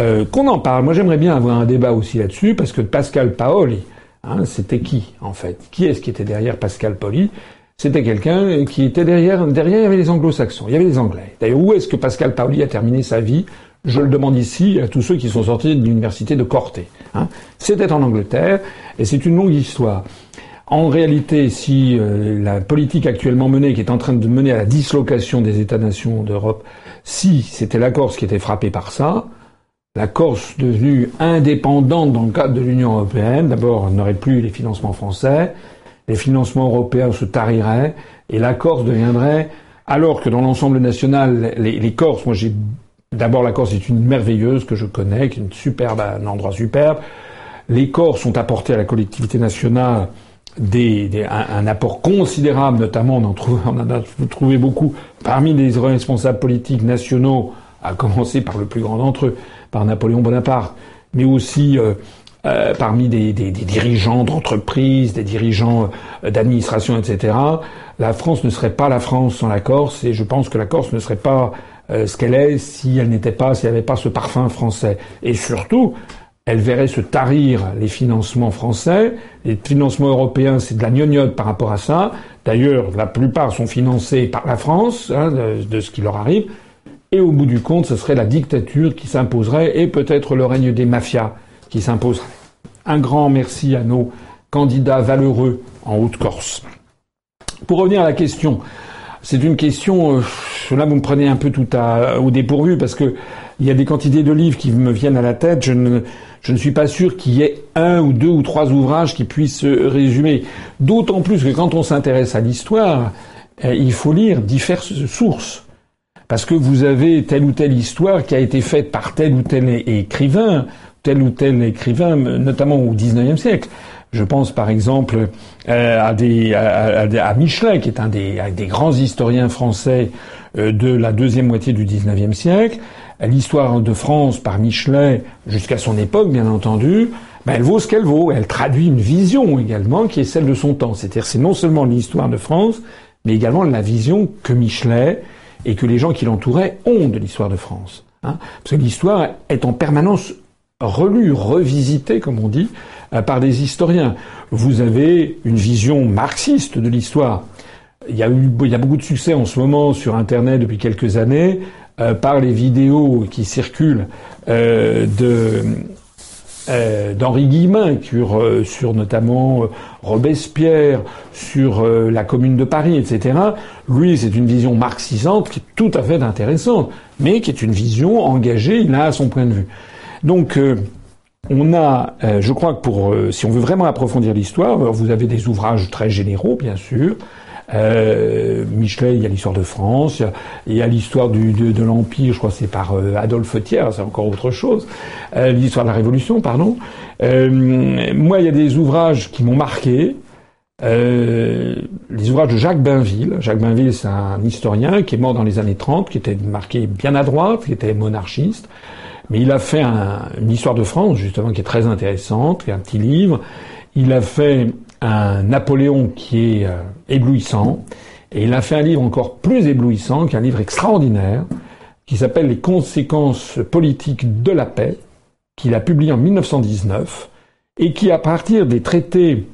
euh, qu'on en parle. Moi, j'aimerais bien avoir un débat aussi là-dessus, parce que Pascal Paoli, hein, c'était qui, en fait? Qui est-ce qui était derrière Pascal Paoli? C'était quelqu'un qui était derrière, derrière il y avait les anglo-saxons, il y avait les anglais. D'ailleurs, où est-ce que Pascal Paoli a terminé sa vie? Je le demande ici à tous ceux qui sont sortis de l'université de Corté. Hein. C'était en Angleterre, et c'est une longue histoire. En réalité, si euh, la politique actuellement menée, qui est en train de mener à la dislocation des États-nations d'Europe, si c'était la Corse qui était frappée par ça, la Corse devenue indépendante dans le cadre de l'Union européenne, d'abord n'aurait plus les financements français, les financements européens se tariraient et la Corse deviendrait, alors que dans l'ensemble national, les, les Corses, moi j'ai d'abord la Corse est une merveilleuse que je connais, qui est une superbe, un endroit superbe. Les Corses ont apporté à la collectivité nationale des, des, un, apport considérable, notamment on en, trouve, on en a trouvé beaucoup parmi les responsables politiques nationaux, à commencer par le plus grand d'entre eux, par Napoléon Bonaparte, mais aussi euh, euh, parmi des, des, des dirigeants d'entreprises, des dirigeants euh, d'administration, etc. La France ne serait pas la France sans la Corse, et je pense que la Corse ne serait pas euh, ce qu'elle est si elle n'était pas, s'il n'y avait pas ce parfum français. Et surtout, elle verrait se tarir les financements français. Les financements européens, c'est de la gnognotte par rapport à ça. D'ailleurs, la plupart sont financés par la France, hein, de, de, ce qui leur arrive. Et au bout du compte, ce serait la dictature qui s'imposerait et peut-être le règne des mafias qui s'imposerait. Un grand merci à nos candidats valeureux en Haute-Corse. Pour revenir à la question, c'est une question, euh, là vous me prenez un peu tout à, au dépourvu parce que il y a des quantités de livres qui me viennent à la tête. Je ne, je ne suis pas sûr qu'il y ait un ou deux ou trois ouvrages qui puissent résumer. D'autant plus que quand on s'intéresse à l'histoire, euh, il faut lire diverses sources. Parce que vous avez telle ou telle histoire qui a été faite par tel ou tel écrivain, tel ou tel écrivain, notamment au XIXe siècle. Je pense par exemple euh, à, Michelet, qui est un des, des grands historiens français euh, de la deuxième moitié du XIXe siècle. L'histoire de France par Michelet, jusqu'à son époque, bien entendu, ben elle vaut ce qu'elle vaut. Elle traduit une vision également qui est celle de son temps. C'est-à-dire c'est non seulement l'histoire de France, mais également la vision que Michelet et que les gens qui l'entouraient ont de l'histoire de France. Hein Parce que l'histoire est en permanence relu, revisité, comme on dit, euh, par des historiens. Vous avez une vision marxiste de l'histoire. Il y, a eu, il y a beaucoup de succès en ce moment sur Internet depuis quelques années euh, par les vidéos qui circulent euh, de euh, d'Henri Guillemin sur, euh, sur notamment Robespierre, sur la Commune de Paris, etc. Lui, c'est une vision marxisante qui est tout à fait intéressante, mais qui est une vision engagée. Il a son point de vue. Donc, euh, on a, euh, je crois que pour, euh, si on veut vraiment approfondir l'histoire, vous avez des ouvrages très généraux, bien sûr. Euh, Michelet, il y a l'histoire de France, il y a, l'histoire de, de l'Empire, je crois c'est par Adolphe Thiers, c'est encore autre chose. l'histoire de la Révolution, pardon. moi, il y a des ouvrages qui m'ont marqué. les ouvrages de Jacques Bainville. Jacques Bainville, c'est un historien qui est mort dans les années 30, qui était marqué bien à droite, qui était monarchiste. Mais il a fait un, une histoire de France, justement, qui est très intéressante, qui est un petit livre. Il a fait un Napoléon qui est euh, éblouissant. Et il a fait un livre encore plus éblouissant, qui est un livre extraordinaire, qui s'appelle Les conséquences politiques de la paix, qu'il a publié en 1919, et qui, à partir des traités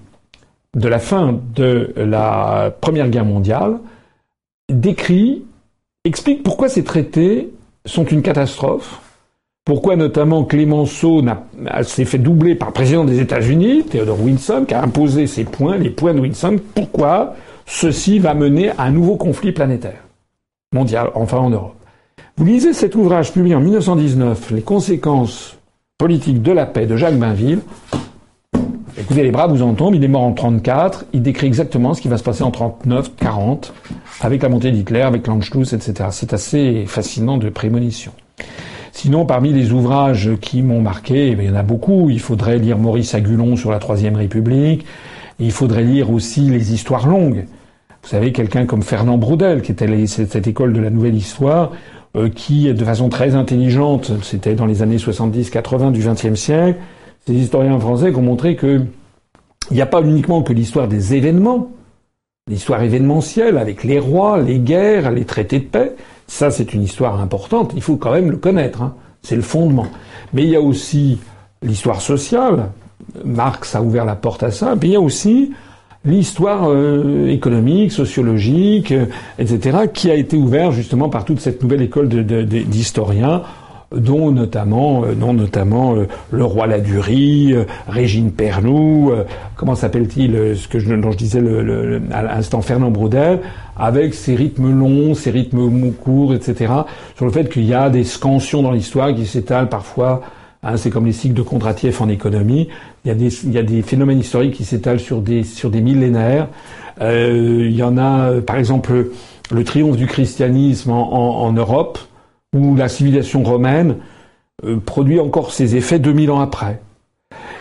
de la fin de la Première Guerre mondiale, décrit, explique pourquoi ces traités sont une catastrophe, pourquoi notamment Clémenceau s'est fait doubler par le président des États-Unis, Theodore Wilson, qui a imposé ses points, les points de Wilson. Pourquoi ceci va mener à un nouveau conflit planétaire, mondial, enfin en Europe? Vous lisez cet ouvrage publié en 1919, Les conséquences politiques de la paix de Jacques Bainville. Écoutez, les bras vous en tombent. Il est mort en 34. Il décrit exactement ce qui va se passer en 39, 40, avec la montée d'Hitler, avec l'Anschluss, etc. C'est assez fascinant de prémonition. Sinon, parmi les ouvrages qui m'ont marqué, eh il y en a beaucoup. Il faudrait lire Maurice Agulon sur la Troisième République. Il faudrait lire aussi les histoires longues. Vous savez, quelqu'un comme Fernand Braudel, qui était cette école de la nouvelle histoire, euh, qui, de façon très intelligente, c'était dans les années 70-80 du XXe siècle, ces historiens français qui ont montré que il n'y a pas uniquement que l'histoire des événements, l'histoire événementielle avec les rois, les guerres, les traités de paix, ça, c'est une histoire importante. Il faut quand même le connaître. Hein. C'est le fondement. Mais il y a aussi l'histoire sociale. Marx a ouvert la porte à ça. Mais il y a aussi l'histoire économique, sociologique, etc., qui a été ouvert justement par toute cette nouvelle école d'historiens dont notamment, euh, dont notamment euh, le roi Ladurie, euh, Régine Pernoud, comment s'appelle-t-il, ce que je, dont je disais le, à l'instant Fernand Braudel, avec ses rythmes longs, ses rythmes courts, etc., sur le fait qu'il y a des scansions dans l'histoire qui s'étalent parfois Hein, c'est comme les cycles de Kondratiev en économie. Il y a des, il y a des phénomènes historiques qui s'étalent sur des, sur des millénaires. Euh, il y en a, par exemple, le triomphe du christianisme en, en, en Europe où la civilisation romaine euh, produit encore ses effets 2000 ans après.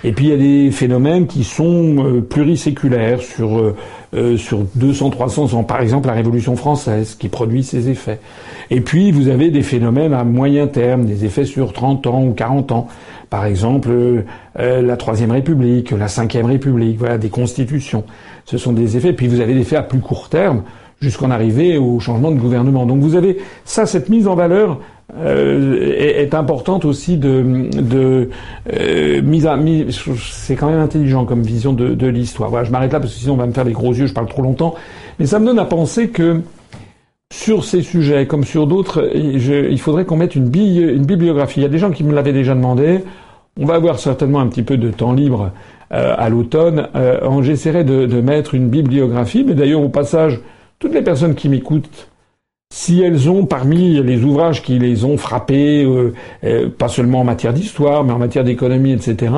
Et puis il y a des phénomènes qui sont euh, pluriséculaires sur euh, sur 200 300 ans par exemple la révolution française qui produit ses effets. Et puis vous avez des phénomènes à moyen terme, des effets sur 30 ans ou 40 ans. Par exemple la troisième république, la cinquième république, voilà des constitutions. Ce sont des effets puis vous avez des effets à plus court terme jusqu'en arriver au changement de gouvernement. Donc vous avez ça, cette mise en valeur euh, est, importante aussi de, de euh, mise à mise. C'est quand même intelligent comme vision de, de l'histoire. Voilà, je m'arrête là parce que sinon on va me faire les gros yeux, je parle trop longtemps. Mais ça me donne à penser que sur ces sujets, comme sur d'autres, il faudrait qu'on mette une, une, bibliographie. Il y a des gens qui me l'avaient déjà demandé. On va avoir certainement un petit peu de temps libre euh, à l'automne. Euh, J'essaierai de, de, mettre une bibliographie, mais d'ailleurs au passage, toutes les personnes qui m'écoutent, si elles ont parmi les ouvrages qui les ont frappés, euh, euh, pas seulement en matière d'histoire, mais en matière d'économie, etc.,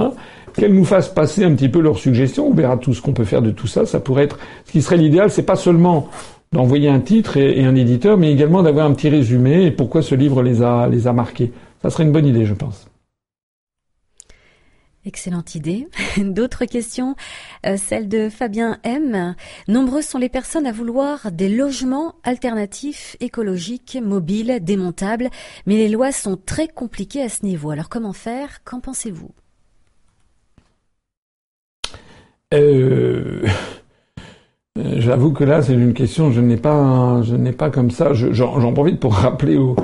qu'elles nous fassent passer un petit peu leurs suggestions. On verra tout ce qu'on peut faire de tout ça. Ça pourrait être, ce qui serait l'idéal, c'est pas seulement d'envoyer un titre et, un éditeur, mais également d'avoir un petit résumé et pourquoi ce livre les a, les a marqués. Ça serait une bonne idée, je pense. Excellente idée. D'autres questions euh, Celle de Fabien M. Nombreuses sont les personnes à vouloir des logements alternatifs, écologiques, mobiles, démontables, mais les lois sont très compliquées à ce niveau. Alors comment faire? Qu'en pensez-vous? Euh, J'avoue que là, c'est une question, je je n'ai pas comme ça. J'en profite pour rappeler aux,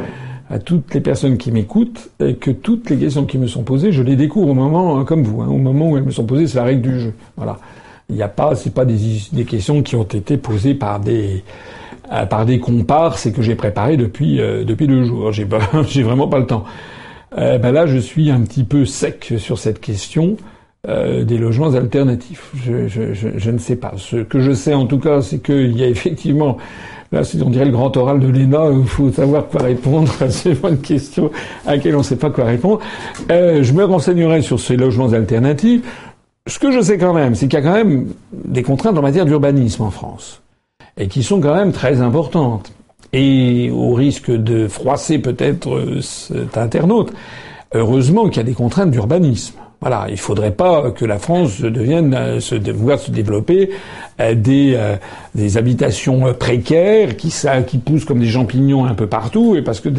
à toutes les personnes qui m'écoutent que toutes les questions qui me sont posées, je les découvre au moment, hein, comme vous, hein, au moment où elles me sont posées, c'est la règle du jeu. Voilà. Il n'y a pas, c'est pas des, questions qui ont été posées par des euh, par des comparses et que j'ai préparées depuis euh, depuis deux jours. J'ai pas, j'ai vraiment pas le temps. Euh, ben là, je suis un petit peu sec sur cette question euh, des logements alternatifs. Je, ne sais pas. Ce que je sais en tout cas, c'est qu'il y a effectivement Là, on dirait le grand oral de l'ENA, il faut savoir quoi répondre. C'est pas une question à laquelle on ne sait pas quoi répondre. Euh, je me renseignerai sur ces logements alternatifs. Ce que je sais quand même, c'est qu'il y a quand même des contraintes en matière d'urbanisme en France, et qui sont quand même très importantes. Et au risque de froisser peut-être cet internaute, heureusement qu'il y a des contraintes d'urbanisme. Voilà, il faudrait pas que la France devienne euh, se se développer euh, des euh, des habitations précaires qui ça qui poussent comme des champignons un peu partout et parce que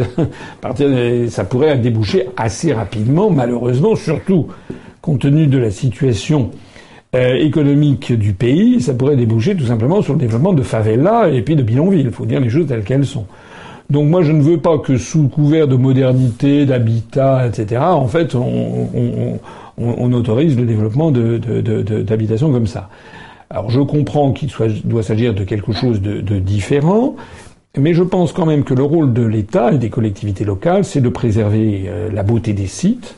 ça pourrait déboucher assez rapidement malheureusement surtout compte tenu de la situation économique du pays, ça pourrait déboucher tout simplement sur le développement de favelas et puis de bidonvilles. Il faut dire les choses telles qu'elles sont. Donc moi je ne veux pas que sous couvert de modernité, d'habitat, etc. En fait on on, autorise le développement d'habitations de, comme ça. Alors je comprends qu'il doit s'agir de quelque chose de, différent, mais je pense quand même que le rôle de l'État et des collectivités locales, c'est de préserver euh, la beauté des sites.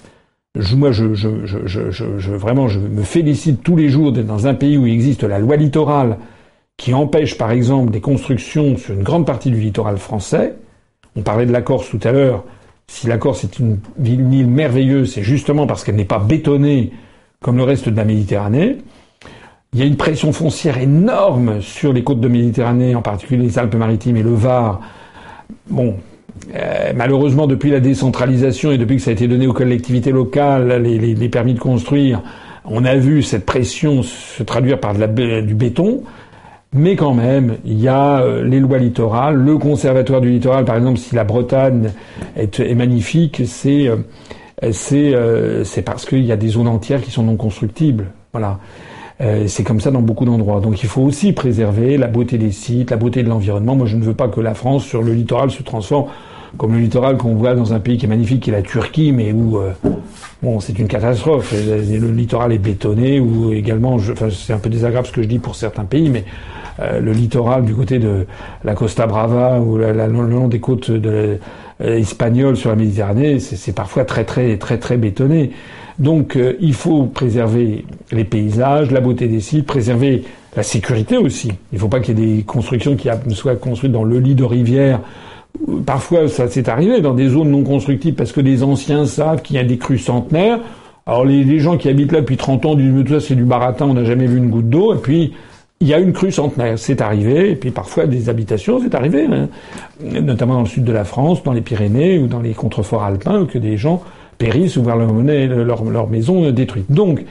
moi, je, je, vraiment, je me félicite tous les jours d'être dans un pays où il existe la loi littorale qui empêche, par exemple, des constructions sur une grande partie du littoral français. On parlait de la Corse tout à l'heure. Si la Corse est une île merveilleuse, c'est justement parce qu'elle n'est pas bétonnée comme le reste de la Méditerranée. Il y a une pression foncière énorme sur les côtes de Méditerranée, en particulier les Alpes-Maritimes et le Var. Bon, euh, malheureusement, depuis la décentralisation et depuis que ça a été donné aux collectivités locales, les, permis de construire, on a vu cette pression se traduire par du béton. Mais quand même, il y a euh, les lois littorales, le conservatoire du littoral, par exemple, si la Bretagne est, magnifique, c'est euh, euh, c'est parce qu'il y a des zones entières qui sont non constructibles. Voilà. c'est comme ça dans beaucoup d'endroits. Donc il faut aussi préserver la beauté des sites, la beauté de l'environnement. Moi, je ne veux pas que la France, sur le littoral, se transforme comme le littoral qu'on voit dans un pays qui est magnifique, qui est la Turquie, mais où bon, c'est une catastrophe. Le, littoral est bétonné, ou également, c'est un peu désagréable ce que je dis pour certains pays, mais le littoral du côté de la Costa Brava ou le long des côtes de, espagnoles sur la Méditerranée, c'est parfois très très très très bétonné. Donc euh, il faut préserver les paysages, la beauté des sites, préserver la sécurité aussi. Il ne faut pas qu'il y ait des constructions qui soient construites dans le lit de rivière. Parfois, ça s'est arrivé dans des zones non constructibles parce que les anciens savent qu'il y a des crues centenaires. Alors les, gens qui habitent là depuis 30 ans disent tout ça c'est du baratin, on n'a jamais vu une goutte d'eau. Et puis il y a une crue centenaire, c'est arrivé. Et puis parfois des habitations, c'est arrivé, hein. notamment dans le sud de la France, dans les Pyrénées ou dans les contreforts alpins, que des gens périssent ou voir leur, leur, leur maison détruite. Donc,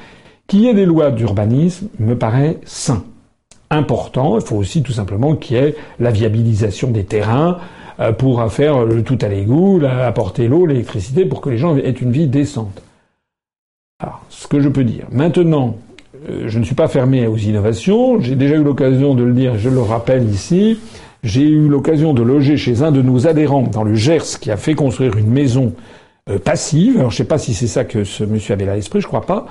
qu'il y ait des lois d'urbanisme me paraît sain. Important, il faut aussi tout simplement qu'il y ait la viabilisation des terrains pour faire le tout à l'égout, apporter l'eau, l'électricité, pour que les gens aient une vie décente. Alors, ce que je peux dire. Maintenant, euh, je ne suis pas fermé aux innovations. J'ai déjà eu l'occasion de le dire, je le rappelle ici. J'ai eu l'occasion de loger chez un de nos adhérents dans le Gers qui a fait construire une maison euh, passive. Alors je sais pas si c'est ça que ce monsieur avait à l'esprit, je crois pas,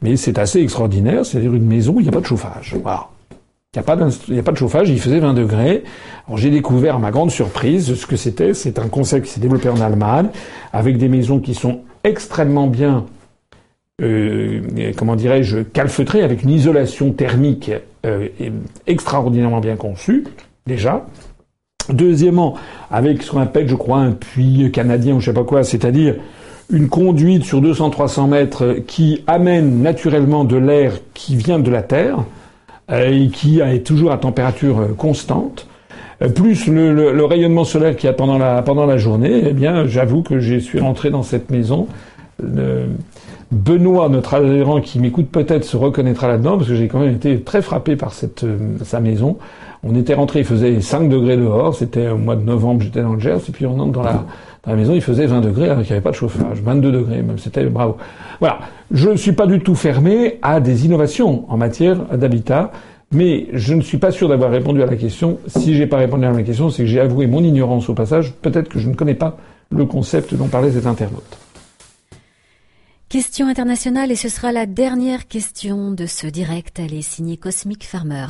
mais c'est assez extraordinaire. C'est-à-dire une maison où il n'y a pas de chauffage. Voilà. Il n'y a, pas de chauffage, il faisait 20 degrés. J'ai découvert à ma grande surprise ce que c'était. C'est un concept qui s'est développé en Allemagne, avec des maisons qui sont extrêmement bien, euh, comment dirais-je, calfeutrées, avec une isolation thermique euh, extraordinairement bien conçue, déjà. Deuxièmement, avec ce qu'on appelle, je crois, un puits canadien ou je sais pas quoi, c'est-à-dire une conduite sur 200-300 mètres qui amène naturellement de l'air qui vient de la Terre euh, qui est toujours à température euh, constante, euh, plus le, rayonnement solaire qu'il y a pendant la, pendant la journée, eh bien, j'avoue que je suis rentré dans cette maison. Benoît, notre adhérent qui m'écoute peut-être, se reconnaîtra là-dedans, parce que j'ai quand même été très frappé par cette, sa maison. On était rentré, il faisait 5 degrés dehors, c'était au mois de novembre, j'étais dans le Gers, et puis on entre dans la, dans la maison, il faisait 20 degrés alors qu'il n'y avait pas de chauffage, 22 degrés même, c'était bravo. Voilà, je ne suis pas du tout fermé à des innovations en matière d'habitat, mais je ne suis pas sûr d'avoir répondu à la question. Si j'ai pas répondu à la question, c'est que j'ai avoué mon ignorance au passage, peut-être que je ne connais pas le concept dont parlait cet internaute. Question internationale et ce sera la dernière question de ce direct. Elle est signée Cosmic Farmer.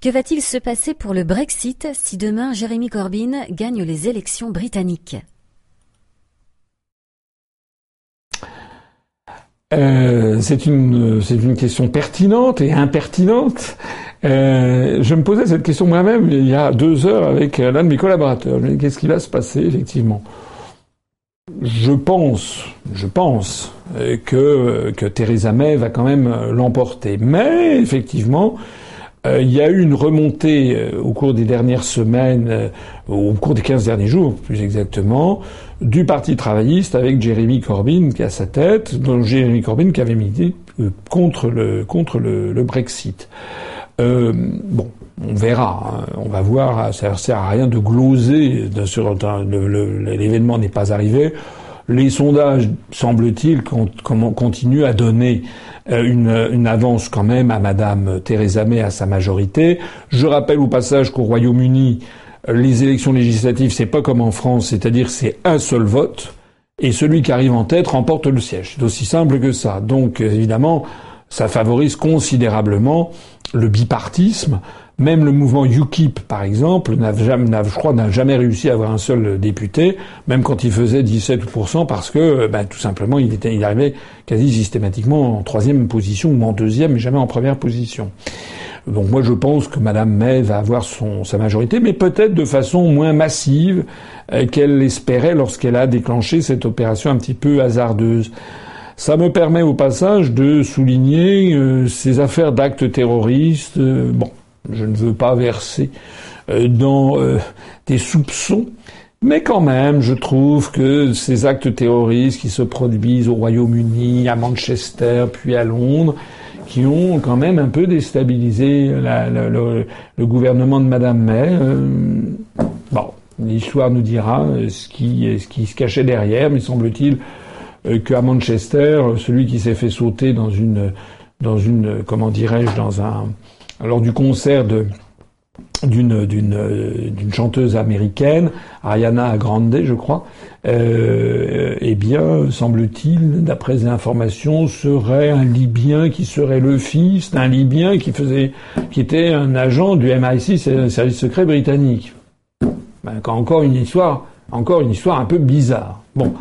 Que va-t-il se passer pour le Brexit si demain Jeremy Corbyn gagne les élections britanniques? Euh, c'est une c'est une question pertinente et impertinente. Euh, je me posais cette question moi-même il y a deux heures avec l'un de mes collaborateurs. Qu'est-ce qui va se passer effectivement? Je pense, je pense que que Theresa May va quand même l'emporter, mais effectivement euh, il y a eu une remontée euh, au cours des dernières semaines, euh, au cours des 15 derniers jours plus exactement, du Parti travailliste avec Jeremy Corbyn qui est à sa tête, dont Jeremy Corbyn qui avait milité contre le contre le, Brexit. bon, on verra, hein. on va voir. Ça ne sert à rien de gloser. L'événement n'est pas arrivé. Les sondages, semble-t-il, continuent à donner euh, une, avance quand même à Madame Theresa May à sa majorité. Je rappelle au passage qu'au Royaume-Uni, euh, les élections législatives, c'est pas comme en France, c'est-à-dire c'est un seul vote et celui qui arrive en tête remporte le siège. C'est aussi simple que ça. Donc évidemment, ça favorise considérablement le bipartisme. Même le mouvement UKIP, par exemple, n'a jamais, je crois, n'a jamais réussi à avoir un seul député, même quand il faisait 17%, parce que, ben, tout simplement, il, était, il arrivait quasi systématiquement en troisième position ou en deuxième, mais jamais en première position. Donc moi, je pense que Madame May va avoir son, sa majorité, mais peut-être de façon moins massive euh, qu'elle l'espérait lorsqu'elle a déclenché cette opération un petit peu hasardeuse. Ça me permet au passage de souligner euh, ces affaires d'actes terroristes. Euh, bon, je ne veux pas verser euh, dans euh, des soupçons, mais quand même, je trouve que ces actes terroristes qui se produisent au Royaume-Uni, à Manchester, puis à Londres, qui ont quand même un peu déstabilisé le, gouvernement de Madame May. Euh, bon, l'histoire nous dira ce qui, ce qui se cachait derrière, mais semble-t-il qu'à Manchester, celui qui s'est fait sauter dans une, dans une, comment dirais-je, dans un, lors du concert de, d'une chanteuse américaine, Ariana Grande, je crois. Euh, eh bien, semble-t-il, d'après les informations, serait un Libyen qui serait le fils d'un Libyen qui était un agent du MI6, service secret britannique. Ben, encore une histoire, encore une histoire un peu bizarre. Bon,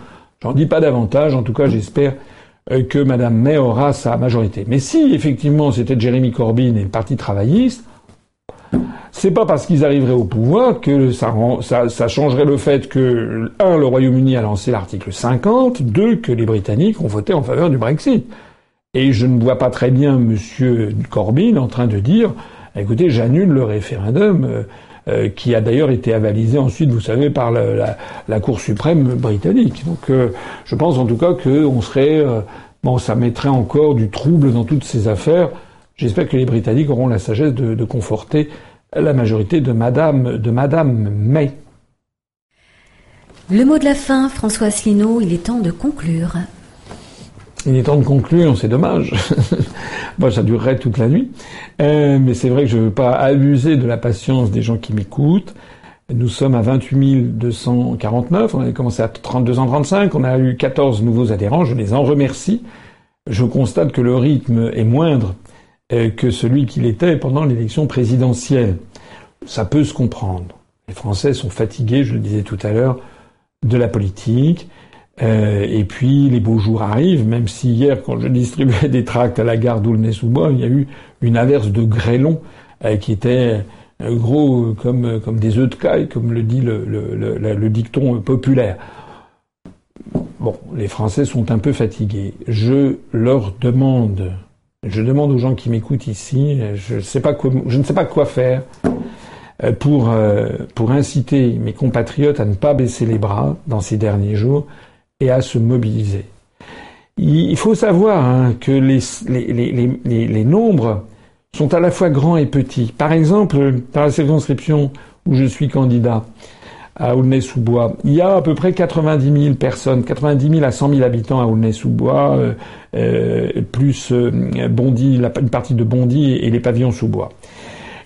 j'en dis pas davantage. En tout cas, j'espère euh, que Madame May aura sa majorité. Mais si effectivement c'était Jeremy Corbyn et le Parti travailliste, c'est pas parce qu'ils arriveraient au pouvoir que ça, ça, changerait le fait que, un, le Royaume-Uni a lancé l'article 50, deux, que les Britanniques ont voté en faveur du Brexit. Et je ne vois pas très bien Monsieur Corbyn en train de dire, écoutez, j'annule le référendum, euh, euh, qui a d'ailleurs été avalisé ensuite, vous savez, par la, Cour suprême britannique. Donc, euh, je pense en tout cas qu'on serait, bon, ça mettrait encore du trouble dans toutes ces affaires. J'espère que les Britanniques auront la sagesse de, de conforter la majorité de Madame, de Madame May. Le mot de la fin, François Asselineau, il est temps de conclure. Il est temps de conclure, c'est dommage. Moi, ça durerait toute la nuit. Euh, mais c'est vrai que je ne veux pas abuser de la patience des gens qui m'écoutent. Nous sommes à 28 249. On avait commencé à 32 ans 35. On a eu 14 nouveaux adhérents. Je les en remercie. Je constate que le rythme est moindre euh, que celui qu'il était pendant l'élection présidentielle. Ça peut se comprendre. Les Français sont fatigués, je le disais tout à l'heure, de la politique. Euh, et puis les beaux jours arrivent, même si hier, quand je distribuais des tracts à la gare d'Aulnay-sous-Bois, il y a eu une averse de grêlons euh, qui était gros comme, des œufs de caille, comme le dit le, dicton populaire. Bon, les Français sont un peu fatigués. Je leur demande je demande aux gens qui m'écoutent ici, je, ne sais pas quoi faire euh, euh, pour inciter mes compatriotes à ne pas baisser les bras dans ces derniers jours et à se mobiliser. Il faut savoir hein, que les, les, les, les, nombres sont à la fois grands et petits. Par exemple, dans la circonscription où je suis candidat, à Aulnay-sous-Bois. Il y a à peu près 90 000 personnes, 90 000 à 100 000 habitants à Aulnay-sous-Bois, euh, euh plus euh, Bondy, une partie de Bondy et les pavillons sous bois.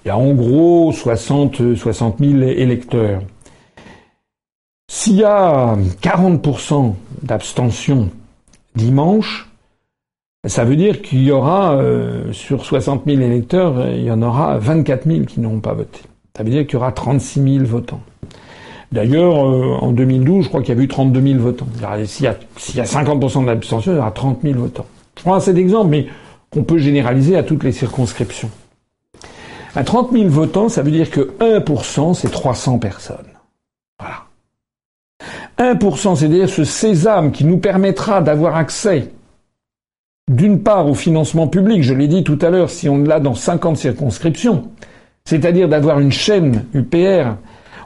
Il y a en gros 60, 60 000 électeurs. S'il y a 40% d'abstention dimanche, ça veut dire qu'il y aura, euh, sur 60 000 électeurs, il y en aura 24 000 qui n'ont pas voté. Ça veut dire qu'il y aura 36 000 votants. D'ailleurs, euh, en 2012, je crois qu'il y a eu 32 000 votants. S'il y a, y a 50% d'abstention, il y aura 30 000 votants. Je prends assez d'exemples, mais qu'on peut généraliser à toutes les circonscriptions. À 30 000 votants, ça veut dire que 1%, c'est 300 personnes. Voilà. 1%, c'est-à-dire ce sésame qui nous permettra d'avoir accès, d'une part, au financement public, je l'ai dit tout à l'heure, si on l'a dans 50 circonscriptions, c'est-à-dire d'avoir une chaîne UPR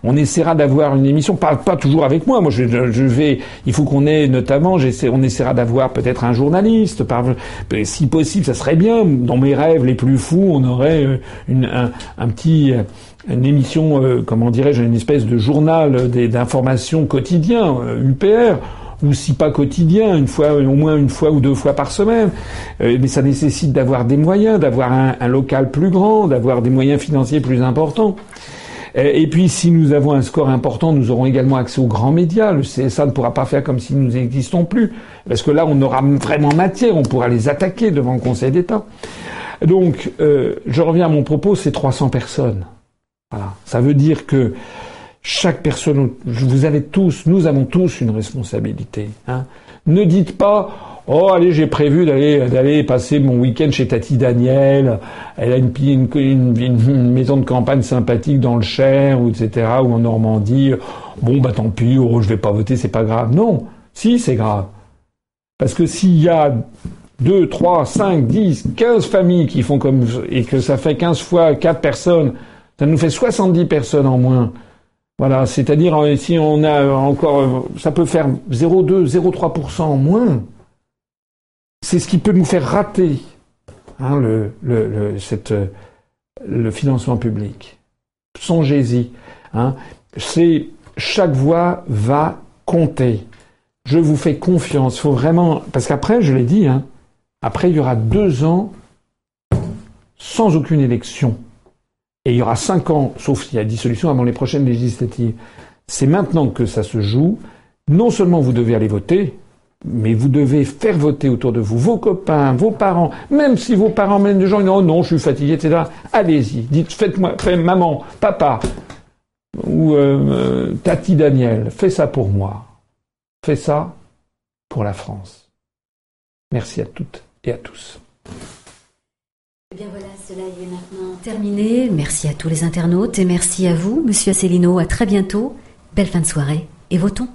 on essaiera d'avoir une émission, pas, pas toujours avec moi. Moi, je, vais. Il faut qu'on ait notamment. on essaiera d'avoir peut-être un journaliste. Par, si possible, ça serait bien. Dans mes rêves les plus fous, on aurait euh, un, petit euh, une émission, euh, comment dirais-je, une espèce de journal d'information quotidien, UPR, ou si pas quotidien, une fois, au moins une fois ou deux fois par semaine. mais ça nécessite d'avoir des moyens, d'avoir un, un, local plus grand, d'avoir des moyens financiers plus importants. Euh, et puis, si nous avons un score important, nous aurons également accès aux grands médias. Le CSA ne pourra pas faire comme si nous n'existons plus, parce que là, on aura vraiment matière, on pourra les attaquer devant le Conseil d'État. Donc, euh, je reviens à mon propos, c'est 300 personnes. Ça veut dire que chaque personne, vous avez tous, nous avons tous une responsabilité. Hein. Ne dites pas, Oh, allez, j'ai prévu d'aller passer mon week-end chez Tati Daniel. Elle a une, maison de campagne sympathique dans le Cher, ou etc., ou en Normandie. Bon, bah tant pis, oh, je vais pas voter, c'est pas grave. Non, si, c'est grave. Parce que s'il y a 2, 3, 5, 10, 15 familles qui font comme... et que ça fait 15 fois 4 personnes, ça nous fait 70 personnes en moins. Voilà, c'est-à-dire euh, si on a encore... ça peut faire 0,2, 0,3% en moins c'est ce qui peut nous faire rater hein, cette, le, financement public. Songez-y. Hein, c'est chaque voix va compter. Je vous fais confiance. Faut vraiment parce qu'après, je l'ai dit, hein, après il y aura deux ans sans aucune élection. Et il y aura cinq ans, sauf s'il y a dissolution avant les prochaines législatives. C'est maintenant que ça se joue. Non seulement vous devez aller voter, mais vous devez faire voter autour de vous vos copains, vos parents, même si vos parents mènent des gens, disent oh non, je suis fatigué, etc. Allez-y, dites, faites-moi, faites, maman, papa, ou euh, Tati Daniel, fais ça pour moi. Fais ça pour la France. Merci à toutes et à tous. Eh bien voilà, cela est maintenant terminé. Merci à tous les internautes et merci à vous, Monsieur Asselineau. À très bientôt. Belle fin de soirée et votons.